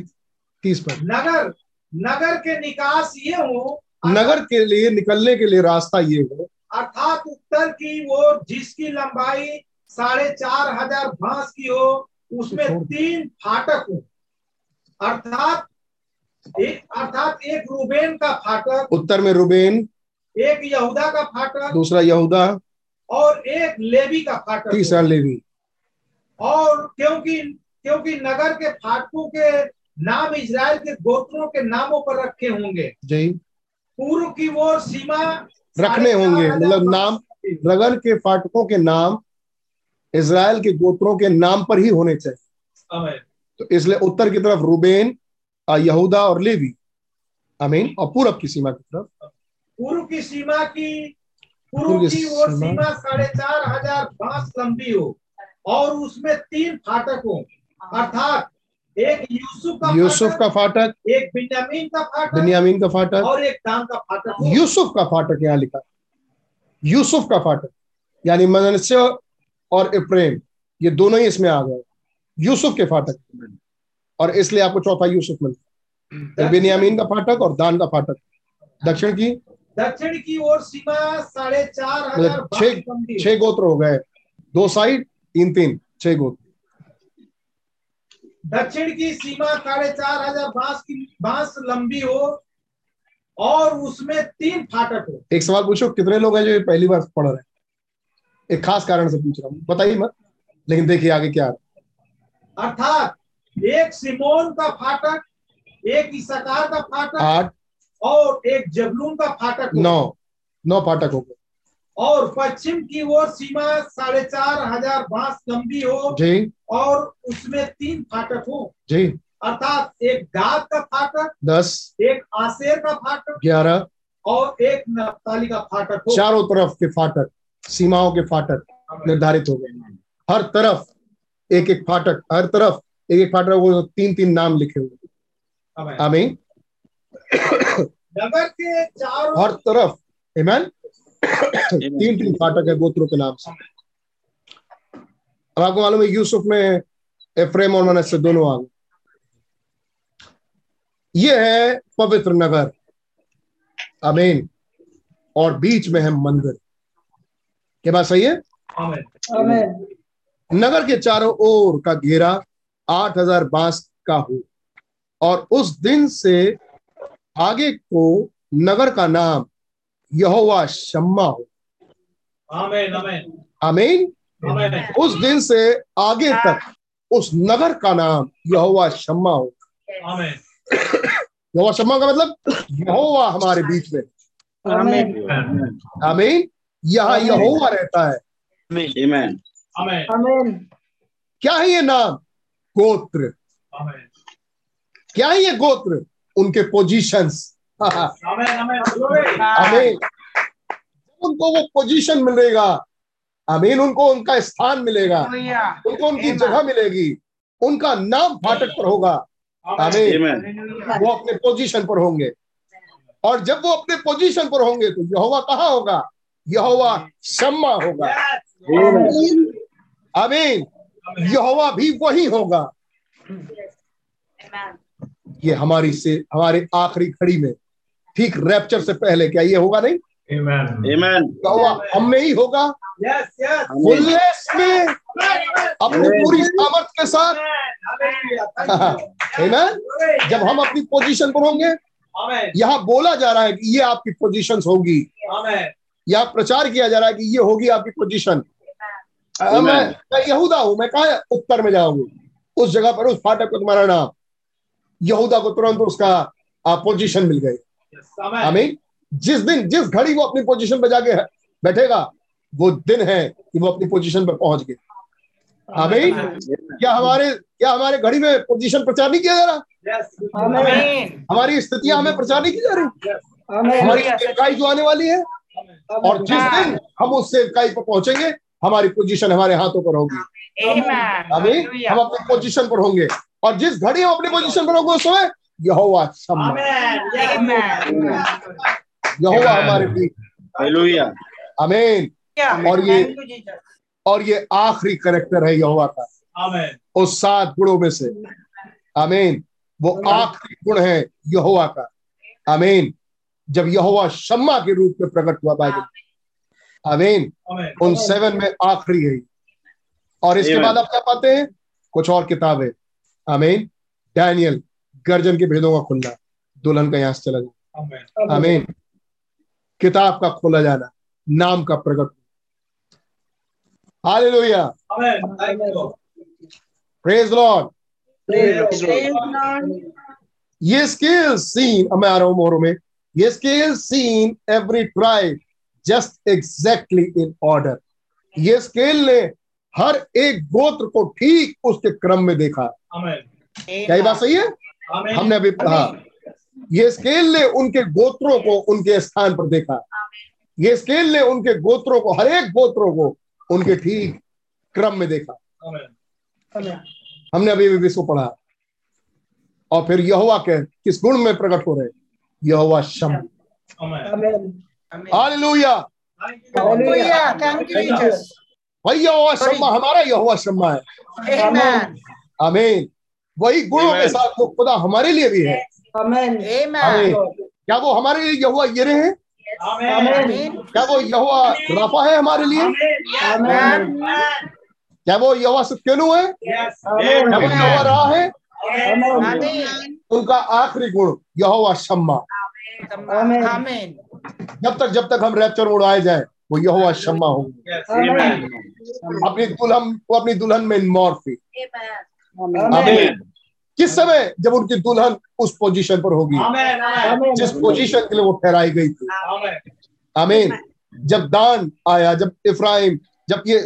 तीस पर। नगर नगर के निकास ये हो नगर के लिए निकलने के लिए रास्ता ये हो। अर्थात उत्तर की वो जिसकी लंबाई साढ़े चार हज़ार भांस की हो उसमें तीन फाटक हो। अर्थात एक अर्थात एक रूबेन का फाटक उत्तर में रुबेन एक यहूदा का फाटक दूसरा यहूदा और एक लेवी का फाटक तीसरा। लेवी। और क्योंकि क्योंकि नगर के फाटकों के नाम इज़राइल के गोत्रों के नामों पर रखे होंगे। जी। पूर्व की ओर सीमा रखने होंगे। मतलब नाम नगर के फाटकों के नाम इज़राइल के गोत्रों के नाम पर ही होने चाहिए। तो इसलिए उत्तर की तरफ़ रूबेन यहूदा और लेवी। अमीन और पूरब की सीमा की तरफ़। पूर्व की सीमा की पूर्व पूर्व की ओर सीमा साढ़े चार हज़ार बाँस लंबी हो। और उसमें तीन फाटक हो। अर्थात एक यूसुफ का यूसुफ का फाटक एक बिन्यामीन का फाटक बिन्यामीन का फाटक और एक दान का फाटक यूसुफ का फाटक यहाँ लिखा। यूसुफ का फाटक यानी मनस्य और इप्रेम ये दोनों ही इसमें आ गए। यूसुफ के फाटक। और इसलिए आपको चौथा यूसुफ मिलता है। बिन्यामीन का फाटक और दान का फाटक। दक्षिण की? दक्षिण की ओर सीमा साढ़े चार हज़ार मतलब छह छह गोत्र हो गए। दो साइड तीन तीन छह गोत्र दक्षिण की सीमा साढ़े चार हज़ार बाँस की बाँस लंबी हो और उसमें तीन फाटक हो। एक सवाल पूछो कितने लोग हैं जो ये पहली बार पढ़ रहे हैं? एक खास कारण से पूछ रहा हूँ बताइए मत लेकिन देखिए आगे क्या है। अर्थात एक सिमोन का फाटक एक इसकार का फाटक आठ। और एक जबलून का फाटक नौ। नौ फाटक हो गए। और पश्चिम की ओर सीमा साढ़े चार हज़ार बाँस लंबी हो जी। और उसमें तीन फाटक हो। जी। अर्थात एक गाद का फाटक दस एक आसेर का फाटक ग्यारह और एक नप्ताली का फाटक हो। चारों तरफ़ के फाटक सीमाओं के फाटक निर्धारित हो गए। हर तरफ़ एक एक फाटक हर तरफ़ एक एक फाटक वो तीन तीन नाम लिखे हुए। आमीन। नगर के चारों हर तरफ़ आमीन। तीन तीन फाटक है गोत्रों के नाम से। अब आपको मालूम है यूसुफ में एफ्रेम और मनस्य दोनों आ गए। ये है पवित्र नगर। आमीन। और बीच में है मंदिर। ये बात सही है? Amen. Amen. नगर के चारों ओर का घेरा आठ हज़ार बाँस का हो। और उस दिन से आगे को नगर का नाम यहोवा शम्मा हो Amen. Amen. आमीन उस दिन से आगे तक उस नगर का नाम यहोवा शम्मा हो Amen. यहोवा शम्मा का मतलब यहोवा हमारे बीच में Amen. आमीन यहाँ यहोवा रहता है Amen. Amen. Amen. क्या है ये नाम गोत्र Amen. क्या है ये गोत्र उनके पोजीशंस. आमीन। उनको वो पोजीशन मिलेगा आमीन उनको उनका स्थान मिलेगा उनको उनकी जगह मिलेगी उनका नाम फाटक पर होगा। आमीन। वो अपने पोजीशन पर होंगे। और जब वो अपने पोजीशन पर होंगे तो यहोवा कहाँ होगा? यहोवा शम्मा होगा. आमीन। यहोवा भी वही होगा। ये हमारी से हमारे आखिरी घड़ी में ठीक रैप्चर से पहले क्या ये होगा नहीं Amen. Amen. हम में ही होगा Yes. Yes. Amen. फुलनेस में अपनी पूरी सामर्थ के साथ. [laughs] Amen? जब हम अपनी पोजीशन पर होंगे Amen. यहाँ बोला जा रहा है कि ये आपकी पोजीशंस होगी Amen. यहाँ प्रचार किया जा रहा है कि ये होगी आपकी पोजीशन मैं मैं यहूदा हूँ मैं कहा उत्तर में जाऊँगी उस जगह पर उस फाटक को तुम्हारा नाम यहूदा को तुरंत उसका पोजीशन मिल गई Yes. Amen. जिस दिन जिस घड़ी वो अपनी पोजीशन पर जाके बैठेगा वो दिन है कि वो अपनी पोजीशन पर पहुँच गए आमीन। क्या हमारे क्या हमारे घड़ी में पोजीशन प्रचार नहीं किया जा रहा? हमारी स्थितियाँ हमें प्रचार नहीं की जा रही? हमारी सेवकाई जो आने वाली है और जिस दिन हम उस सेवकाई पर पहुँचेंगे हमारी पोजीशन हमारे हाथों पर होगी। Amen. अभी हम अपनी पोजीशन पर होंगे। और जिस घड़ी हम अपनी पोजीशन पर होंगे उस समय यहोवा शम्मा Amen. यहोवा हमारे बीच। Yeah. और ये-. और ये आखिरी करेक्टर है यहोवा का. उस सात गुणों में से। आमीन वो आखिरी गुण है यहोवा का। आमीन जब यहोवा शम्मा के रूप में प्रकट हुआ बाइबल आमीन Amen. उन सेवन में आखिरी है। और इसके बाद आप क्या पाते हैं? कुछ और किताबें। आमीन डैनियल गर्जन के भेदों का खुलना दुल्हन का यहाँ से चला जाना. आमीन किताब का खोला जाना नाम का प्रकट. Thank you. Praise Lord Lord. Ezekiel seen अब मैं आ रहा हूँ मोहरों में Ezekiel seen every tribe just exactly in order Ezekiel ने हर एक गोत्र को ठीक उसके क्रम में देखा Amen. क्या ये बात सही है Amen. हमने अभी कहा ये स्केल ने उनके गोत्रों को उनके स्थान पर देखा। ये स्केल ने उनके गोत्रों को हर एक गोत्रों को उनके ठीक क्रम में देखा. हमने अभी भी इसको पढ़ा। और फिर यहोवा के किस गुण में प्रकट हो रहे? यहोवा शम. हालेलुया. वही यहोवा शम्मा हमारा यहोवा शम्मा है. आमीन। वही गुणों के साथ वो खुदा हमारे लिए भी है। Amen. Amen. आमीन। क्या वो हमारे लिए यहोवा यरे है? Amen. Amen. क्या वो यहोवा राफा है हमारे लिए? क्या वो यहोवा सिक्केनु है? क्या वो यहोवा राह है. उनका आखिरी गुण यहोवा शम्मा. जब तक जब तक हम रैप्चर उड़ाए जाए वो यहोवा शम्मा होंगे। अपनी दुल्हन वो अपनी दुल्हन में. आमीन किस समय जब उनकी दुल्हन उस पोजीशन पर होगी. जिस पोजीशन के लिए वो ठहराई गई थी. आमीन। जब दान आया जब इफ्राइम जब ये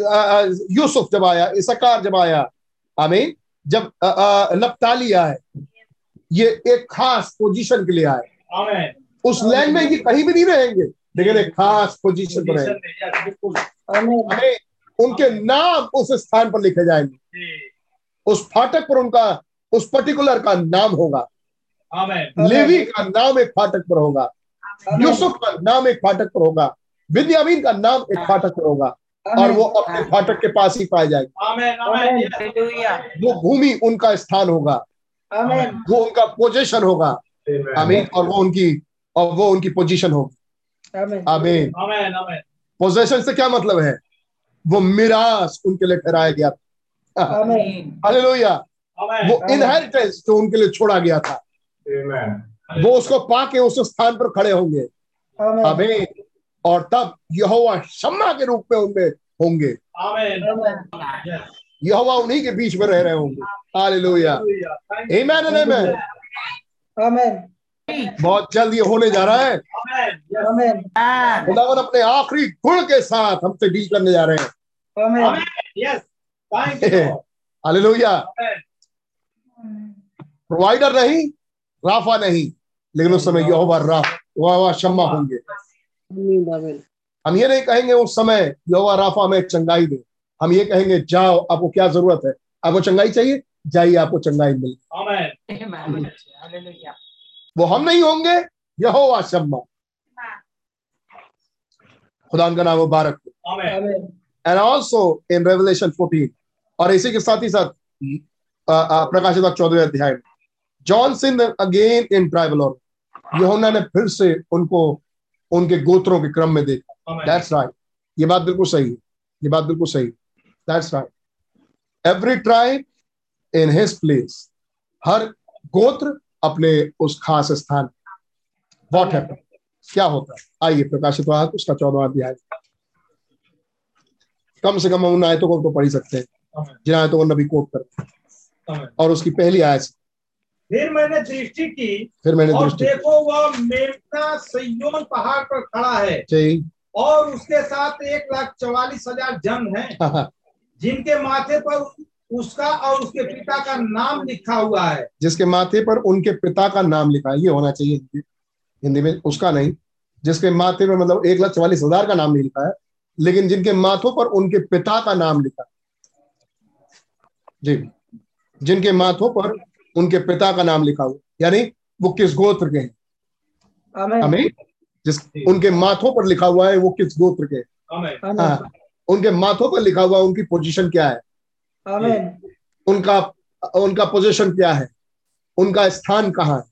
यूसुफ जब आया इसकार जब आया आमीन। जब अ, आए ये एक खास पोजीशन के लिए आए। उस लैंड में ये कहीं भी नहीं रहेंगे लेकिन एक खास पोजीशन पर रहेंगे। उनके नाम उस स्थान पर लिखे जाएँगे। जी. उस फाटक पर उनका उस पर्टिकुलर का नाम होगा। लेवी का नाम एक फाटक पर होगा। यूसुफ का नाम एक फाटक पर होगा। बिन्यामीन का नाम एक फाटक पर होगा। और वो अपने फाटक के पास ही पाए जाएँगे. वो भूमि उनका स्थान होगा। वो उनका पोजीशन होगा। Amen. आमीन। और वो उनकी और वो उनकी पोजीशन होगी। Amen. आमीन। Amen. Amen. पोजेशन से क्या मतलब है? वो मिरास उनके लिए ठहराया गया हालेलुया Amen. वो इनहेरिटेंस जो उनके लिए छोड़ा गया था। Amen. वो उसको पाके उस स्थान पर खड़े होंगे। आमीन आमीन और तब यहोवा शम्मा के रूप में उनमें होंगे। यहोवा उन्हीं के बीच में रह रहे होंगे। हालेलुया. आमीन आमीन आमीन बहुत जल्द ये होने जा रहा है। Amen. Yes. आमीन खुदावन अपने आखिरी गुण के साथ हमसे डील करने जा रहे हैं। हालेलुया प्रोवाइडर [laughs] नहीं राफा नहीं. लेकिन उस समय यहोवा राफ यहोवा शम्मा होंगे। हम ये नहीं कहेंगे उस समय यहोवा राफा में चंगाई दे। हम ये कहेंगे जाओ आपको क्या ज़रूरत है? आपको चंगाई चाहिए? जाइए आपको चंगाई मिल। Amen. वो हम नहीं होंगे यहोवा शम्मा। खुदा का नाम मुबारक एंड ऑल्सो इन रेवलेशन 14 और इसी के साथ ही साथ प्रकाशित चौदह अध्याय में John seen again in tribal यूहन्ना ने फिर से उनको उनके गोत्रों के क्रम में देखा। दैट्स राइट ये बात बिल्कुल सही है। ये बात बिल्कुल सही that's right every tribe in his place हर गोत्र अपने उस खास स्थान वॉट हैपन क्या होता है? आइए प्रकाशित वाहक उसका चौदह अध्याय। कम से कम हम उन आयतों को तो पढ़ ही सकते हैं। जिन आयतों को नबी कोट कर। और उसकी पहली आयत। फिर मैंने दृष्टि की फिर मैंने और देखो वह मेमना सयोन पहाड़ पर खड़ा है। और उसके साथ एक लाख चौवालीस हज़ार जन है। हाँ, हाँ, जिनके माथे पर उसका और उसके पिता का नाम लिखा हुआ है। जिसके माथे पर उनके पिता का नाम लिखा है ये होना चाहिए हिंदी हिंदी में उसका नहीं। जिसके माथे पर मतलब एक लाख चवालीस हज़ार का नाम नहीं लिखा है लेकिन जिनके माथों पर उनके पिता का नाम लिखा है। जी। जिनके माथों पर उनके पिता का नाम लिखा हुआ यानी वो किस गोत्र के हैं? हमें जिस उनके माथों पर लिखा हुआ है वो किस गोत्र के? हाँ, उनके माथों पर लिखा हुआ उनकी पोजीशन क्या है? उनका उनका पोजीशन क्या है? उनका स्थान कहाँ है?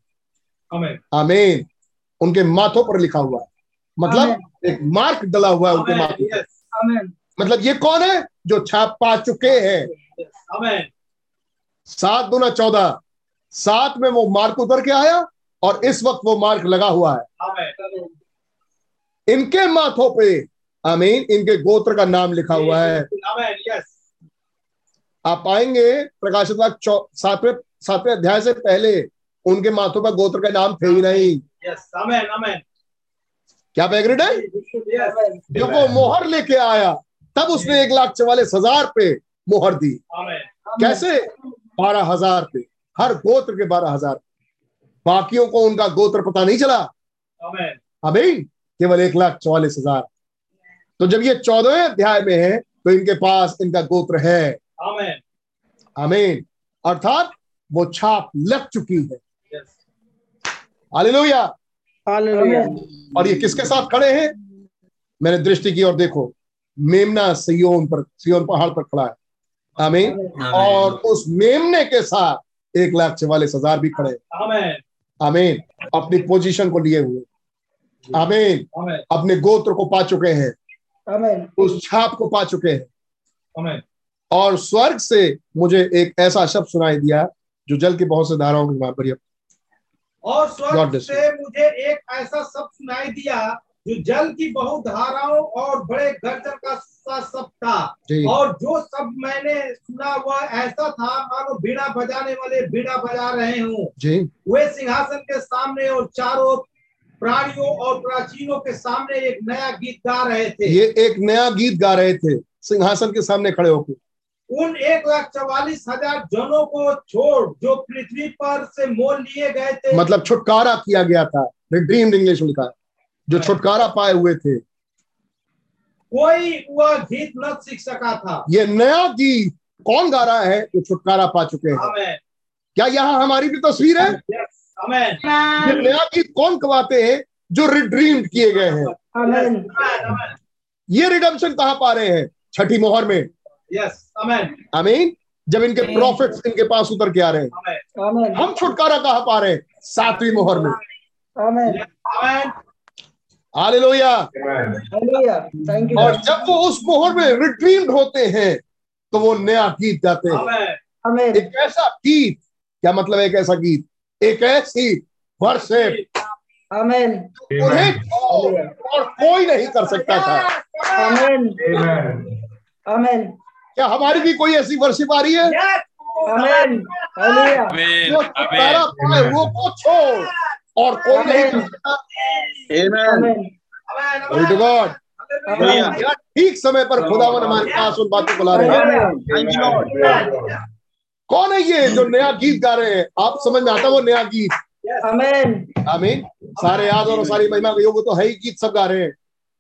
Amen. आमीन। उनके माथों पर लिखा हुआ है। मतलब एक मार्क डला हुआ है उनके माथों पर। मतलब ये कौन है? जो छाप पा चुके हैं। सात दुना चौदह। सात में वो मार्क उतर के आया और इस वक्त वो मार्क लगा हुआ है। इनके माथों पे आमीन इनके गोत्र का नाम लिखा हुआ है। आप आएँगे प्रकाशित सातवें सातवें अध्याय से पहले उनके माथों पर गोत्र का नाम थे ही नहीं. Amen. Amen. क्या पैगरेड है. जब वो मोहर लेके आया तब उसने एक लाख चवालीस हज़ार पे मोहर दी। कैसे? बारह हज़ार पे। हर गोत्र के बारह हज़ार बाकियों को उनका गोत्र पता नहीं चला। Amen. अभी केवल एक लाख चौवालीस हज़ार। तो जब ये चौदहवें अध्याय में है तो इनके पास इनका गोत्र है। Amen. आमीन। अर्थात वो छाप लग चुकी है। हालेलुया। और ये किसके साथ खड़े हैं? मैंने दृष्टि की और देखो। मेमना सियोन पर सियोन पहाड़ पर खड़ा है। आमीन। और उस मेमने के साथ एक लाख चवालीस हज़ार भी खड़े। आमीन। अपनी पोजीशन को लिए हुए। आमीन। अपने गोत्र को पा चुके हैं। उस छाप को पा चुके हैं। और स्वर्ग से मुझे एक ऐसा शब्द सुनाई दिया जो जल की बहुत से धाराओं के वहाँ पर और स्वर्ग से मुझे एक ऐसा शब्द सुनाई दिया जो जल की बहुत धाराओं और बड़े गर्जन का सा शब्द था। और जो शब्द मैंने सुना वह ऐसा था मानो बीड़ा बजाने वाले बीड़ा बजा रहे हूँ। वे सिंहासन के सामने और चारों प्राणियों और प्राचीनों के सामने एक नया गीत गा रहे थे। ये एक नया गीत गा रहे थे सिंहासन के सामने खड़े होकर उन एक लाख चवालीस हज़ार जनों को छोड़ जो पृथ्वी पर से मोल लिए गए थे। मतलब छुटकारा किया गया था। रिडीम्ड इंग्लिश में लिखा है जो छुटकारा पाए हुए थे। कोई वह गीत न सीख सका था। ये नया गीत कौन गा रहा है जो छुटकारा पा चुके हैं? क्या यहाँ हमारी भी तस्वीर है? ये नया गीत कौन गवाते हैं जो रिड्रीम किए गए हैं? ये रिडम्पशन कहाँ पा रहे हैं? छठी मोहर में। यस अमेन आमीन। जब इनके प्रॉफिट्स इनके पास उतर के आ रहे हैं। हम छुटकारा कहाँ पा रहे हैं? सातवीं मोहर में। आमीन। अमेन हालेलुया। Hallelujah. और जब वो उस मोहर में रिट्रीम्ड होते हैं तो वो नया गीत गाते हैं। एक ऐसा गीत क्या मतलब एक ऐसा गीत? एक ऐसी वर्शिप Amen. उन्हें और कोई नहीं कर सकता था। Amen. Amen. क्या हमारी भी कोई ऐसी वर्षिप आ रही है. आमीन वो को छोड़। और कोई नहीं. क्या ठीक समय पर खुदावन हमारे पास उन बातों को ला रहे हैं. कौन है ये जो नया गीत गा रहे हैं? आप समझ में आता वो नया गीत. आमीन सारे याद और सारी महिमा के योग तो है ही गीत सब गा रहे हैं।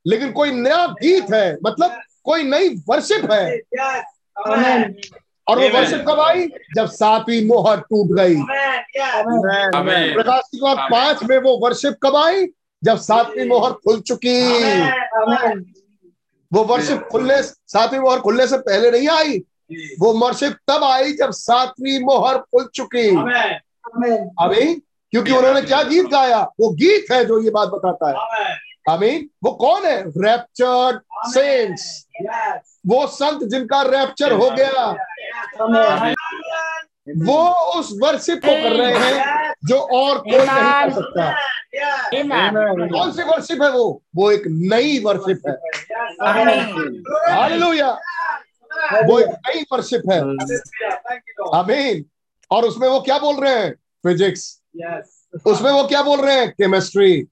लेकिन कोई नया गीत है? मतलब कोई नई वर्शिप है. और वो. वर्शिप कब आई? जब सातवीं मोहर टूट गई। प्रकाश की बात पाँच में वो वर्शिप कब आई? जब सातवीं मोहर खुल चुकी। वो वर्शिप खुलने सातवीं मोहर खुलने से पहले नहीं आई? वो वर्षिप तब आई जब सातवीं मोहर खुल चुकी. अमीन। क्योंकि उन्होंने क्या गीत गाया? वो गीत है जो ये बात बताता है। अमीन। वो कौन है? रैप्चर्ड सेंट्स वो संत जिनका रैप्चर हो गया वो उस वर्शिप को कर रहे हैं जो और कोई नहीं कर सकता। कौन सी वर्शिप है वो? वो एक नई वर्शिप है। हालेलुया वो एक नई वर्शिप है। अमीन और उसमें वो क्या बोल रहे हैं? फिजिक्स उसमें वो क्या बोल रहे हैं? केमिस्ट्री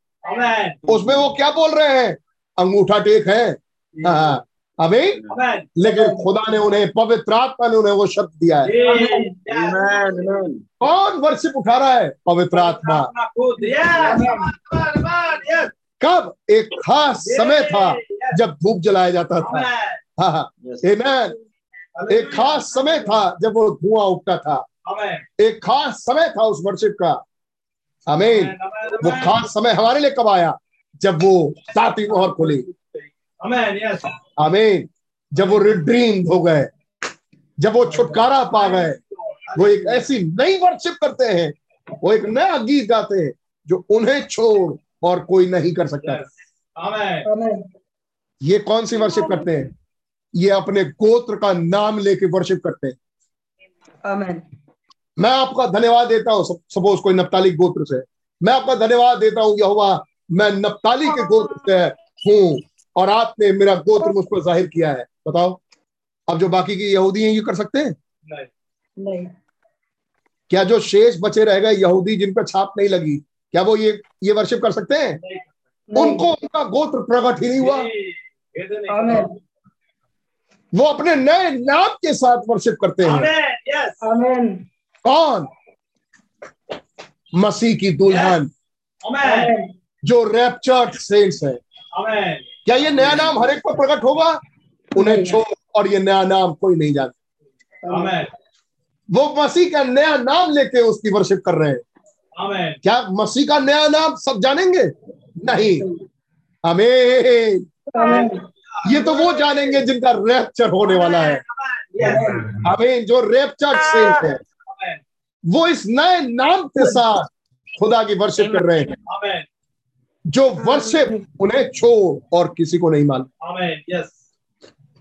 उसमें वो क्या बोल रहे हैं? अंगूठा टेक है हाँ, अमीन लेकिन खुदा ने उन्हें पवित्र आत्मा ने उन्हें वो शब्द दिया है। Amen. Amen. कौन वर्षिप उठा रहा है? पवित्र आत्मा। कब? एक खास समय था जब धूप जलाया जाता था। हाँ हाँ. एक खास समय था जब वो धुआँ उठता था। एक खास समय था उस वर्षिप का। अमीन वो खास समय हमारे लिए कब आया? जब वो सातवीं मोहर खुली। आमीन। जब वो रिड्रीम हो गए जब वो छुटकारा पा गए वो एक ऐसी नई वर्शिप करते हैं वो एक नया गीत गाते हैं जो उन्हें छोड़ और कोई नहीं कर सकता। Amen. ये कौन सी वर्शिप करते हैं? ये अपने गोत्र का नाम लेके वर्शिप करते हैं। Amen. मैं आपका धन्यवाद देता हूँ सपोज़ कोई नप्ताली गोत्र से। मैं आपका धन्यवाद देता हूँ यहोवा मैं नप्ताली के गोत्र से हूँ। और आपने मेरा गोत्र मुझ पर ज़ाहिर किया है। बताओ अब जो बाकी के यहूदी हैं ये कर सकते हैं? नहीं। क्या जो शेष बचे रह गए यहूदी जिन पर छाप नहीं लगी क्या वो ये ये वर्शिप कर सकते हैं? नहीं। उनको उनका गोत्र प्रकट ही नहीं हुआ। Amen. वो अपने नए नाम के साथ वर्शिप करते हैं। कौन? मसीह की दुल्हन। जो रैप्चर्ड सेंट्स है। क्या ये नया नाम हर एक पर प्रकट होगा? उन्हें छोड़ और ये नया नाम कोई नहीं जानता वो मसीह का नया नाम लेके उसकी वर्शिप कर रहे हैं। क्या मसीह का नया नाम सब जानेंगे? नहीं। हमें ये तो वो जानेंगे जिनका रैप्चर होने वाला है। हमें जो रैप्चर्ड सेंट है। वो इस नए नाम के साथ खुदा की वर्शिप कर रहे हैं। जो वर्शिप उन्हें छोड़ और किसी को नहीं मालूम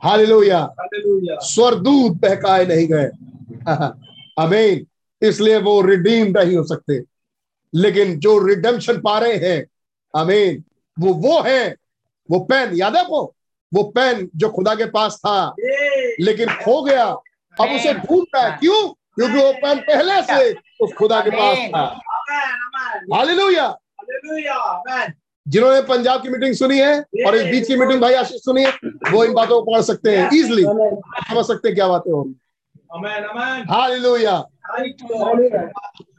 हालेलुया स्वरदूत बहकाए नहीं गए। [laughs] अमीन इसलिए वो रिडीम नहीं हो सकते। लेकिन जो रिडेम्पशन पा रहे हैं अमीन वो वो है। वो पेन याद है आपको? वो पेन जो खुदा के पास था लेकिन खो गया। अब उसे ढूंढता है। क्यों? क्योंकि वो पेन पहले से उस खुदा के पास था। हालेलुया जिन्होंने पंजाब की मीटिंग सुनी है और इस बीच की मीटिंग भाई आशीष सुनी है वो इन बातों को पढ़ सकते हैं इजिली समझ सकते हैं क्या बातें हो हालेलुया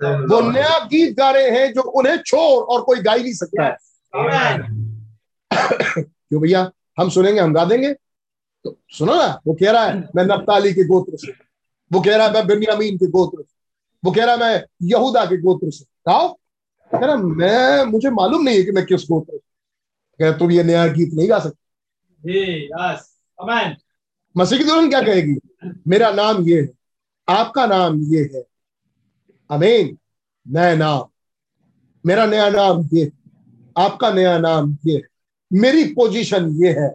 वो नया गीत गा रहे हैं जो उन्हें छोड़ और कोई गा ही नहीं सकता। है [coughs] क्यों भैया? हम सुनेंगे हम गा देंगे। तो सुनो ना वो कह रहा है मैं नप्ताली के गोत्र से। वो कह रहा है मैं बिन्यामीन के गोत्र से। वो कह रहा है मैं यहूदा के गोत्र से। गाओ। कह रहा मैं मुझे मालूम नहीं है कि मैं किस गोत्र कह तुम ये नया गीत नहीं गा सकते। मसीह की दुल्हन क्या कहेगी? मेरा नाम ये है आपका नाम ये है। अमीन। नया नाम। मेरा नया नाम ये आपका नया नाम ये मेरी पोजीशन ये है।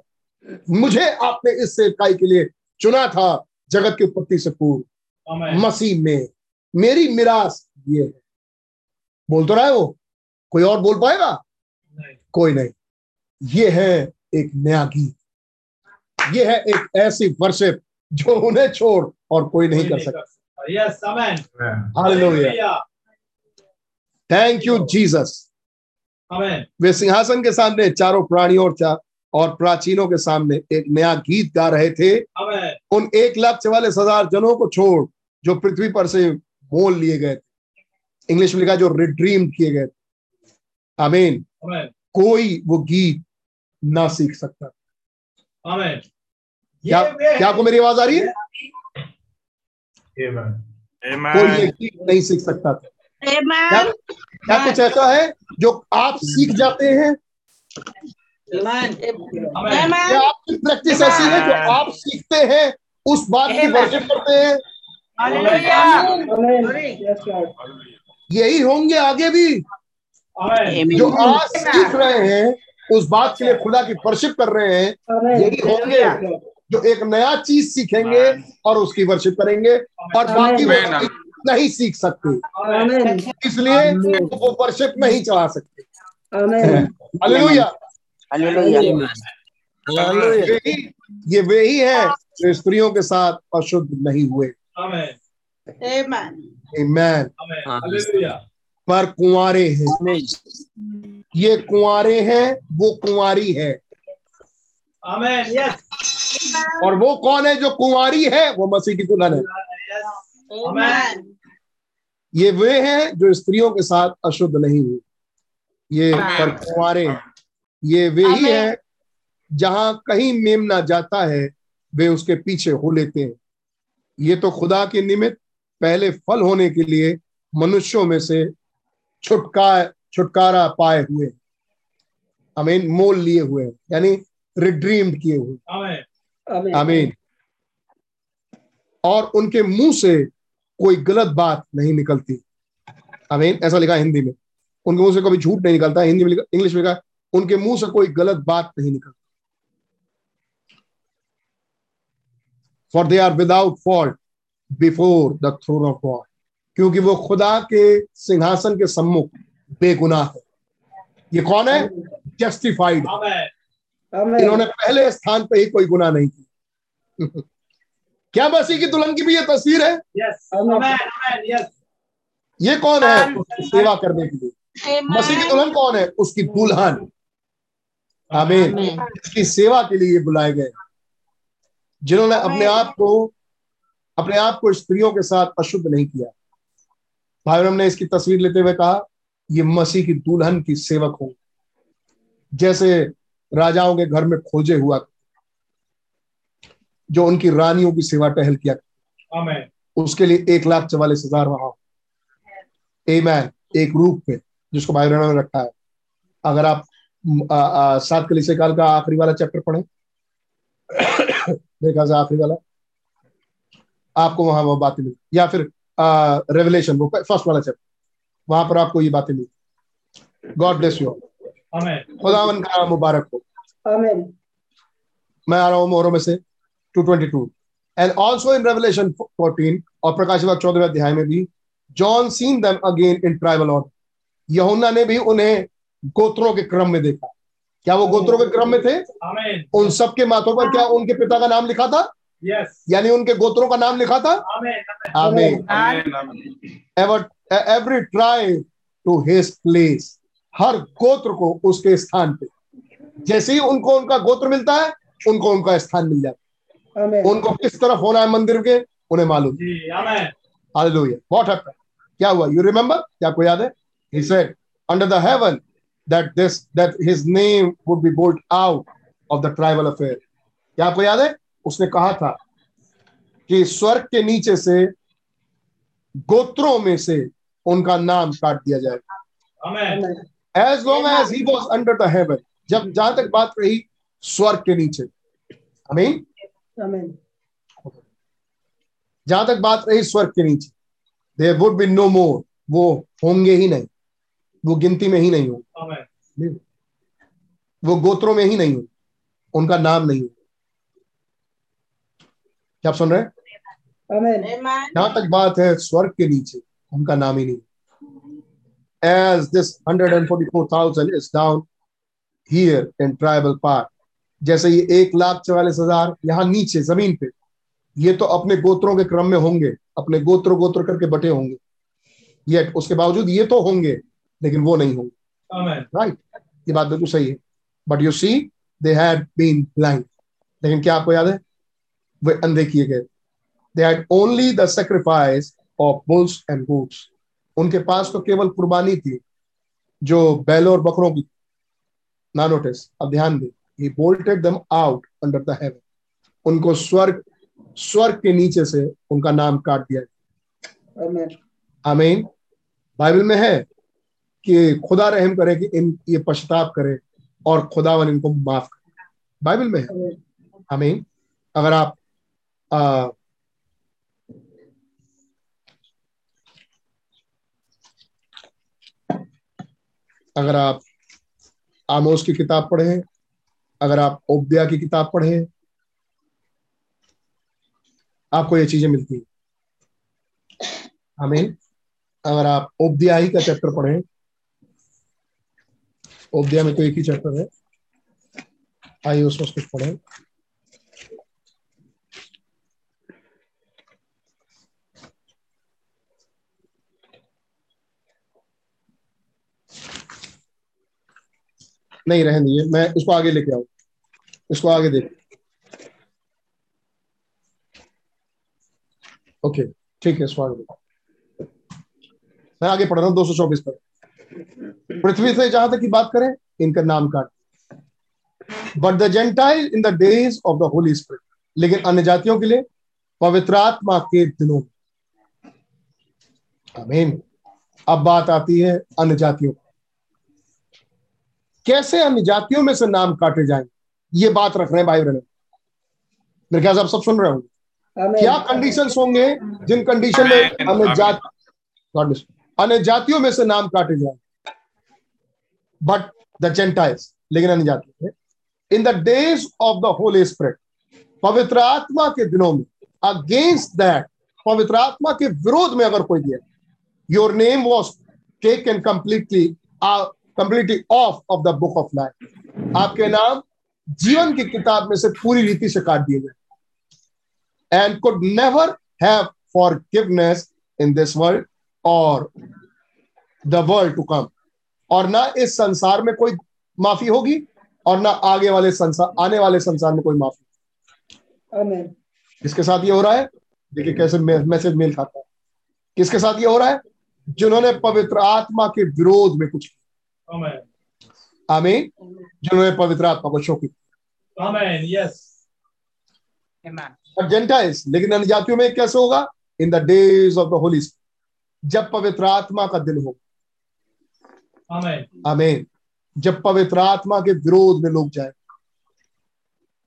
मुझे आपने इस सेवकाई के लिए चुना था जगत की उत्पत्ति से पूर्व। मसीह में। मेरी मिरास ये है। बोल तो रहा है वो? कोई और बोल पाएगा? नहीं। कोई नहीं। ये है एक नया गीत। ये है एक ऐसी वर्शिप जो उन्हें छोड़ और कोई नहीं कर सकता। Yes amen hallelujah thank you Jesus वे सिंहासन के सामने चारों प्राणियों और चार और प्राचीनों के सामने एक नया गीत गा रहे थे। उन एक लाख चवालीस हज़ार जनों को छोड़ जो पृथ्वी पर से मोल लिए गए थे। इंग्लिश में लिखा जो रिड्रीम किए गए थे। आमीन कोई वो गीत ना सीख सकता। आमेन क्या क्या आपको मेरी आवाज़ आ रही है? कोई ये गीत नहीं सीख सकता था। क्या, क्या कुछ ऐसा है जो आप सीख जाते हैं? क्या आपकी प्रैक्टिस ऐसी है जो आप सीखते हैं उस बात की Amen. करते हैं? यही होंगे आगे भी। जो आज सीख रहे हैं उस बात के लिए खुदा की वर्शिप कर रहे हैं यही होंगे। जो एक नया चीज़ सीखेंगे और उसकी वर्शिप करेंगे और बाकी नहीं सीख सकते। इसलिए वो वर्शिप नहीं चला सकते। Amen. हालेलुया ये वे ही है जो स्त्रियों के साथ अशुद्ध नहीं हुए। आमेन Amen. मैन पर कुंवारे हैं। ये कुंवारे हैं वो कुंवारी है। आमेन यस और वो कौन है जो कुंवारी है? वो मसीह की दुल्हन है। Amen. ये वे हैं जो स्त्रियों के साथ अशुद्ध नहीं हुए ये पर कुंवारे ये वे ही। है जहाँ कहीं मेमना जाता है वे उसके पीछे हो लेते हैं। ये तो खुदा के निमित्त पहले फल होने के लिए मनुष्यों में से छुटका छुटकारा पाए हुए। अमीन मोल लिए हुए यानी रिड्रीम्ड किए हुए। अमीन और उनके मुँह से कोई गलत बात नहीं निकलती। अमीन ऐसा लिखा हिंदी में। उनके मुँह से कभी झूठ नहीं निकलता। हिंदी में लिखा इंग्लिश में लिखा उनके मुँह से कोई गलत बात नहीं निकलती। For they are without fault before the throne of God क्योंकि वो खुदा के सिंहासन के सम्मुख बेगुनाह है। ये कौन है? जस्टिफाइड इन्होंने पहले स्थान पे ही कोई गुनाह नहीं किया। [laughs] क्या मसीह की दुल्हन की भी ये तस्वीर है? Yes amen. आमेन आमेन ये कौन है? उसकी सेवा करने के लिए। मसीह की दुल्हन कौन है? उसकी दुल्हन। आमीन Amen. इसकी सेवा के लिए बुलाए गए। जिन्होंने अपने आप को अपने आप को स्त्रियों के साथ अशुद्ध नहीं किया। भाई हमने इसकी तस्वीर लेते हुए कहा ये मसीह की दुल्हन की सेवक हो जैसे राजाओं के घर में खोजे हुआ जो उनकी रानियों की सेवा टहल किया। उसके लिए एक लाख चवालीस हज़ार वहाँ। ए मैन एक रूप में जिसको भाई बहनों ने रखा है। अगर आप आ, आ, सात कली से काल का आखिरी वाला चैप्टर पढ़े। मेरे ख्याल से आखिरी वाला। आपको वहाँ वो बातें मिली या फिर रेवलेशन वो फ़र्स्ट वाला चैप्टर वहाँ पर आपको ये बातें मिली गॉड ब्लेस यू आमेन खुदावन का मुबारक हो। Amen. मैं आ रहा हूँ मोहरों में से 222 एंड ऑल्सो इन रेवलेशन 14 और प्रकाश वाक चौदहवें अध्याय में भी John seen them again in tribal order यहुन्ना ने भी उन्हें गोत्रों के क्रम में देखा। क्या वो गोत्रों के क्रम में थे? आमेन उन सबके माथों पर क्या उनके पिता का नाम लिखा था? यस यानी उनके गोत्रों का नाम लिखा था? आमेन आमीन every tribe to his place हर गोत्र को उसके स्थान पे। जैसे ही उनको उनका गोत्र मिलता है उनको उनका स्थान मिल जाता है। उनको किस तरफ़ होना है मंदिर के? उन्हें मालूम। जी आमेन हालेलुया व्हाट हैपेंड क्या हुआ? यू रिमेंबर क्या आपको याद है? He said under the heaven that this that his name would be bolt out of the tribal affair क्या आपको याद है? उसने कहा था कि स्वर्ग के नीचे से गोत्रों में से उनका नाम काट दिया जाएगा। As long as he was under the heaven जब जहाँ तक बात रही स्वर्ग के नीचे। आमीन Amen. जहाँ तक बात रही स्वर्ग के नीचे। There would be no more वो होंगे ही नहीं। वो गिनती में ही नहीं होंगे। वो गोत्रों में ही नहीं है उनका नाम नहीं है क्या आप सुन रहे हैं. जहाँ तक बात है स्वर्ग के नीचे उनका नाम ही नहीं। As this 144,000 is down here in tribal part जैसे ये एक लाख चवालीस हज़ार यहाँ नीचे ज़मीन पे ये तो अपने गोत्रों के क्रम में होंगे अपने गोत्र गोत्र करके बटे होंगे। ये उसके बावजूद ये तो होंगे लेकिन वो नहीं होंगे। Amen. राइट ये बात बिल्कुल सही है। But you see they had been blind लेकिन क्या आपको याद है? वे अंधे किए गए। They had only the sacrifice of bulls and goats उनके पास तो केवल कुर्बानी थी जो बैलों और बकरों की ना नोटिस अब ध्यान दे he blotted them out under the heaven उनको स्वर्ग स्वर्ग के नीचे से उनका नाम काट दिया. आमीन बाइबल में है कि खुदा रहम करे कि इन ये पश्चाताप करे और खुदावन इनको माफ़ करे। बाइबल में है। आमीन अगर आप आ, अगर आप आमोस की किताब पढ़ें अगर आप ओब्दिया की किताब पढ़ें आपको ये चीज़ें मिलती हैं। आमीन। अगर आप ओब्दिया ही का चैप्टर पढ़ें ओब्दिया में तो एक ही चैप्टर है। आइए उसमें कुछ पढ़ें। नहीं रहने दीजिए। मैं इसको आगे लेके आऊँ। इसको आगे देख। ओके, ठीक है आगे मैं आगे पढ़ रहा हूँ, दो सौ चौबीस पर। पृथ्वी से जहाँ तक की बात करें, इनका नाम काट but the Gentile in the days of the Holy Spirit लेकिन अन्य जातियों के लिए, पवित्र आत्मा के दिनों अब बात आती है अन्य जातियों। कैसे अन्य जातियों में से नाम काटे जाएँ ये बात रख रहे हैं भाई बहन मेरे ख्याल से आप सब सुन रहे होंगे क्या कंडीशन होंगे जिन कंडीशन में. अन्य जात. अन्य जातियों में से नाम काटे जाए बट द जेंटाइल्स लेकिन अन्य जातियों में in the days of the Holy Spirit पवित्र आत्मा के दिनों में अगेंस्ट दैट पवित्र आत्मा के विरोध में अगर कोई दिया your name was take taken completely completely off off the book of life आपके नाम जीवन की किताब में से पूरी रीति से काट दिए गए। And could never have forgiveness in this world और द वर्ल्ड टू कम और ना इस संसार में कोई माफ़ी होगी और ना आगे वाले संसार आने वाले संसार में कोई माफ़ी Amen. किसके साथ ये हो रहा है? देखिए कैसे मैसेज मेल खाता है। किसके साथ ये हो रहा है? जिन्होंने पवित्र आत्मा के विरोध में कुछ किया. आमीन जिन्होंने पवित्र आत्मा को. Yes. और जेंटाइल्स लेकिन अन्य जातियों में कैसे होगा in the days of the Holy जब पवित्र आत्मा का दिन हो आमीन जब पवित्र आत्मा के विरोध में लोग जाए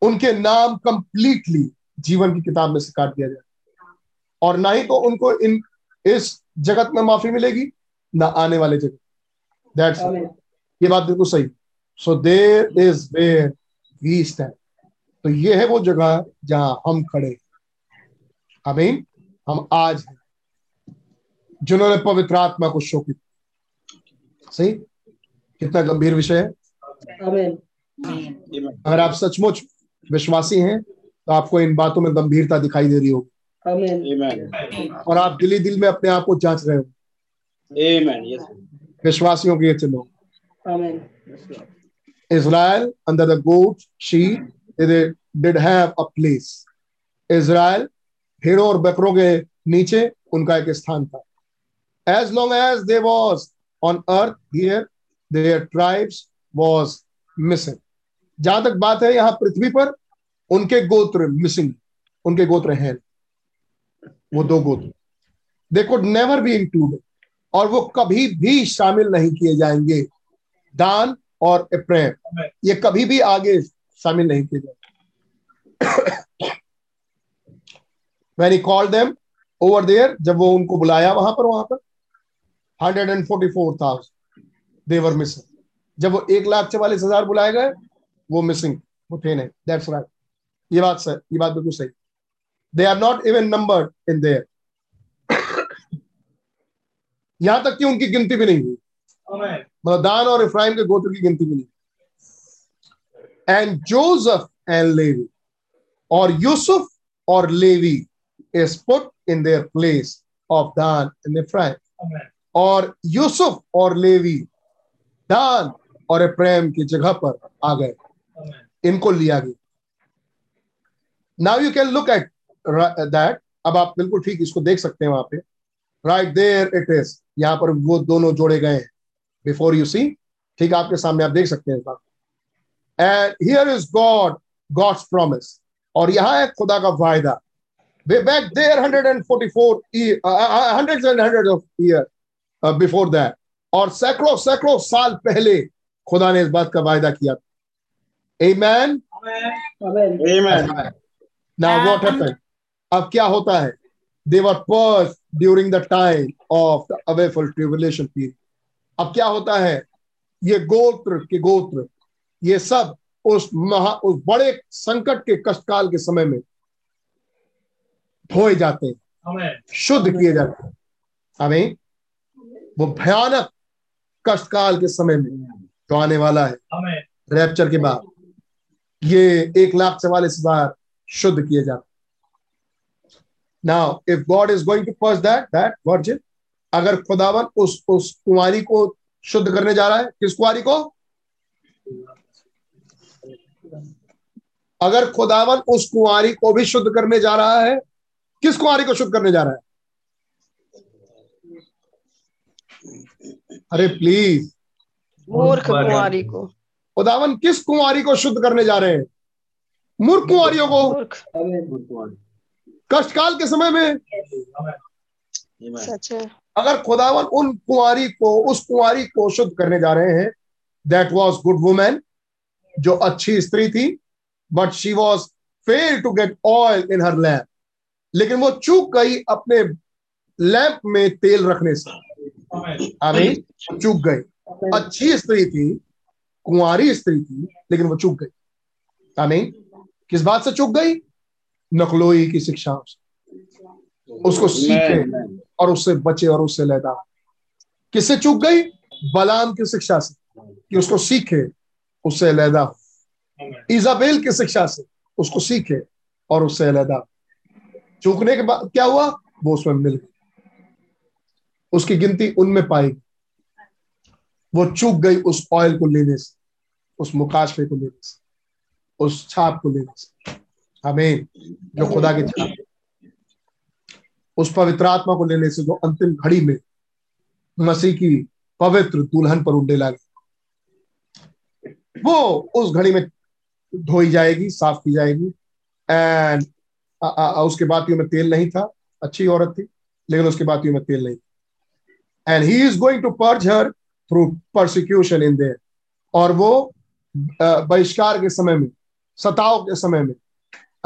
उनके नाम कंप्लीटली जीवन की किताब में से काट दिया जाए और ना ही तो उनको इन इस जगत में माफ़ी मिलेगी ना आने वाले जगत दैट्स ये बात बिल्कुल सही so there is where we stand तो ये है वो जगह जहाँ हम खड़े। आमीन हम आज हैं जिन्होंने पवित्र आत्मा को शोकित सही कितना गंभीर विषय है Amen. अगर आप सचमुच विश्वासी हैं तो आपको इन बातों में गंभीरता दिखाई दे रही होगी Amen. Amen. और आप दिली दिल में अपने आप को जाँच रहे हो Amen. Yes. विश्वासियों के चलो Israel under the goat sheep did have place Israel भेड़ों और बकरों के नीचे उनका एक स्थान था। As long as they was on earth here their tribes was missing जहाँ तक बात है यहाँ पृथ्वी पर उनके गोत्र मिसिंग उनके गोत्र हैं। वो दो गोत्र। They could never be included और वो कभी भी शामिल नहीं किए जाएँगे। दान और अप्रैम ये कभी भी आगे शामिल नहीं किए जाएँगे। मैंने कॉल देम ओवर देयर जब वो उनको बुलाया वहाँ पर वहाँ पर hundred and forty four thousand they were missing जब वो एक लाख चवालीस हज़ार बुलाए गए, वो मिसिंग वो थे नहीं। दैट्स राइट ये बात सर, ये बात बिल्कुल सही। They are not even number in there यहाँ तक कि उनकी गिनती भी नहीं हुई। मतलब दान और इफ्राइम के गोत्र की गिनती भी नहीं एंड जोसफ एंड लेवी और यूसुफ और Levi is put in their place of Dan and Ephraim और यूसुफ और लेवी दान और इफ्राइम की जगह पर आ गए। इनको लिया गया। Now you can look at that अब आप बिल्कुल ठीक इसको देख सकते हैं वहाँ पे। राइट देयर इट इज़ यहाँ पर वो दोनों जोड़े गए हैं बिफोर यू सी ठीक है आपके सामने आप देख सकते हैं बात and here is God God's promise और यहाँ है खुदा का वायदा way back there 144 hundreds and hundred of year before that और सैकड़ों सैकड़ों साल पहले खुदा ने इस बात का वायदा किया था Amen. Amen. Amen. Now what happened? अब क्या होता है They were purged during the time of the awful tribulation period. अब क्या होता है? ये गोत्र के गोत्र ये सब उस महा उस बड़े संकट के कष्टकाल के समय में धोए जाते हैं। शुद्ध किए जाते हैं। हमें वो भयानक कष्टकाल के समय में जो आने वाला है। रैप्चर के बाद ये एक लाख चवालीस हज़ार शुद्ध किए जाते now if God is going to purge that that virgin अगर खुदावन उस उस कुंवारी को शुद्ध करने जा रहा है किस कुंवारी को? अगर खुदावन उस कुंवारी को भी शुद्ध करने जा रहा है किस कुमारी को शुद्ध करने जा रहा है? अरे प्लीज़ मूर्ख कुमारी को। खुदावन किस कुंवारी को शुद्ध करने जा रहे हैं? मूर्ख कुमारियों को। मूर्ख। कष्टकाल के समय में। अगर खुदावन उन कुंवारी को उस कुंवारी को शुद्ध करने जा रहे हैं दैट वॉज़ गुड वुमेन जो अच्छी स्त्री थी but she was fail to get oil in her lamp लेकिन वो चूक गई अपने लैंप में तेल रखने से। आमीन। चूक गई। अच्छी स्त्री थी कुंवारी स्त्री थी लेकिन वो चूक गई। आमीन। किस बात से चूक गई? नकलोई की शिक्षा। से उसको सीखे और उससे बचे और उससे लैदा किससे चूक गई? बलाम की शिक्षा से। कि उसको सीखे उससे लैदा। हो इजाबेल की शिक्षा से उसको सीखे और उससे अलहदा चूकने के बाद क्या हुआ? वो उसमें मिल गई। उसकी गिनती उनमें पाई वो चूक गई उस ऑयल को लेने से उस मुकाशफे को लेने से उस छाप को लेने से। हमें जो खुदा की छाप उस पवित्र आत्मा को लेने से जो अंतिम घड़ी में मसीह की पवित्र दुल्हन पर उड़ने लगे वो उस घड़ी में धोई जाएगी साफ़ की जाएगी। एंड उसके बातियों में तेल नहीं था अच्छी औरत थी लेकिन उसके बातियों में तेल नहीं and he is going to purge her through persecution in there और वो बहिष्कार के समय में सताव के समय में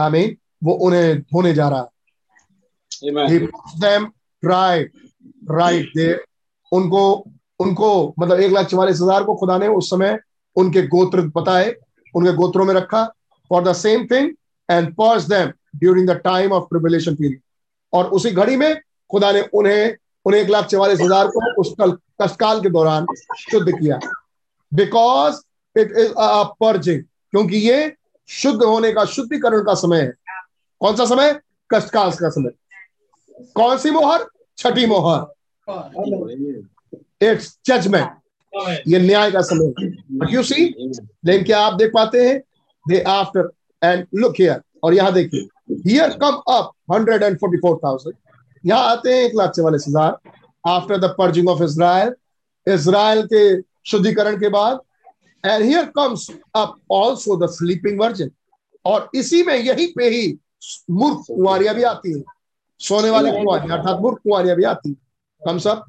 आई मीन वो उन्हें धोने जा रहा है। राइट दे उनको उनको मतलब एक लाख चवालीस हज़ार को खुदा ने उस समय उनके गोत्र बताए उनके गोत्रों में रखा। For the same thing and purge them during the time of preparation period और उसी घड़ी में खुदा ने उन्हें उन्हें एक लाख चवालीस हज़ार को उस कल कष्टकाल के दौरान शुद्ध किया। बिकॉज़ इट इज़ पर्जिंग क्योंकि ये शुद्ध होने का, शुद्धिकरण का समय है। कौन सा समय? कष्टकाल का समय। कौन सी मोहर? छठी मोहर। इट्स जजमेंट ये न्याय का समय यू सी लेकिन क्या आप देख पाते हैं? They after and look here और यहाँ देखिए। Here come up hundred and forty four thousand यहाँ आते हैं एक लाख चवालीस हज़ार after the purging of Israel Israel के शुद्धिकरण के बाद and here comes up also the sleeping virgin और इसी में यही पे ही मूर्ख कुंवारियाँ भी आती है। सोने वाली कुंवारियाँ, अर्थात मूर्ख कुंवारियाँ भी आती है। कम्स अप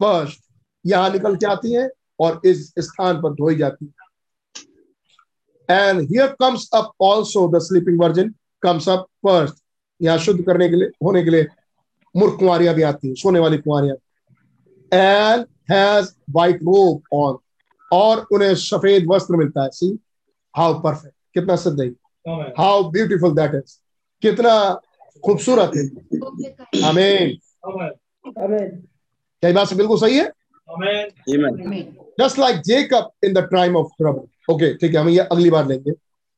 फ़र्स्ट यहाँ निकल के आती है और इस स्थान पर धोई जाती है। And here comes up also the sleeping virgin comes up first यहाँ शुद्ध करने के लिए, होने के लिए मूर्ख कुंवारियाँ भी आती है, सोने वाली कुंवारियाँ। And has white robe on और उन्हें सफ़ेद वस्त्र मिलता है। सी हाउ परफेक्ट कितना सही हाउ ब्यूटीफुल दैट इज़ कितना खूबसूरत है। आमीन Amen. क्या बात से बिल्कुल सही है? Just like Jacob in the time of trouble okay ठीक है हम ये अगली बार लेंगे।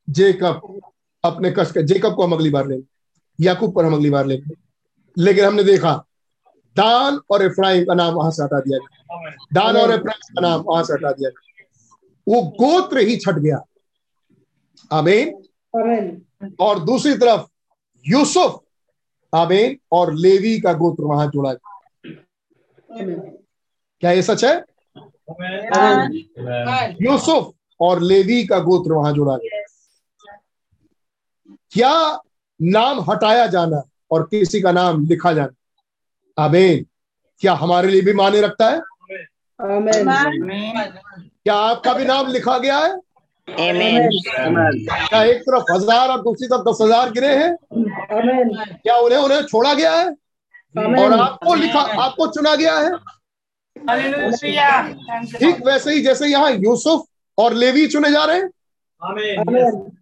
जेकब अपने कष्ट का जेकब को हम अगली बार लेंगे। याकूब पर हम अगली बार लेंगे। लेकिन हमने देखा दान और इफ्राइम का नाम वहाँ से हटा दिया गया। दान और का नाम वहाँ से हटा दिया। गया वो गोत्र ही छट गया। आमीन। और दूसरी तरफ़ यूसुफ। आमीन। और लेवी का गोत्र वहाँ जोड़ा गया। क्या ये सच है? यूसुफ और लेवी का गोत्र वहाँ जोड़ा गया। क्या नाम हटाया जाना और किसी का नाम लिखा जाना? आमीन। क्या हमारे लिए भी माने रखता है. क्या आपका भी नाम लिखा गया है? Amen. Amen. क्या एक तरफ़ हज़ार और दूसरी तरफ़ दस हज़ार गिरे हैं? Amen. क्या उन्हें उन्हें छोड़ा गया है? और आपको लिखा आपको चुना गया है? ठीक वैसे ही जैसे यहाँ यूसुफ और लेवी चुने जा रहे हैं।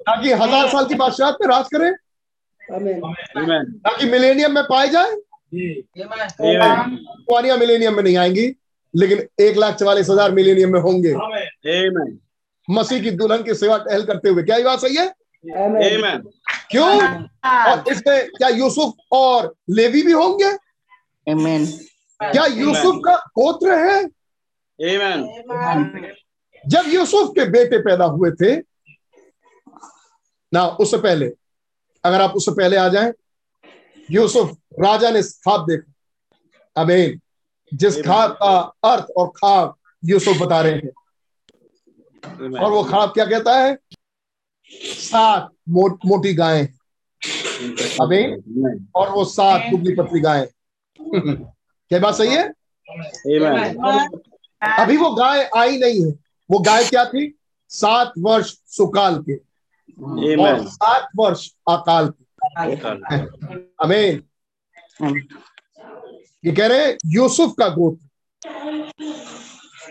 ताकि हज़ार साल की बादशाह पे राज करें। Amen. Amen. ताकि मिलेनियम में पाए जाए. मिलेनियम में नहीं आएँगी। लेकिन एक लाख चवालीस हज़ार मिलेनियम में होंगे। मसीह की दुल्हन की सेवा टहल करते हुए। क्या ये बात सही है? Amen. Amen. क्यों? और इसमें क्या यूसुफ और लेवी भी होंगे? Amen. क्या यूसुफ का गोत्र है? Amen. जब यूसुफ के बेटे पैदा हुए थे ना उससे पहले अगर आप उससे पहले आ जाएँ यूसुफ राजा ने ख्वाब देखा। अमीन जिस ख्वाब का अर्थ और ख्वाब यूसुफ बता रहे हैं और वो ख्वाब क्या कहता है? सात मो, मोटी गाय। अमीन Amen. और वो सात दुबली पतली गायें। क्या बात सही है? अभी वो गाय आई नहीं है। वो गाय क्या थी? सात वर्ष सुकाल के। और सात वर्ष अकाल के। अमीन ये कह रहे हैं यूसुफ का गोत्र।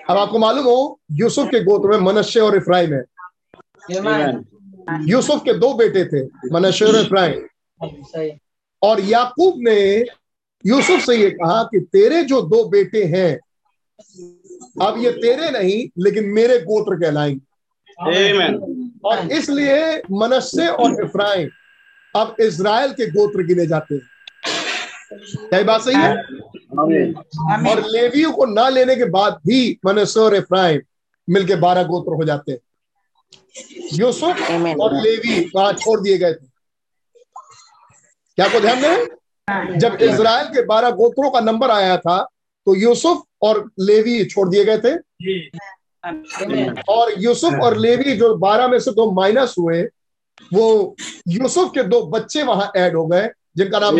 अब आपको मालूम हो यूसुफ के गोत्र में मनश्य और इफ्राइम है। यूसुफ के दो बेटे थे मनश्य और इफ्राइम। और याकूब ने यूसुफ से ये कहा कि तेरे जो दो बेटे हैं अब ये तेरे नहीं लेकिन मेरे गोत्र कहलाएँगे। और इसलिए मनस्से और इफ्राइम अब इज़राइल के गोत्र गिने जाते हैं। क्या बात सही है. और लेवियों को ना लेने के बाद भी मनस्से और इफ्राइम मिलके बारह गोत्र हो जाते हैं। यूसुफ और लेवी वहाँ छोड़ दिए गए थे। क्या को ध्यान दें? जब इज़राइल के बारह गोत्रों का नंबर आया था तो यूसुफ और लेवी छोड़ दिए गए थे। और यूसुफ और लेवी जो बारह में से दो माइनस हुए वो यूसुफ के दो बच्चे वहाँ ऐड हो गए। जिनका नाम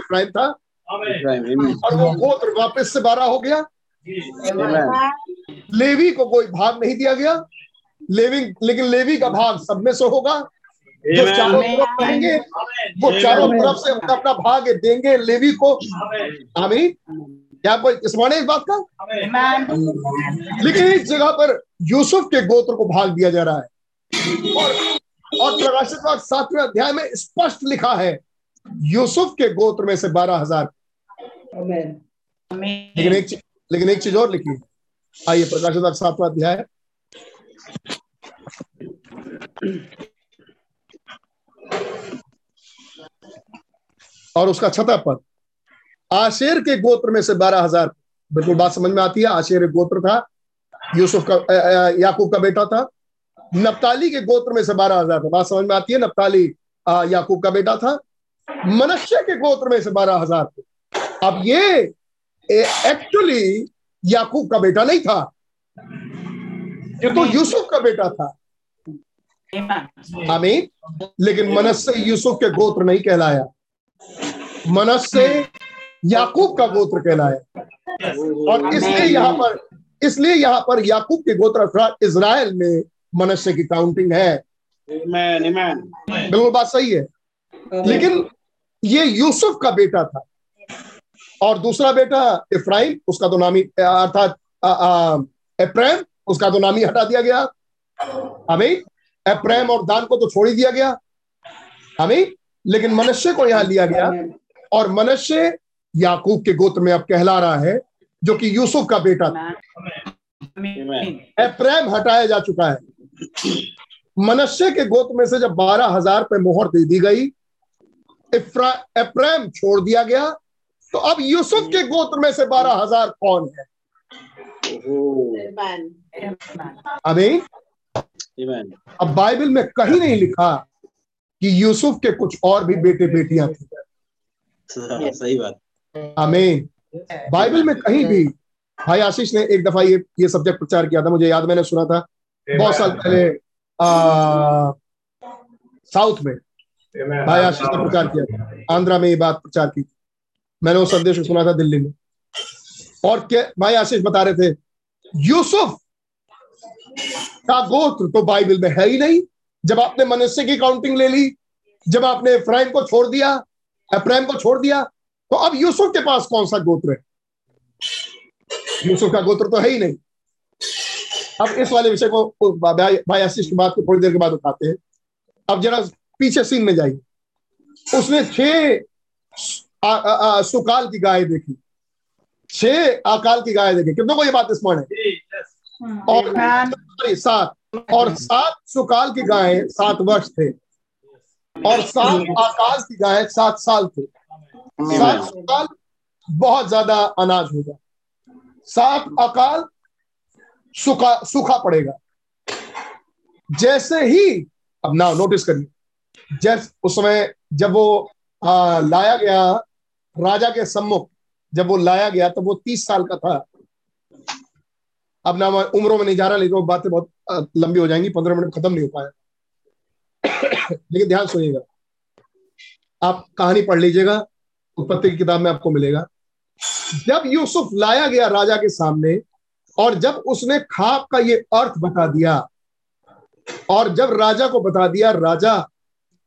इफ्राइम था। और वो गोत्र वापस से बारह हो गया। लेवी को कोई भाग नहीं दिया गया। लेवी लेकिन लेवी का भाग सब में से होगा। जो चारों तरफ़ रहेंगे वो चारों तरफ़ से अपना अपना भाग देंगे लेवी को। आमीन। क्या कोई स्मरण है इस बात का? लेकिन इस जगह पर यूसुफ के गोत्र को भाग दिया जा रहा है। और और प्रकाशित वाक्य सातवें अध्याय में स्पष्ट लिखा है यूसुफ के गोत्र में से बारह हज़ार। लेकिन एक चीज़ लेकिन एक चीज़ और लिखी। आइए प्रकाशित वाक्य सातवां अध्याय। और उसका छठा पद आशेर के गोत्र में से बारह हज़ार। बिल्कुल बात समझ में आती है आशेर एक गोत्र था यूसुफ का याकूब का बेटा था। नप्ताली के गोत्र में से बारह हज़ार था। बात समझ में आती है नप्ताली याकूब का बेटा था। मनश्य के गोत्र में से बारह हज़ार थे। अब ये एक्चुअली याकूब का बेटा नहीं था। ये तो यूसुफ का बेटा था। आमीन। लेकिन मनस्से यूसुफ के गोत्र नहीं कहलाया। मनस्से याकूब का गोत्र कहलाया। और इसलिए यहाँ पर इसलिए यहाँ पर याकूब के गोत्र अर्थात इज़राइल में मनस्से की काउंटिंग है। Amen. Amen. बिल्कुल बात सही है। लेकिन ये यूसुफ का बेटा था। और दूसरा बेटा इफ्राइम उसका तो नामी अर्थात अ, अ, एप्रैम उसका तो नामी हटा दिया गया। आमीन। अप्रैम और दान को तो छोड़ ही दिया गया। हमें लेकिन मनुष्य को यहाँ लिया गया। और मनुष्य याकूब के गोत्र में अब कहला रहा है जो कि यूसुफ का बेटा था। अप्रैम हटाया जा चुका है। मनुष्य के गोत्र में से जब बारह हज़ार पे मोहर दे दी गई अप्रैम छोड़ दिया गया। तो अब यूसुफ के गोत्र में से बारह हज़ार कौन है? अभी अब बाइबल में कहीं नहीं लिखा कि यूसुफ के कुछ और भी बेटे बेटियाँ थी। सही बात। अमीन। बाइबल में कहीं भी। भाई आशीष ने एक दफ़ा ये ये सब्जेक्ट प्रचार किया था मुझे याद मैंने सुना था। बहुत साल पहले साउथ में। भाई आशीष ने प्रचार किया। आंध्रा में ये बात प्रचार की। मैंने वो संदेश को सुना था दिल्ली में। और क्या भाई आशीष बता रहे थे यूसुफ का गोत्र तो बाइबल में है ही नहीं। जब आपने मनुष्य की काउंटिंग ले ली जब आपने इफ्राइम को छोड़ दिया अप्रैम को छोड़ दिया तो अब यूसुफ के पास कौन सा गोत्र है? यूसुफ का गोत्र तो है ही नहीं। अब इस वाले विषय को भाई आशीष की बात को थोड़ी देर के बाद उठाते हैं। अब जरा पीछे सीन में जाइए उसने छह सुकाल की गाय देखी। छह अकाल की गाय देखी। कितनों को ये बात स्मरण है? और सात और सात सुकाल की गाय सात वर्ष थे। और सात अकाल की गाय सात साल थे। सात सुकाल बहुत ज़्यादा अनाज होगा। सात अकाल सूखा सूखा पड़ेगा। जैसे ही अब ना नोटिस करिए। जैसे उस समय जब वो आ, लाया गया राजा के सम्मुख जब वो लाया गया तो वो तीस साल का था। अब ना मैं उम्रों में नहीं जा रहा लेकिन बातें बहुत लंबी हो जाएँगी पंद्रह मिनट खत्म नहीं हो पाया। लेकिन ध्यान सुनिएगा आप कहानी पढ़ लीजिएगा उत्पत्ति की किताब में आपको मिलेगा। जब यूसुफ लाया गया राजा के सामने और जब उसने खाप का ये अर्थ बता दिया और जब राजा को बता दिया राजा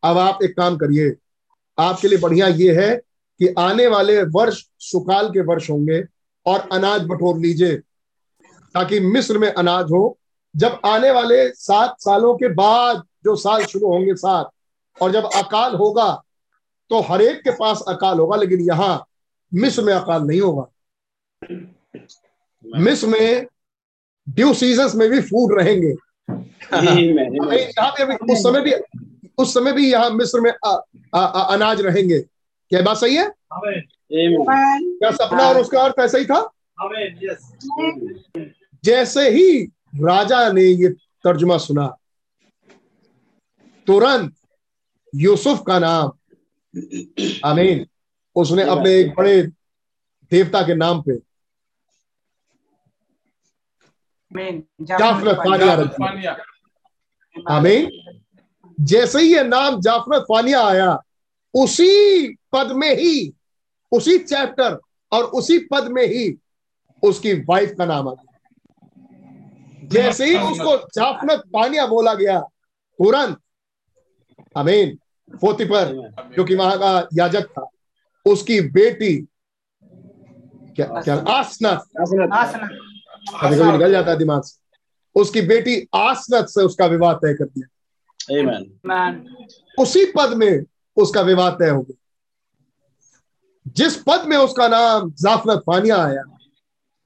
अब आप एक काम करिए आपके लिए बढ़िया ये है कि आने वाले वर्ष सुकाल के वर्ष होंगे और अनाज बटोर लीजिए ताकि मिस्र में अनाज हो। जब आने वाले सात सालों के बाद जो साल शुरू होंगे सात और जब अकाल होगा तो हरेक के पास अकाल होगा लेकिन यहाँ मिस्र में अकाल नहीं होगा। मिस्र में ड्यू सीज़न में भी फ़ूड रहेंगे। [laughs] यहाँ पे अभी उस समय भी उस समय भी यहाँ मिस्र में आ, आ, आ, अनाज रहेंगे। क्या बात सही है? क्या सपना और उसका अर्थ ऐसा ही था? जैसे ही राजा ने ये तर्जुमा सुना तुरंत यूसुफ का नाम आमीन उसने अपने एक बड़े देवता के नाम पे रख आमीन। जैसे ही ये नाम जाफरत फानिया आया उसी पद में ही उसी चैप्टर और उसी पद में ही उसकी वाइफ का नाम आ गया। जैसे ही उसको जाफरत पानिया बोला गया तुरंत अमीन पोती पर जो कि वहाँ का याजक था उसकी बेटी क्या क्या आसनत कभी कभी निकल जाता है दिमाग से। उसकी बेटी आसनत से उसका विवाह तय कर दिया। उसी पद में उसका विवाह तय हो गया। जिस पद में उसका नाम जाफरत पानिया आया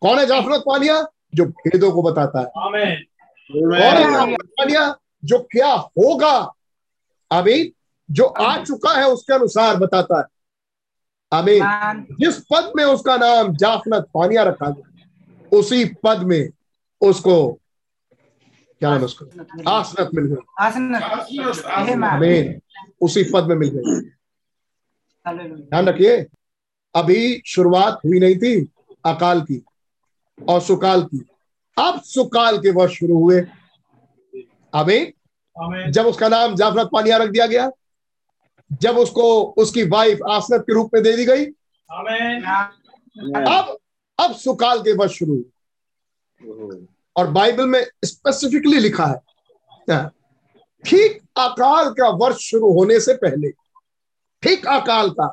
कौन है जाफरत पानिया? जो भेदों को बताता है। कौन है जाफरत पानिया? जो क्या होगा अभी जो आ चुका है उसके अनुसार बताता है। अमीन जिस पद में उसका नाम जाफनत पानिया रखा गया उसी पद में उसको क्या नाम उसको? आसनत मिल गई। अमीन उसी पद में मिल गई। ध्यान रखिए अभी शुरुआत हुई नहीं थी अकाल की और सुकाल की। अब सुकाल के वर्ष शुरू हुए। अमीन। जब उसका नाम जाफरत पानिया रख दिया गया जब उसको उसकी वाइफ आसनत के रूप में दे दी गई। अब अब सुकाल के वर्ष शुरू। और बाइबल में स्पेसिफिकली लिखा है। ठीक अकाल का वर्ष शुरू होने से पहले ठीक अकाल का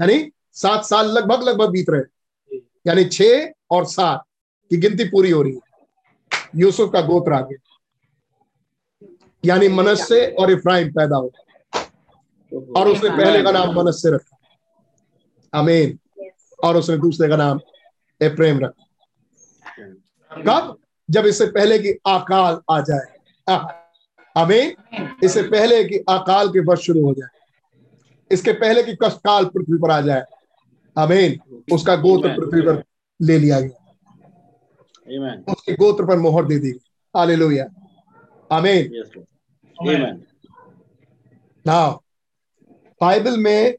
यानी सात साल लगभग लगभग बीत रहे यानी छह और सात की गिनती पूरी हो रही है। यूसुफ का गोत्र आगे। यानी मनस्य और इफ्राइम पैदा हो और उसने पहले का नाम मनस्य रखा। अमीन और उसने दूसरे का नाम एप्रेम रखा। कब? जब इससे पहले की अकाल आ जाए। अमीन इससे पहले की अकाल के वर्ष शुरू हो जाए। इसके पहले की कष्टकाल पृथ्वी पर आ जाए। अमीन उसका गोत्र पृथ्वी पर ले लिया गया। उसके गोत्र पर मोहर दे दी आले लोहिया आमीन। नाउ बाइबल में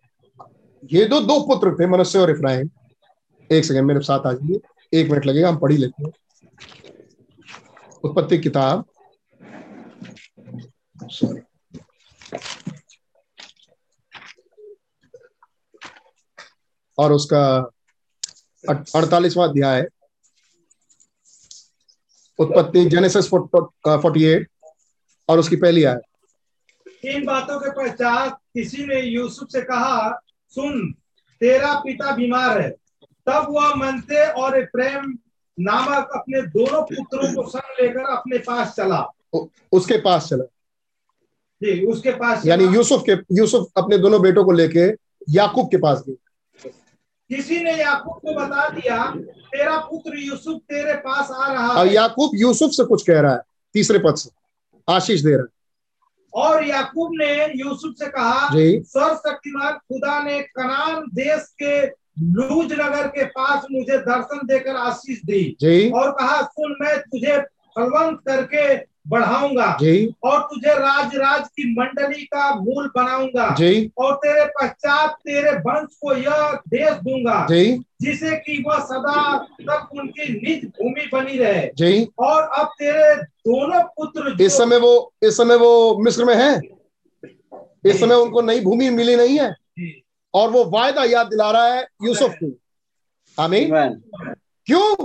ये दो दो पुत्र थे मनुष्य और इफ्राहिम। एक सेकंड मेरे साथ आ जाइए। एक मिनट लगेगा हम पढ़ी लेते हैं। उत्पत्ति किताब। सॉरी और उसका अड़तालीसवा अध्याय। उत्पत्ति जेनेसिस फोर्टी एट और उसकी पहली आय। इन बातों के पश्चात किसी ने यूसुफ से कहा, सुन, तेरा पिता बीमार है। तब वह मनते और प्रेम नामक अपने दोनों पुत्रों को संग लेकर अपने पास चला। उसके पास चला। जी उसके पास यानी यूसुफ के यूसुफ अपने दोनों बेटों को लेके याकूब के पास गए किसी ने याकूब को बता दिया तेरा पुत्र यूसुफ तेरे पास आ रहा और याकूब यूसुफ से कुछ कह रहा है तीसरे पद से आशीष दे रहा है। और याकूब ने यूसुफ से कहा सर्वशक्तिमान खुदा ने कनान देश के लूज नगर के पास मुझे दर्शन देकर आशीष दी जी। और कहा सुन मैं तुझे फलवंत करके बढ़ाऊँगा जी। और तुझे राज राज की मंडली का मूल बनाऊँगा जी। और तेरे पश्चात तेरे वंश को यह देश दूँगा जी। जिसे कि वह सदा तक उनकी निज भूमि बनी रहे। जी। और अब तेरे दोनों पुत्र इस समय वो इस समय वो मिस्र में है? इस समय उनको नई भूमि मिली नहीं है? और वो वायदा याद दिला रहा है यूसुफ को। आमीन। क्यों?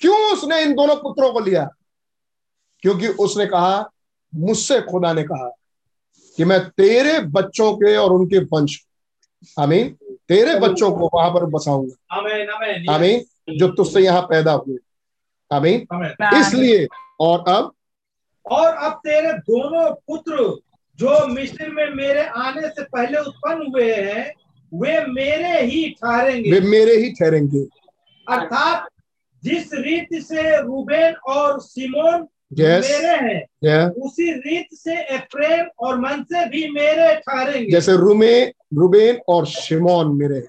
क्यों उसने इन दोनों पुत्रों को लिया? क्योंकि उसने कहा मुझसे खुदा ने कहा कि मैं तेरे बच्चों के और उनके वंश आमीन तेरे बच्चों को वहाँ पर बसाऊँगा। आमीन जो तुझसे यहाँ पैदा हुए। आमीन। इसलिए और अब? और अब तेरे दोनों पुत्र जो मिस्र में मेरे आने से पहले उत्पन्न हुए हैं वे मेरे ही ठहरेंगे। वे मेरे ही ठहरेंगे। अर्थात जिस रीत से रूबेन और सिमोन yes. मेरे हैं yeah. उसी रीत से एप्रेम और मनसे भी मेरे ठहरेंगे। जैसे रूमे रूबेन और शिमोन मेरे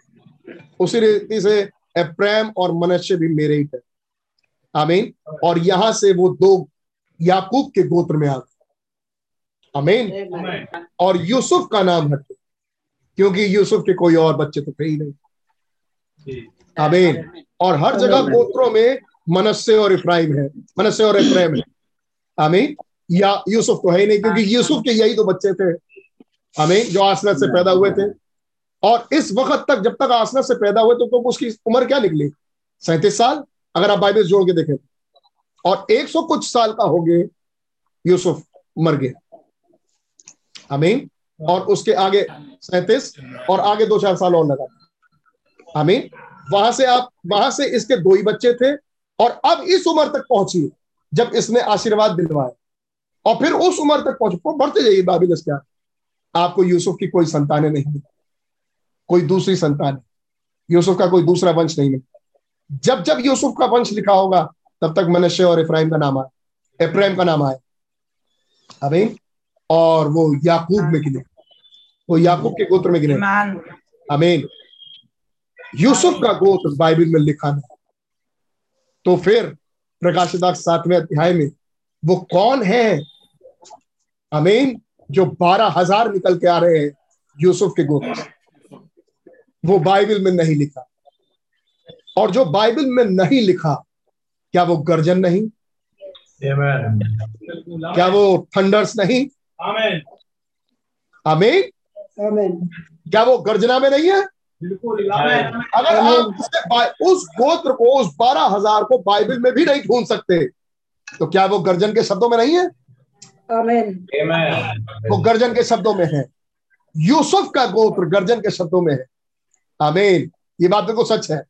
उसी रीति से एप्रेम और मनुष्य भी मेरे ही थे आमीन। और यहाँ से वो दो याकूब के गोत्र में आ गए। आमीन। और यूसुफ का नाम हटे क्योंकि यूसुफ के कोई और बच्चे तो थे ही नहीं। आमीन। और हर जगह गोत्रों में मनस्य और इफ्राइम है। मनस्य और इफ्राइम है। आमीन। या यूसुफ तो है ही नहीं क्योंकि यूसुफ के यही दो बच्चे थे। आमीन जो आसनत से पैदा हुए थे। और इस वक्त तक जब तक आसनत से पैदा हुए तो, तो उसकी उम्र क्या निकली? सैंतीस साल। अगर आप बाइबल जोड़ के देखें और एक सौ कुछ साल का हो गए यूसुफ मर गया। आमीन। और उसके आगे सैतीस और आगे दो चार साल और लगा आमीन। वहाँ से आप, वहाँ से इसके दो ही बच्चे थे और अब इस उम्र तक पहुँची, जब इसने आशीर्वाद दिलवाया। और फिर उस उम्र तक पहुँचे बढ़ते जाइए बाबिल क्या आपको यूसुफ की कोई संतानें नहीं मिली। कोई दूसरी संतान यूसुफ का कोई दूसरा वंश नहीं मिलता जब जब यूसुफ का वंश लिखा होगा, तब तक मनश्य और इफ्राहिम का नाम आया। इब्राहिम का नाम आया। अमीन और वो याकूब में गिने वो याकूब के गोत्र में गिने। अमीन यूसुफ का गोत्र बाइबल में लिखा है। तो फिर प्रकाशित सातवें अध्याय में वो कौन है? अमीन जो बारह हज़ार निकल के आ रहे हैं यूसुफ के गोत्र से। वो बाइबल में नहीं लिखा। और जो बाइबल में नहीं लिखा क्या वो गर्जन नहीं? क्या वो थंडर्स नहीं? आमीन। क्या वो गर्जना में नहीं है? अगर आप उस गोत्र को उस बारह हज़ार को बाइबल में भी नहीं ढूंढ सकते तो क्या वो गर्जन के शब्दों में नहीं है? वो गर्जन के शब्दों में है। यूसुफ का गोत्र गर्जन के शब्दों में है। आमीन ये बात बिल्कुल सच है।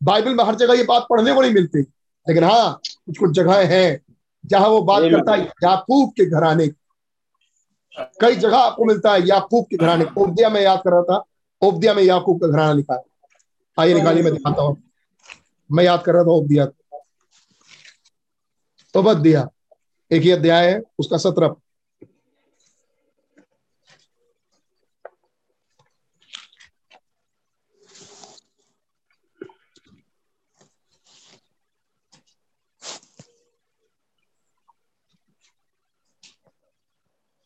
बाइबल में हर जगह ये बात पढ़ने को नहीं मिलती। लेकिन हाँ कुछ कुछ जगह है जहाँ वो बात करता है याकूब के घराने की। कई जगह आपको मिलता है, याकूब के घराने। ओबदिया में याद कर रहा था। ओबदिया में याकूब का घराना लिखा है। आइए निकालिए, मैं दिखाता हूँ। मैं याद कर रहा था ओबदिया ओबदिया एक ही अध्याय है, उसका सत्रह।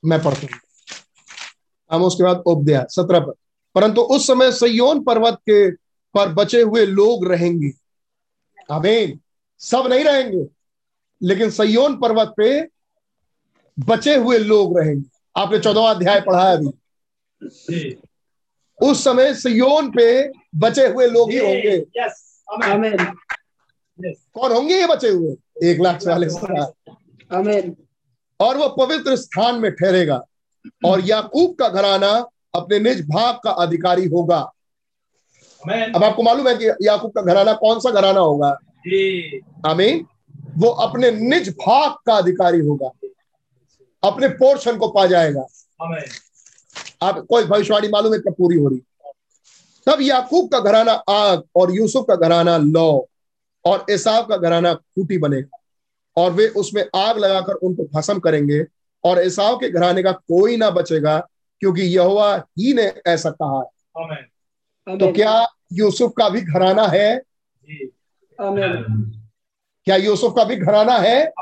मैं पढ़ता हूँ। हम उसके बाद उपदया सत्रह पर परंतु उस समय सयोन पर्वत के पर बचे हुए लोग रहेंगे। अमीन सब नहीं रहेंगे लेकिन सयोन पर्वत पे बचे हुए लोग रहेंगे। आपने चौदह अध्याय पढ़ा है अभी। उस समय सयोन पे बचे हुए लोग ही होंगे। आमीन कौन होंगे ये बचे हुए? एक लाख चालीस हज़ार। आमीन और वह पवित्र स्थान में ठहरेगा। और याकूब का घराना अपने निज भाग का अधिकारी होगा। अब आपको मालूम है कि याकूब का घराना कौन सा घराना होगा? आमीन। वो अपने निज भाग का अधिकारी होगा। अपने पोर्शन को पा जाएगा। आप कोई भविष्यवाणी मालूम है कब पूरी हो रही? तब याकूब का घराना आग और यूसुफ का घराना लौ और एसाव का घराना खूटी बनेगा। और वे उसमें आग लगाकर उनको भस्म करेंगे और एसाव के घराने का कोई ना बचेगा क्योंकि यहोवा ही ने ऐसा कहा है। तो क्या यूसुफ का भी घराना है? आमीन। क्या यूसुफ का भी घराना है?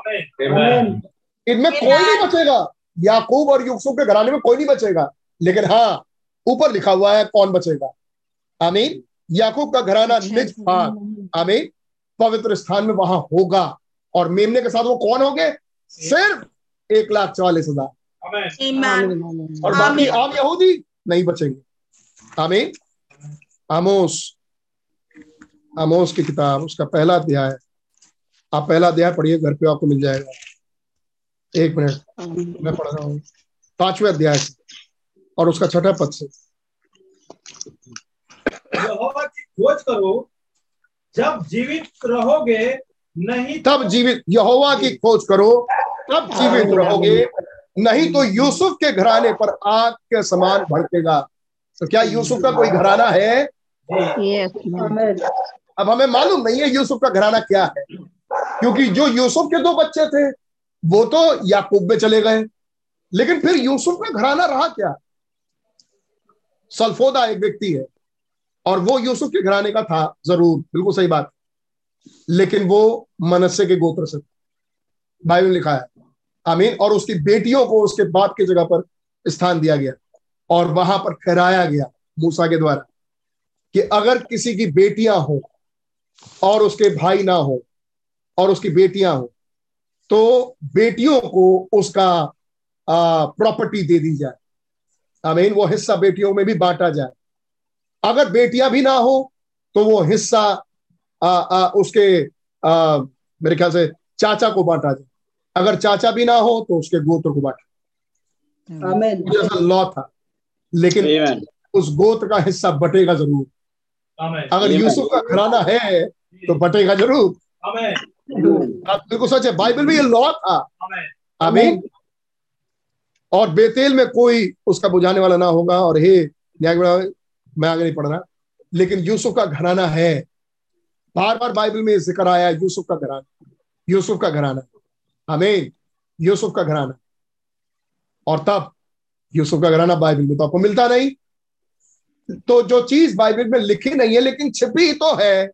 इनमें कोई नहीं बचेगा। याकूब और यूसुफ के घराने में कोई नहीं बचेगा। लेकिन हाँ ऊपर लिखा हुआ है कौन बचेगा। आमीन। याकूब का घराना निज भाग आमीन। पवित्र स्थान में वहाँ होगा। और मेमने के साथ वो कौन हो गए? सिर्फ़ एक लाख चालीस हज़ार। और बाकी आम यहूदी नहीं बचेंगे। आमीन। आमोस। आमोस की किताब उसका पहला अध्याय। आप पहला अध्याय पढ़िए घर पे आपको मिल जाएगा। एक मिनट। मैं पढ़ रहा हूँ। पाँचवें अध्याय से। और उसका छठा पद से। यहोवा की खोज करो जब जीवित रहोगे नहीं तब जीवित यहोवा की खोज करो तब जीवित रहोगे। नहीं तो यूसुफ के घराने पर आग के समान भड़केगा। तो क्या यूसुफ का कोई घराना है? अब हमें मालूम नहीं है यूसुफ का घराना क्या है। क्योंकि जो यूसुफ के दो बच्चे थे वो तो याकूब में चले गए। लेकिन फिर यूसुफ का घराना रहा क्या? सल्फोदा एक व्यक्ति है और वो यूसुफ के घराने का था ज़रूर। बिल्कुल सही बात। लेकिन वो मनस्से के गोत्र से। बाइबल लिखा है, आमीन, और उसकी बेटियों को उसके बाप की जगह पर स्थान दिया गया और वहाँ पर ठहराया गया मूसा के द्वारा कि अगर किसी की बेटियाँ हो और उसके भाई ना हो और उसकी बेटियाँ हो तो बेटियों को उसका प्रॉपर्टी दे दी जाए आमीन, वो हिस्सा बेटियों में भी बांटा जाए अगर बेटियाँ भी ना हो तो वो हिस्सा आ, आ, उसके आ, मेरे ख्याल से चाचा को बांटा जाए अगर चाचा भी ना हो तो उसके गोत्र को बांटा। जैसा लॉ था। लेकिन Amen. उस गोत्र का हिस्सा बटेगा ज़रूर। अगर Amen. यूसुफ का घराना है तो बटेगा ज़रूर। आप बिल्कुल सच है बाइबल में ये लॉ था। आमीन। और बेतेल में कोई उसका बुझाने वाला ना होगा। और हे न्याय मैं आगे नहीं पढ़ रहा। लेकिन यूसुफ का घराना है। बार बार बाइबल में ज़िक्र आया है यूसुफ का घराना। यूसुफ का घराना। आमीन। यूसुफ का घराना। और तब यूसुफ का घराना बाइबल में तो आपको मिलता नहीं। तो जो चीज़ बाइबल में लिखी नहीं है लेकिन छिपी तो है।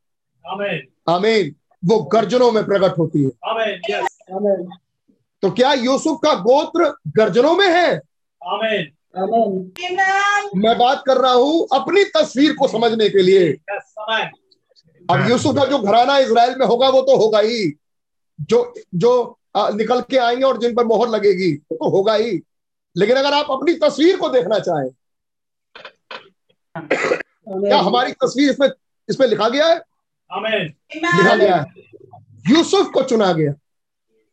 आमीन। वो गर्जनों में प्रकट होती है। आमीन तो क्या यूसुफ का गोत्र गर्जनों में है? आमीन। Amen. मैं बात कर रहा हूँ अपनी तस्वीर को समझने के लिए। अब यूसुफ का जो घराना इसराइल में होगा वो तो होगा ही। जो जो आ, निकल के आएँगे और जिन पर मोहर लगेगी वो तो होगा ही। लेकिन अगर आप अपनी तस्वीर को देखना चाहें क्या हमारी तस्वीर इसमें इसमें लिखा गया है? लिखा गया है। यूसुफ को चुना गया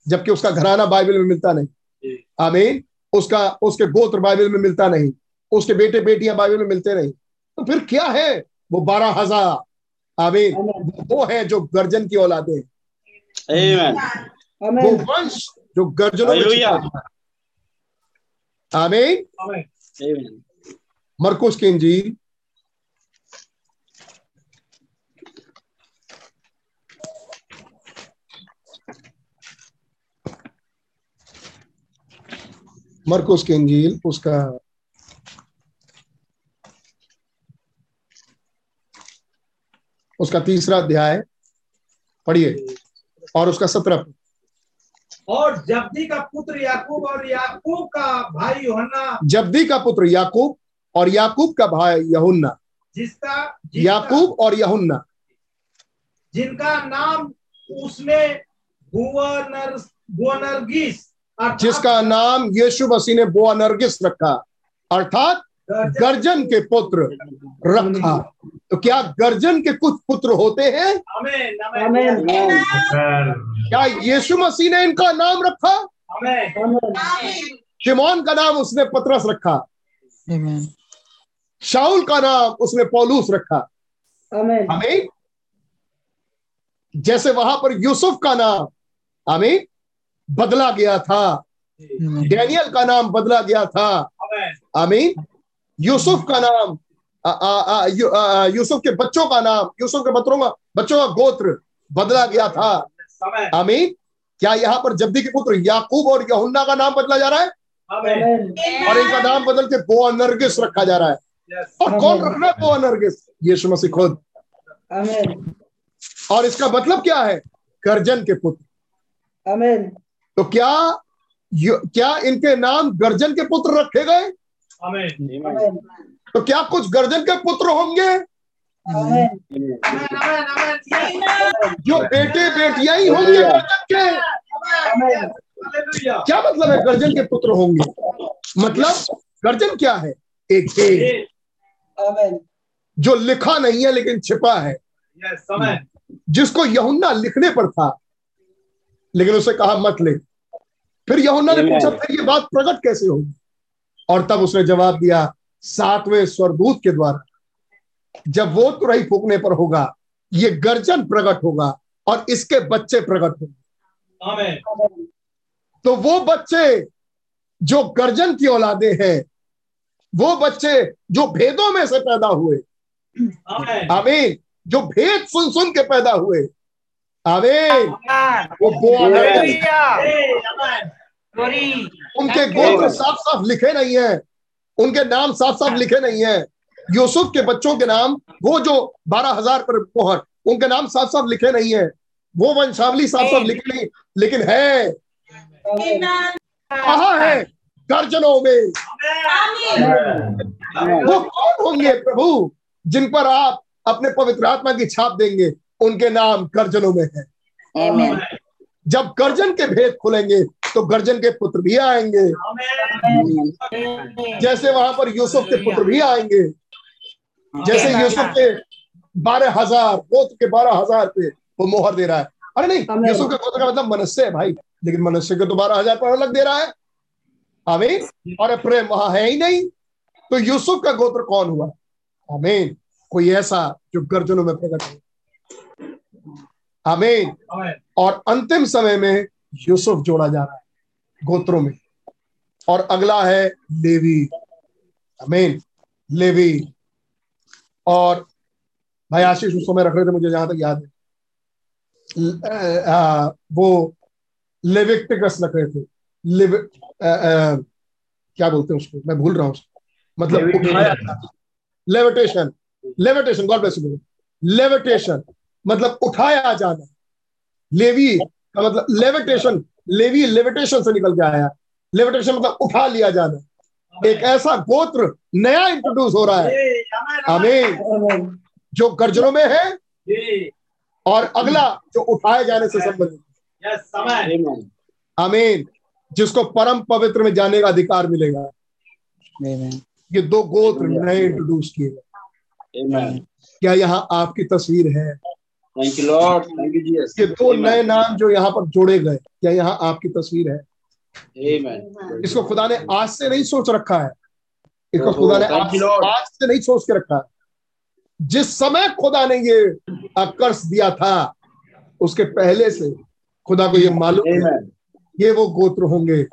जबकि उसका घराना बाइबल में मिलता नहीं। आमीन। उसका उसके गोत्र बाइबल में मिलता नहीं। उसके बेटे बेटियाँ बाइबल में मिलते नहीं। तो फिर क्या है? वो बारह हज़ार। आमीन। वो है जो गर्जन की औलादे वो वंश जो गर्जनों है। आमीन। मरकुस की इंजील। मरकुस की इंजील उसका उसका तीसरा अध्याय पढ़िए। और उसका सत्रह। और जब्दी का पुत्र याकूब और याकूब का भाई यूहन्ना। जब्दी का पुत्र याकूब और याकूब का भाई यहुन्ना। जिसका जिसका- याकूब और यहुन्ना। जिनका नाम उसने बुआनरगिस जिसका नाम यीशु मसीह ने बोअनर्गिस रखा। अर्थात गर्जन- के पुत्र रखा। तो क्या गर्जन के कुछ पुत्र होते हैं? आमेन आमेन। आमेन क्या यीशु मसीह ने इनका नाम रखा? आमेन शिमोन का नाम उसने पतरस रखा। शाउल का नाम उसने पौलूस रखा। आमेन। हमें जैसे वहाँ पर यूसुफ का नाम हमें बदला गया था। डैनियल का नाम बदला गया था। आमेन आमीन। यूसुफ का नाम आ, आ, आ, यू, आ, यूसुफ के बच्चों का नाम यूसुफ के बच्चों का बच्चों का गोत्र बदला गया था। आमेन। क्या यहाँ पर जब्दी के पुत्र याकूब और यहुन्ना का नाम बदला जा रहा है? और इनका नाम बदल के बोअनर्गिस रखा जा रहा है। और कौन रख रहा है बोअनर्गिस यीशु मसीह खुद। और इसका मतलब क्या है? गर्जन के पुत्र। तो क्या क्या इनके नाम गर्जन के पुत्र रखे गए? तो क्या कुछ गर्जन के पुत्र होंगे? जो बेटे बेटियाँ ही होंगे गर्जन के। क्या मतलब है गर्जन के पुत्र होंगे? मतलब गर्जन क्या है? एक आमेन जो लिखा नहीं है लेकिन छिपा है। जिसको यहुन्ना लिखने पर था लेकिन उसे कहा मत ले। फिर यहुन्ना ने पूछा फिर ये बात प्रकट कैसे होगी? और तब उसने जवाब दिया सातवें स्वरदूत के द्वारा। जब वो तुरही फूकने पर होगा ये गर्जन प्रकट होगा और इसके बच्चे प्रकट होंगे। आमेन। तो वो बच्चे जो गर्जन की औलादे हैं वो बच्चे जो भेदों में से पैदा हुए आमेन। जो भेद सुन सुन के पैदा हुए आमीन। वो बोअनर्गिस उनके गोत्र साफ़ साफ़ लिखे नहीं है। उनके नाम साफ़ साफ़ लिखे नहीं है। यूसुफ के बच्चों के नाम वो जो बारह हज़ार पर मोहर उनके नाम साफ़ साफ़ लिखे नहीं है। वो वंशावली साफ़ साफ़ लिखी नहीं लेकिन है। कहा है? गर्जनों में। वो कौन होंगे प्रभु जिन पर आप अपने पवित्र आत्मा की छाप देंगे? उनके नाम गर्जनों में है। जब गर्जन के भेद खुलेंगे तो गर्जन के पुत्र भी आएँगे। जैसे वहाँ पर यूसुफ के पुत्र भी आएँगे। जैसे यूसुफ के बारह हज़ार गोत्र के बारह हज़ार पे वो मोहर दे रहा है। अरे नहीं यूसुफ के गोत्र का मतलब मनुष्य है भाई। लेकिन मनुष्य के तो बारह हज़ार पर अलग दे रहा है। आमीन। और प्रेम वहाँ है ही नहीं। तो यूसुफ का गोत्र कौन हुआ? आमीन। कोई ऐसा जो गर्जनों में प्रकट हो। आमीन। और अंतिम समय में यूसुफ जोड़ा जा रहा है गोत्रों में। और अगला है लेवी। अमीन लेवी। और भाई आशीष उस समय रख रहे थे मुझे जहाँ तक याद है। आ, वो लेविक्टिकस रख रहे थे। लिव आ, आ, क्या बोलते हैं उसको? मैं भूल रहा हूँ मतलब levitation. Levitation. God bless you levitation. मतलब उठाया जाना। लेवी का मतलब लेविटेशन लेवी लेविटेशन से निकल के आया लेविटेशन मतलब उठा लिया जाना। एक ऐसा गोत्र नया इंट्रोड्यूस हो रहा है। आमीन आमेन जो गर्जनों में है और अगला जो उठाए जाने से संबंधित। यस आमीन जिसको परम पवित्र में जाने का अधिकार मिलेगा। ये दो गोत्र नए इंट्रोड्यूस किए गए। क्या यहाँ आपकी तस्वीर है? Thank you, Lord. Thank you, Jesus. ये दो नए नाम जो यहाँ पर जोड़े गए क्या यहाँ आपकी तस्वीर है? Amen. इसको खुदा ने आज से नहीं सोच रखा है। इसको खुदा ने आज, आज से नहीं सोच के रखा है। जिस समय खुदा ने ये कर्ज दिया था उसके पहले से खुदा को ये मालूम है ये वो गोत्र होंगे।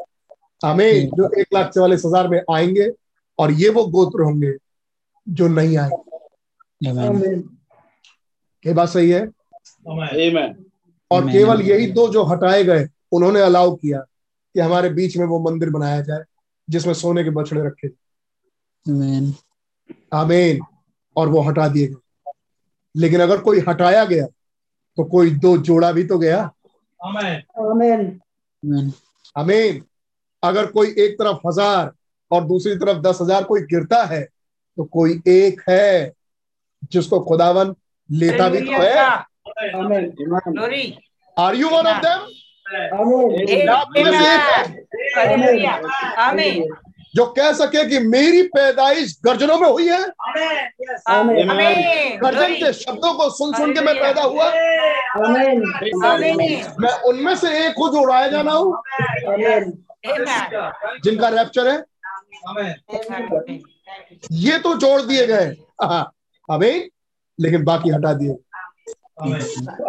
हमें जो एक लाख चवालीस हज़ार में आएँगे और ये वो गोत्र होंगे जो नहीं आएँगे. ये बात सही है. और केवल यही दो जो हटाए गए उन्होंने अलाउ किया कि हमारे बीच में वो मंदिर बनाया जाए जिसमें सोने के बछड़े रखे. आमीन और वो हटा दिए गए। लेकिन अगर कोई हटाया गया तो कोई दो जोड़ा भी तो गया। Amen. Amen. Amen. आमीन अगर कोई एक तरफ़ हज़ार और दूसरी तरफ़ दस हज़ार कोई गिरता है तो कोई एक है जिसको खुदावन लेता भी तो है। Amen. Amen. Are you one of them Amen. जो कह सके कि मेरी पैदाइश गर्जनों में हुई है. गर्जन के शब्दों को सुन सुन के मैं पैदा हुआ। मैं उनमें से एक हूँ जो उड़ाया जाना हूँ। जिनका रैप्चर है। ये तो जोड़ दिए गए। हाँ, आमीन। लेकिन बाकी हटा दिए। Amen.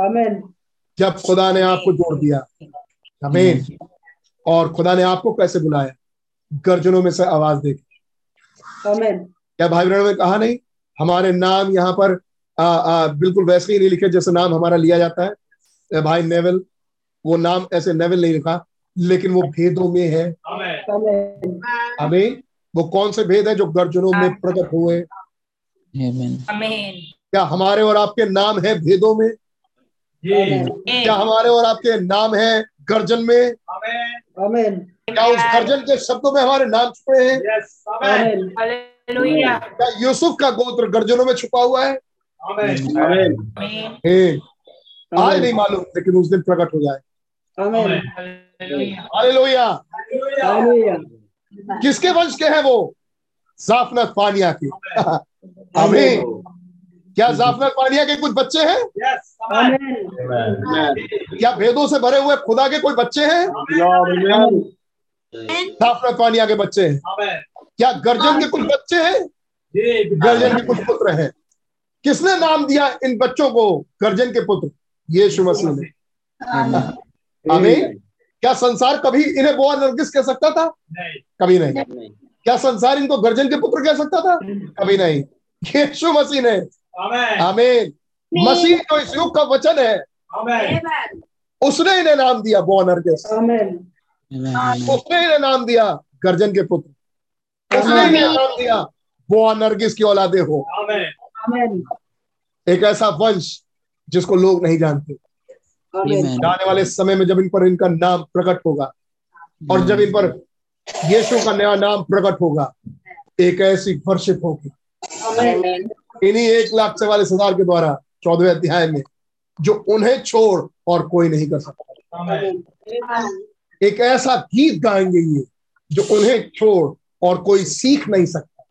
Amen. जब खुदा ने आपको जोड़ दिया आमीन और खुदा ने आपको कैसे बुलाया गर्जनों में से आवाज़ दे के। क्या भाई बहनों ने कहा नहीं हमारे नाम यहाँ पर आ, आ, बिल्कुल वैसे ही नहीं लिखे जैसे नाम हमारा लिया जाता है भाई नेवल वो नाम ऐसे नेवल नहीं लिखा लेकिन वो भेदों में है Amen. Amen. वो कौन से भेद है जो गर्जनों में प्रकट हुए Amen. क्या हमारे और आपके नाम है भेदों में क्या हमारे और आपके नाम है गर्जन में Amen. Amen. क्या उस गर्जन के शब्दों में हमारे नाम छुपे हैं Yes. Amen. Amen. क्या यूसुफ का गोत्र गर्जनों में छुपा हुआ है Amen. Amen. हे, आज नहीं मालूम लेकिन उस दिन प्रकट हो जाए. Hallelujah Hallelujah. किसके वंश के हैं वो जाफनत पानिया के आमीन क्या जाफ़र पानिया के कुछ बच्चे हैं? Yes. क्या भेदों से भरे हुए खुदा के कोई बच्चे हैं. जाफनत पानिया के बच्चे हैं। क्या गर्जन के कुछ बच्चे हैं? गर्जन के कुछ पुत्र हैं। किसने नाम दिया इन बच्चों को गर्जन के पुत्र? यीशु मसीह ने. आमीन। क्या संसार कभी इन्हें बोआ नरगिस कह सकता था? नहीं। कभी नहीं. क्या संसार इनको गर्जन के पुत्र कह सकता था? कभी नहीं। यीशु मसीह ने. आमीन मसीह जो इस युग का वचन है उसने इन्हें नाम दिया Amen. Amen. उसने इन्हें नाम दिया गर्जन के पुत्र उसने इन्हें नाम दिया बोआ नरगिस की औलादे हो Amen. Amen. एक ऐसा वंश जिसको लोग नहीं जानते Amen. Amen. आने वाले समय में जब इन पर इनका नाम प्रकट होगा और जब इन पर यीशु का नया नाम प्रकट होगा एक ऐसी वर्शिप होगी Amen. इन्हीं एक लाख चवालीस हज़ार के द्वारा चौदहवें अध्याय में, जो उन्हें छोड़ और कोई नहीं कर सकता एक ऐसा गीत गाएँगे ये, जो उन्हें छोड़ और कोई सीख नहीं सकता.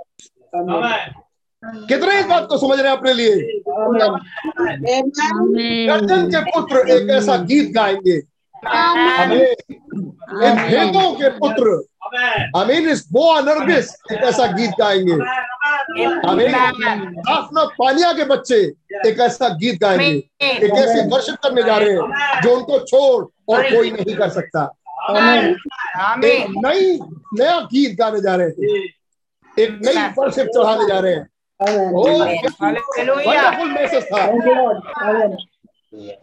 कितने इस बात को समझ रहे हैं अपने लिए गर्जन के पुत्र एक ऐसा गीत गाएँगे इन भेदों के पुत्र. अमीन इस वो अनर्गिस एक ऐसा गीत गाएँगे अपना पानिया के बच्चे एक ऐसा गीत गाएँगे एक ऐसी वर्षिप करने जा रहे हैं जो उनको छोड़ और कोई नहीं कर सकता। एक नई नया गीत गाने जा रहे हैं। एक नई वर्षिप चढ़ाने जा रहे हैं। मैसेज था.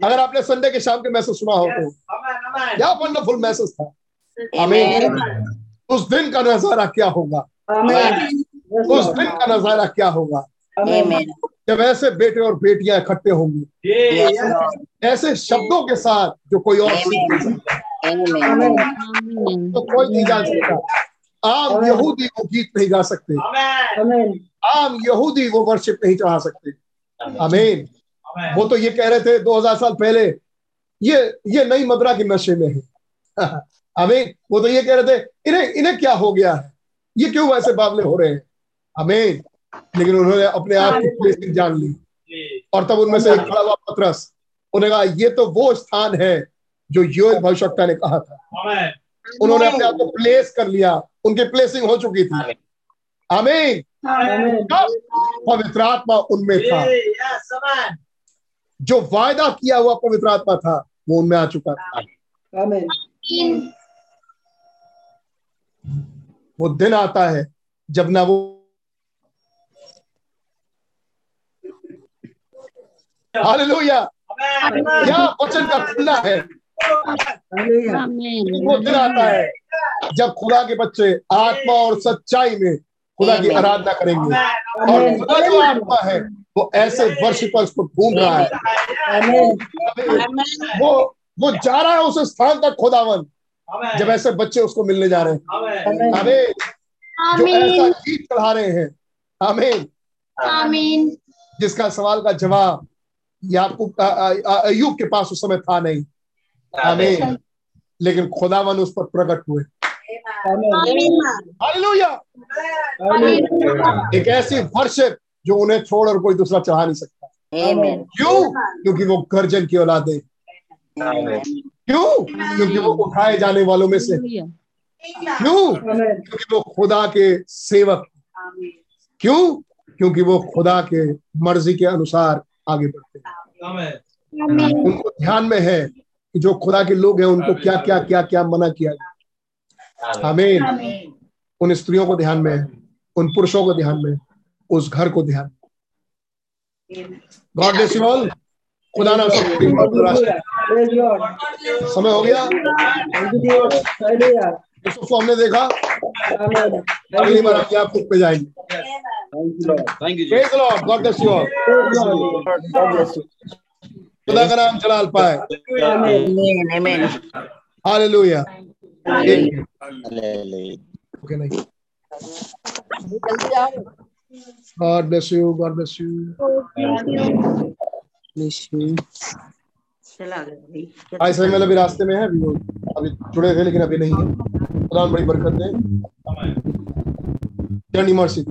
अगर आपने संडे के शाम के मैसेज सुना हो तो. क्या वंडरफुल मैसेज था। आमीन उस दिन का नज़ारा क्या होगा? उस दिन का नज़ारा क्या होगा? जब ऐसे बेटे और बेटियाँ इकट्ठे होंगी। ऐसे शब्दों के साथ जो कोई और सीख नहीं तो कोई नहीं जान सकता। आम यहूदी वो गीत नहीं गा सकते. आम यहूदी वो वर्शिप नहीं चढ़ा सकते। आमीन Amen. वो तो ये कह रहे थे 2000 साल पहले ये ये नई मदरा के नशे में है। [laughs] आमीन वो तो ये कह रहे थे इन्हें इन्हें क्या हो गया है? ये क्यों वैसे बावले हो रहे हैं? आमीन लेकिन उन्होंने अपने आप की प्लेसिंग जान ली। और तब उनमें से एक खड़ा हुआ पतरस। उन्होंने कहा ये तो वो स्थान है जो योएल भविष्यवक्ता ने कहा था। उन्होंने अपने आप को प्लेस कर लिया। उनकी प्लेसिंग हो चुकी थी। आमीन पवित्र आत्मा उनमें था. जो वायदा किया हुआ पवित्र आत्मा था वो उनमें आ चुका था। वो दिन आता है जब ना वो हालेलुया क्या वचन का खुलना है वो दिन आता है जब खुदा के बच्चे आत्मा और सच्चाई में खुदा की आराधना करेंगे और खुदा जो आत्मा है वो ऐसे वर्ष पर उसको ढूंढ रहा है। वो वो जा रहा है उस स्थान तक खुदावन जब ऐसे बच्चे उसको मिलने जा रहे हैं। हमें जो ऐसा गीत चढ़ा रहे हैं। आमीन। आमीन जिसका सवाल का जवाब याकूब अयूब के पास उस समय था नहीं। आमीन। लेकिन खुदावन उस पर प्रकट हुए। एक ऐसी वर्शिप जो उन्हें छोड़ और कोई दूसरा चढ़ा नहीं सकता। क्यों? क्योंकि वो गर्जन की औलादे। क्यों? क्योंकि वो उठाए जाने वालों में से। क्यों? क्योंकि वो खुदा के सेवक। क्यों? क्योंकि वो खुदा के मर्ज़ी के अनुसार आगे बढ़ते हैं। उनको ध्यान में है कि जो खुदा के लोग हैं उनको क्या क्या क्या क्या मना किया हमें उन स्त्रियों को ध्यान में है उन पुरुषों को ध्यान में उस घर को ध्यान गॉड ब्लेस यू ऑल खुदा ना सब समय हो गया। उसको हमने देखा। अगली बार हम खुद पे जाएँगे। Praise the Lord. God bless you खुदा का नाम जलाल पाए। हालेलुया ओके नहीं God bless you. God bless you. Bless you. भाई सही मतलब अभी रास्ते में है अभी वो अभी जुड़े थे लेकिन अभी नहीं है। खुदा बड़ी बरकत दे। Journey mercy.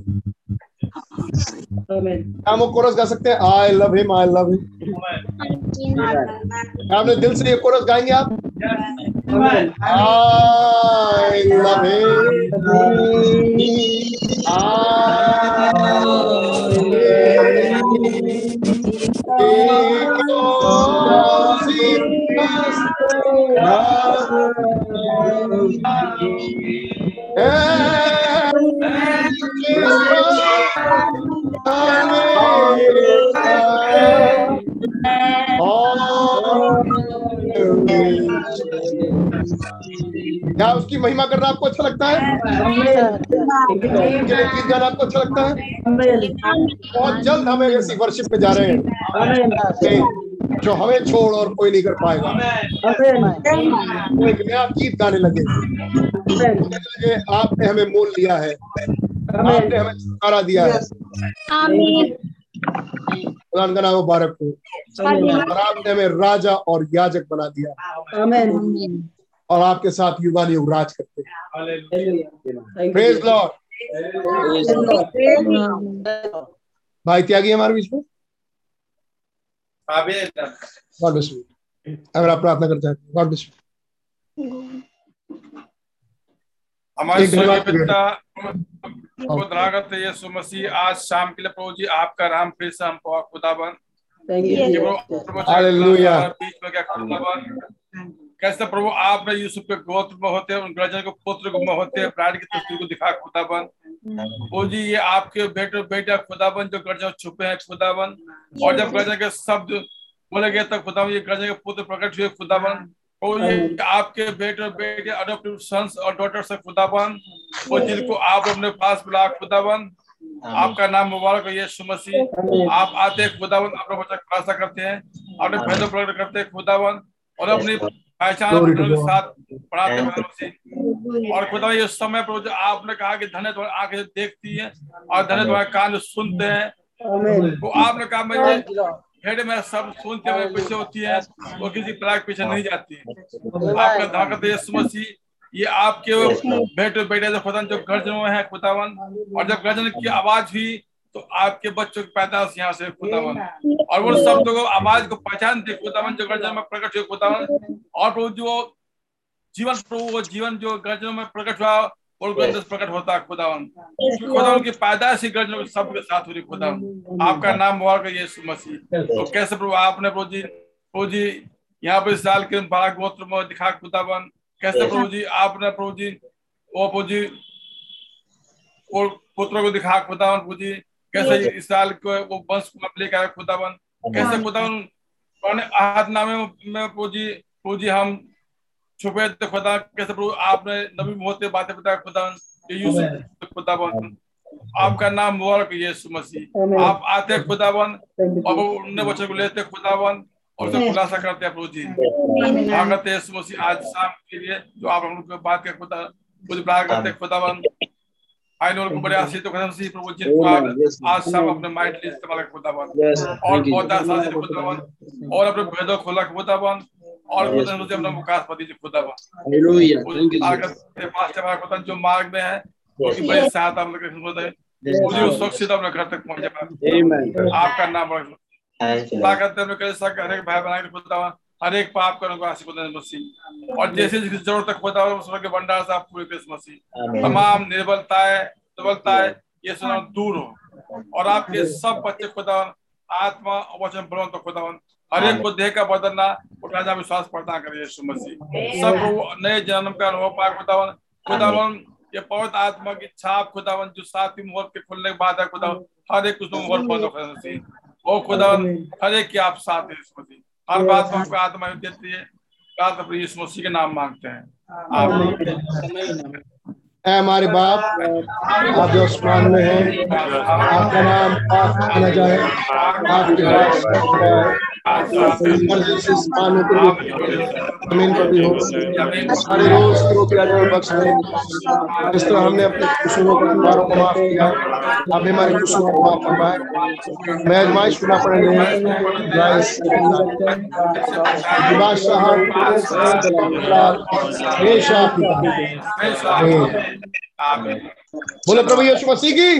हम वो कोरस गा सकते हैं? I love him I love him आपने दिल से ये कोरस गाएँगे आप? आई लव क्या उसकी महिमा करना आपको अच्छा लगता है? उनके लिए गीत गाना आपको अच्छा लगता है? बहुत जल्द हमें ऐसी वर्शिप में जा रहे हैं। जो हमें छोड़ और कोई नहीं कर पाएगा। वो एक नया गीत गाने लगे। लगे आपने हमें मोल लिया है। आपने हमें छुटकारा दिया है। खुदा का नाम मुबारक हो। और आपने हमें राजा और याजक बना दिया। और आपके साथ युवा युग राज करते हैं। प्रेज लॉर्ड भाई त्यागी हमारे बीच में? गॉड ब्लेस यू अगर आप प्रार्थना करते हैं गॉड ब्लेस यू हमारे पिता यीशु मसीह। आज शाम के लिए प्रभु जी आपका नाम फिर से हम खुदाबन हालेलुया बीच में क्या खुदाबन कैसे प्रभु आप यूसुफ के गोत्र में होते हैं उन गर्जन को पुत्र में होते हैं प्राण की तस्वीर को दिखा खुदाबन ओ जी ये आपके बेटे बेटा खुदाबन जो गर्जन छुपे हैं खुदाबन और जब गर्जन के शब्द बोले गए तब खुदाबन ये गर्जन के पुत्र प्रकट हुए खुदाबन ओ ये आपके बेटे बेटे अडोप्टिव सन्स और डॉटर से खुदाबन वो जिनको आप अपने पास बुला खुदाबन आपका नाम मुबारक हो यीशु मसीह। आप आते हैं खुदाबन अपना बच्चा खुलासा करते हैं। अपने फैसले प्रकट करते हैं खुदाबन और अपनी हैं और खुदा ये समय पर जो आपने कहा कि धन्य तुम्हारी आँखें देखती है और धन्य तुम्हारे कान सुनते हैं। वो आपने कहा मैं भेड़ में सब सुनते हुए पीछे होती है वो किसी प्लाग पीछे नहीं जाती। है आपका धाकत यीशु मसीह ये आपके बेटे बेटे जो खुदा जो गर्जन में है खुदावन और जब गर्जन की आवाज़ हुई तो आपके बच्चों की पैदाश यहाँ से खुदावन। और वो सब लोगों आवाज़ को पहचानते खुदावन जो गर्जन में प्रकट हुए खुदावन और प्रभु जो जीवन प्रभु वो जीवन जो गर्जनों में प्रकट हुआ और अंदर प्रकट होता है खुदावन। खुदावन की पैदाश ही गर्जनों के सबके साथ हो रही खुदावन। आपका नाम मुबारक है यीशु मसीह। तो कैसे प्रभु आपने प्रभु जी प्रभु जी यहाँ पर साल के बड़ा गोत्र में दिखा खुदावन। कैसे प्रभु जी आपने प्रभु जी वो प्रभु जी और पुत्रों को दिखा खुदावन पूजी कैसे इस साल को वो वंश को आप लेकर आए खुदावन कैसे खुदावन पुराने आहदनामे में पूजी पूजी हम छुपे थे खुदा कैसे प्रभु आपने नबी मोहते बातें बताया खुदावन खुदावन आपका नाम मुबारक है यीशु मसीह। आप आते हैं खुदावन और उन्हें बच्चों को लेते हैं खुदावन और उसे खुलासा करते हैं प्रभु जी। स्वागत है यीशु मसीह आज शाम के लिए जो आप हम लोग बात के खुदा कुछ प्रार्थना करते हैं खुदावन आई नो बड़े आशीष तो खुदा मसीह प्रभु जी को आप आज शाम अपने माइंड लिए इस्तेमाल कर खुदावन और बहुत आशीष खुदावन और अपने भेदों खोला खुदावन और खुदा मसीह अपना मुकास पति जी खुदावन आगे पास चला खुदा जो मार्ग में है उसकी बड़ी सहायता हम लोग मुझे उस सुरक्षित अपने घर तक पहुँचे आपका नाम ताकत में कैसा हर एक भाई बना के खुदावन हर एक पाप को आशीष खुदा मसीह। और जैसे जिसकी ज़रूरत है खुदा उस के भंडार से आप पूरे कृष्ण मसीह। तमाम निर्बलताएँ दुर्बलताएँ ये सुना दूर हो। और आपके सब बच्चे खुदा आत्मा वचन बलवंत खुदावन। हर एक को देह का बदलना और राजा विश्वास प्रदान करे यीशु मसीह। सब नए जन्म का अनुभव पाए खुदावन। खुदावन ये पवित्र आत्मा की छाप खुदावन जो सातवीं मोहर के खुलने के बाद है खुदावन। हर एक उसमें मोहर पौधो खुदा खुदावन हर एक की आप साथ है यीशु मसीह। हर बात में आपका आत्मा देती है। के नाम मांगते हैं। ऐ हमारे बाप आप जो आसमान में हैं आपका नाम पाक माना जाए। आपके राज मर्ज़ी से आसमानों पर ज़मीन पर भी हो। सारे रोज की रोटी आज बख्श दें जिस तरह हमने अपने कसूरों को तुम्हारों को माफ़ किया। आप हमारे कसूरों को माफ़ फरमाए मैं आजमाइश को ना पड़ने बादशाह बोले प्रभु यीशु मसीह की?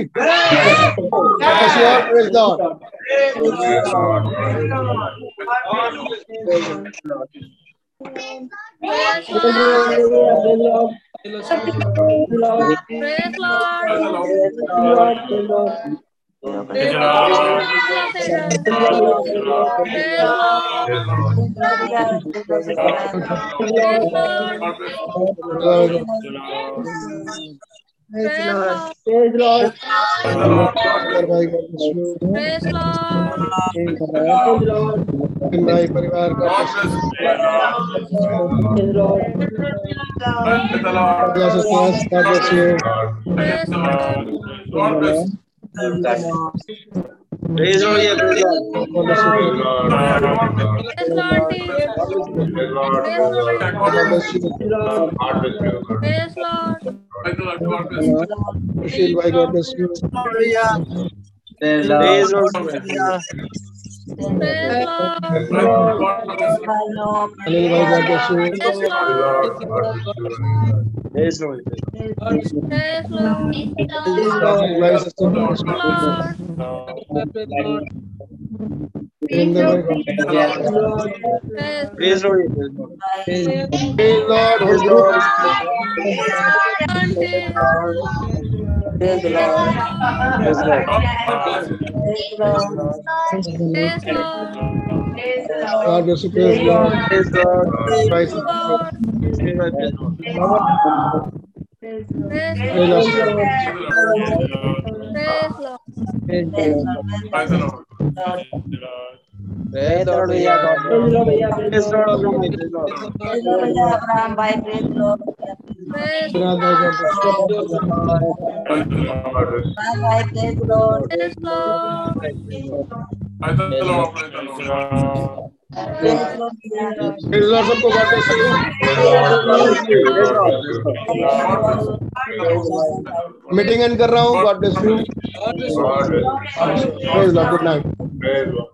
Praise God Praise Lord. भाई परिवार का Praise Lord, yeah, praise Lord. Praise Lord. Praise Lord. Praise Lord. You. Praise Lord. Praise Lord. Praise Lord. Praise Lord. God bless you. Virendra भाई God Praise the Lord. Praise the Lord. Praise the Lord. Praise the Lord. Praise the Lord. You. Praise the Lord. Praise the Lord. Praise the Lord. Praise the Lord. Praise the Lord. Praise the Lord. Praise the Lord. Meeting end कर रहा हूँ गुड नाइट